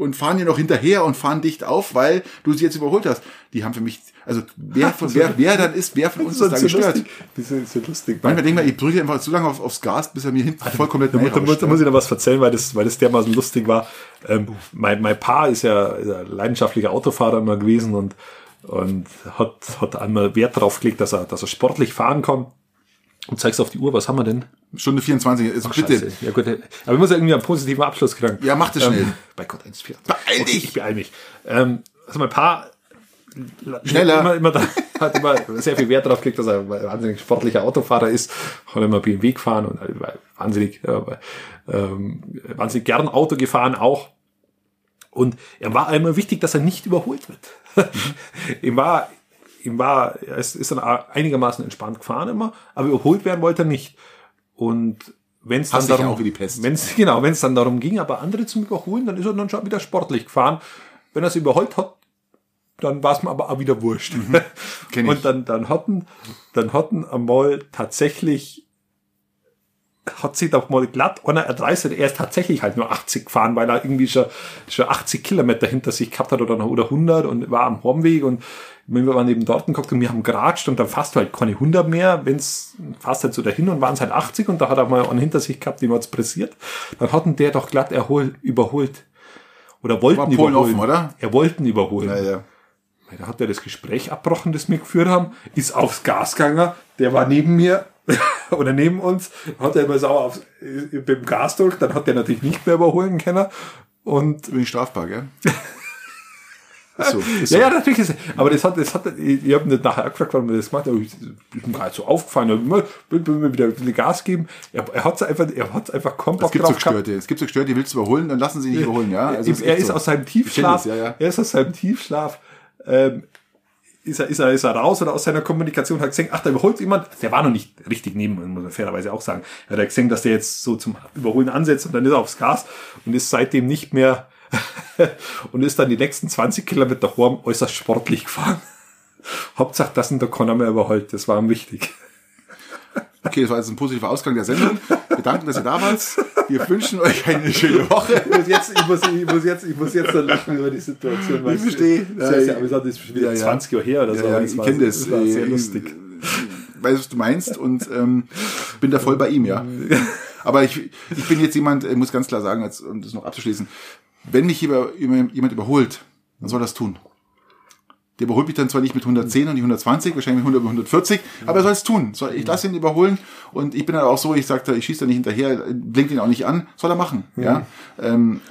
Speaker 2: Und fahren dir noch hinterher und fahren dicht auf, weil du sie jetzt überholt hast. Die haben für mich, also wer [laughs] von wer, wer dann ist, wer von uns ist da
Speaker 1: so
Speaker 2: gestört.
Speaker 1: lustig. Das ist so lustig.
Speaker 2: Manchmal denke ich ich drücke einfach zu lange auf, aufs Gas, bis er mir hinten vollkommen
Speaker 1: Da, mu- da, mu- da muss ich noch was erzählen, weil das, weil das dermaßen lustig war. Ähm, mein, mein Paar ist ja, ist ja leidenschaftlicher Autofahrer immer gewesen und, und hat, hat einmal Wert darauf gelegt, dass er, dass er sportlich fahren kann. Und zeigst auf die Uhr, was haben wir denn?
Speaker 2: Stunde 24, also bitte.
Speaker 1: Scheiße. Ja gut, äh, aber ich muss ja irgendwie einen positiven Abschluss kriegen.
Speaker 2: Ja, mach das schnell.
Speaker 1: Ähm, bei Gott, 1,4.
Speaker 2: Beeil dich!
Speaker 1: Ich beeil mich. Ähm, also mein Paar
Speaker 2: Schneller.
Speaker 1: Immer, immer da, [laughs] hat immer sehr viel Wert darauf gelegt, dass er ein wahnsinnig sportlicher Autofahrer ist. Hat immer BMW gefahren und äh, wahnsinnig, war, ähm, wahnsinnig gern Auto gefahren auch. Und er war immer wichtig, dass er nicht überholt wird. [laughs] ihm war, ihm war, er ist, ist dann einigermaßen entspannt gefahren immer, aber überholt werden wollte er nicht. Und wenn es dann darum,
Speaker 2: auch wie die Pest.
Speaker 1: wenn's, [laughs] genau, wenn es dann darum ging, aber andere zum Überholen, dann ist er dann schon wieder sportlich gefahren. Wenn er es überholt hat, dann war es mir aber auch wieder wurscht. [laughs]
Speaker 2: Ich.
Speaker 1: Und dann, dann hatten, dann hatten einmal tatsächlich, hat sich doch mal glatt einer erdreistet, er ist tatsächlich halt nur 80 gefahren, weil er irgendwie schon, schon 80 Kilometer hinter sich gehabt hat oder, noch- oder 100 und war am Heimweg und wir waren neben dort geguckt und wir haben geratscht und dann fast halt keine 100 mehr, wenn's fast halt so dahin und waren es halt 80 und da hat er mal einen hinter sich gehabt, dem hat's pressiert. Dann hatten der doch glatt erhol, überholt. Oder wollten
Speaker 2: War
Speaker 1: überholen.
Speaker 2: offen, oder?
Speaker 1: Er wollten überholen.
Speaker 2: Ja, ja.
Speaker 1: Da hat er das Gespräch abbrochen, das wir geführt haben, ist aufs Gas gegangen, der war neben mir [laughs] oder neben uns, hat er immer sauer aufs, äh, beim Gas drückt, dann hat der natürlich nicht mehr überholen können. Und
Speaker 2: Bin ich strafbar, gell? [laughs] So, [laughs] ist
Speaker 1: ja,
Speaker 2: so.
Speaker 1: ja, natürlich ist Aber das hat, das hat, ich, ich habe ihn nachher gefragt, warum er das gemacht hat. aber Ich ist mir halt so aufgefallen, ich will, mir wieder ein bisschen Gas geben. Er, er hat es einfach, er hat's einfach
Speaker 2: Es
Speaker 1: komplett
Speaker 2: gibt so Gestörte. Es gibt so Gestörte, die willst du überholen, dann lassen sie nicht überholen, ja? Also
Speaker 1: er ist
Speaker 2: so.
Speaker 1: aus seinem Tiefschlaf,
Speaker 2: das, ja, ja.
Speaker 1: er ist aus seinem Tiefschlaf, ähm, ist er, ist er, ist er raus oder aus seiner Kommunikation hat gesehen, ach, da überholt jemand, der war noch nicht richtig neben, muss man fairerweise auch sagen. Er hat gesehen, dass der jetzt so zum Überholen ansetzt und dann ist er aufs Gas und ist seitdem nicht mehr [laughs] und ist dann die nächsten 20 Kilometer heim äußerst sportlich gefahren. [laughs] Hauptsache, dass ihn der mehr überholt, das war ihm wichtig. [laughs]
Speaker 2: Okay, das war jetzt ein positiver Ausgang der Sendung. Wir danken, dass ihr da wart. Wir wünschen euch eine schöne Woche.
Speaker 1: Ich muss jetzt, ich muss, ich muss jetzt, ich muss jetzt so lachen über die Situation.
Speaker 2: Ich verstehe.
Speaker 1: Das ist ja, das ist wieder
Speaker 2: Ja, ja.
Speaker 1: 20 Jahre her oder so.
Speaker 2: Ja, ich kenne das.
Speaker 1: war sehr
Speaker 2: Äh,
Speaker 1: lustig.
Speaker 2: Weiß, was du meinst und ähm, bin da voll bei ihm, ja. Aber ich, ich bin jetzt jemand, äh, muss ganz klar sagen, als, um das noch abzuschließen, wenn mich jemand überholt, dann soll er das tun. Der überholt mich dann zwar nicht mit 110 und nicht 120, wahrscheinlich mit 100 und 140, aber er soll es tun. Soll, ich lasse ihn überholen und ich bin dann auch so, ich sage, ich schieße da nicht hinterher, blinkt ihn auch nicht an, soll er machen. Ja. Ähm,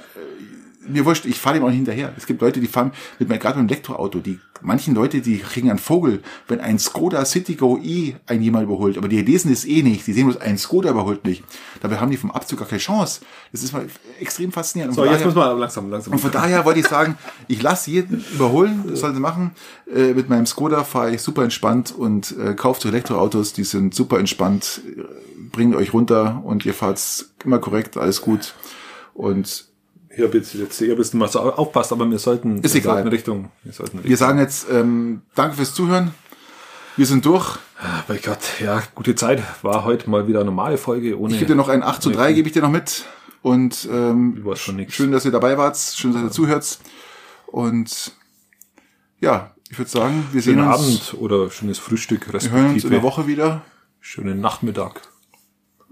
Speaker 2: mir wurscht, ich fahre dem auch nicht hinterher. Es gibt Leute, die fahren mit meinem gerade mit dem Elektroauto, die manchen Leute, die kriegen einen Vogel, wenn ein Skoda Citigo E ein jemand überholt, aber die lesen es eh nicht, die sehen bloß ein Skoda überholt nicht. Dabei haben die vom Abzug gar keine Chance. Das ist mal extrem faszinierend. Und
Speaker 1: So, jetzt
Speaker 2: daher-
Speaker 1: muss man aber langsam, langsam.
Speaker 2: und von daher wollte ich sagen, ich lasse jeden überholen, das sollen sie machen. Äh, mit meinem Skoda fahre ich super entspannt und äh, kauft Elektroautos, die sind super entspannt, bringen euch runter und ihr fahrt immer korrekt, alles gut. Und
Speaker 1: Hier bitte jetzt, hier bist du mal so aufpasst, aber wir sollten,
Speaker 2: Ist
Speaker 1: wir
Speaker 2: egal.
Speaker 1: sollten Richtung, wir sollten Richtung.
Speaker 2: wir sagen jetzt ähm, danke fürs Zuhören. Wir sind durch.
Speaker 1: Ah, bei Gott, ja, gute Zeit. War heute mal wieder eine normale Folge ohne.
Speaker 2: Ich gebe dir noch ein 8 zu 3, gebe ich dir noch mit. Und ähm,
Speaker 1: warst schon nix.
Speaker 2: schön, dass ihr dabei wart. Schön, dass ihr zuhört. Und ja, ich würde sagen, wir sehen
Speaker 1: Schönen
Speaker 2: uns.
Speaker 1: Abend oder schönes Frühstück,
Speaker 2: Wir hören uns in der
Speaker 1: respektive
Speaker 2: Woche wieder.
Speaker 1: schönen Nachmittag,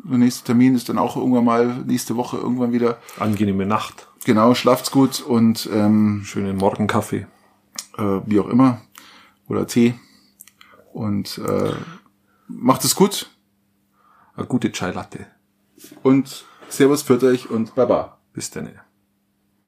Speaker 2: Der nächste Termin ist dann auch irgendwann mal nächste Woche irgendwann wieder.
Speaker 1: angenehme Nacht,
Speaker 2: Genau, schlaft's gut und ähm,
Speaker 1: schönen Morgenkaffee.
Speaker 2: äh, wie auch immer. Oder Tee. Und äh, macht es gut.
Speaker 1: Eine gute Chai Latte.
Speaker 2: Und Servus, für euch und Baba.
Speaker 1: Bis dann.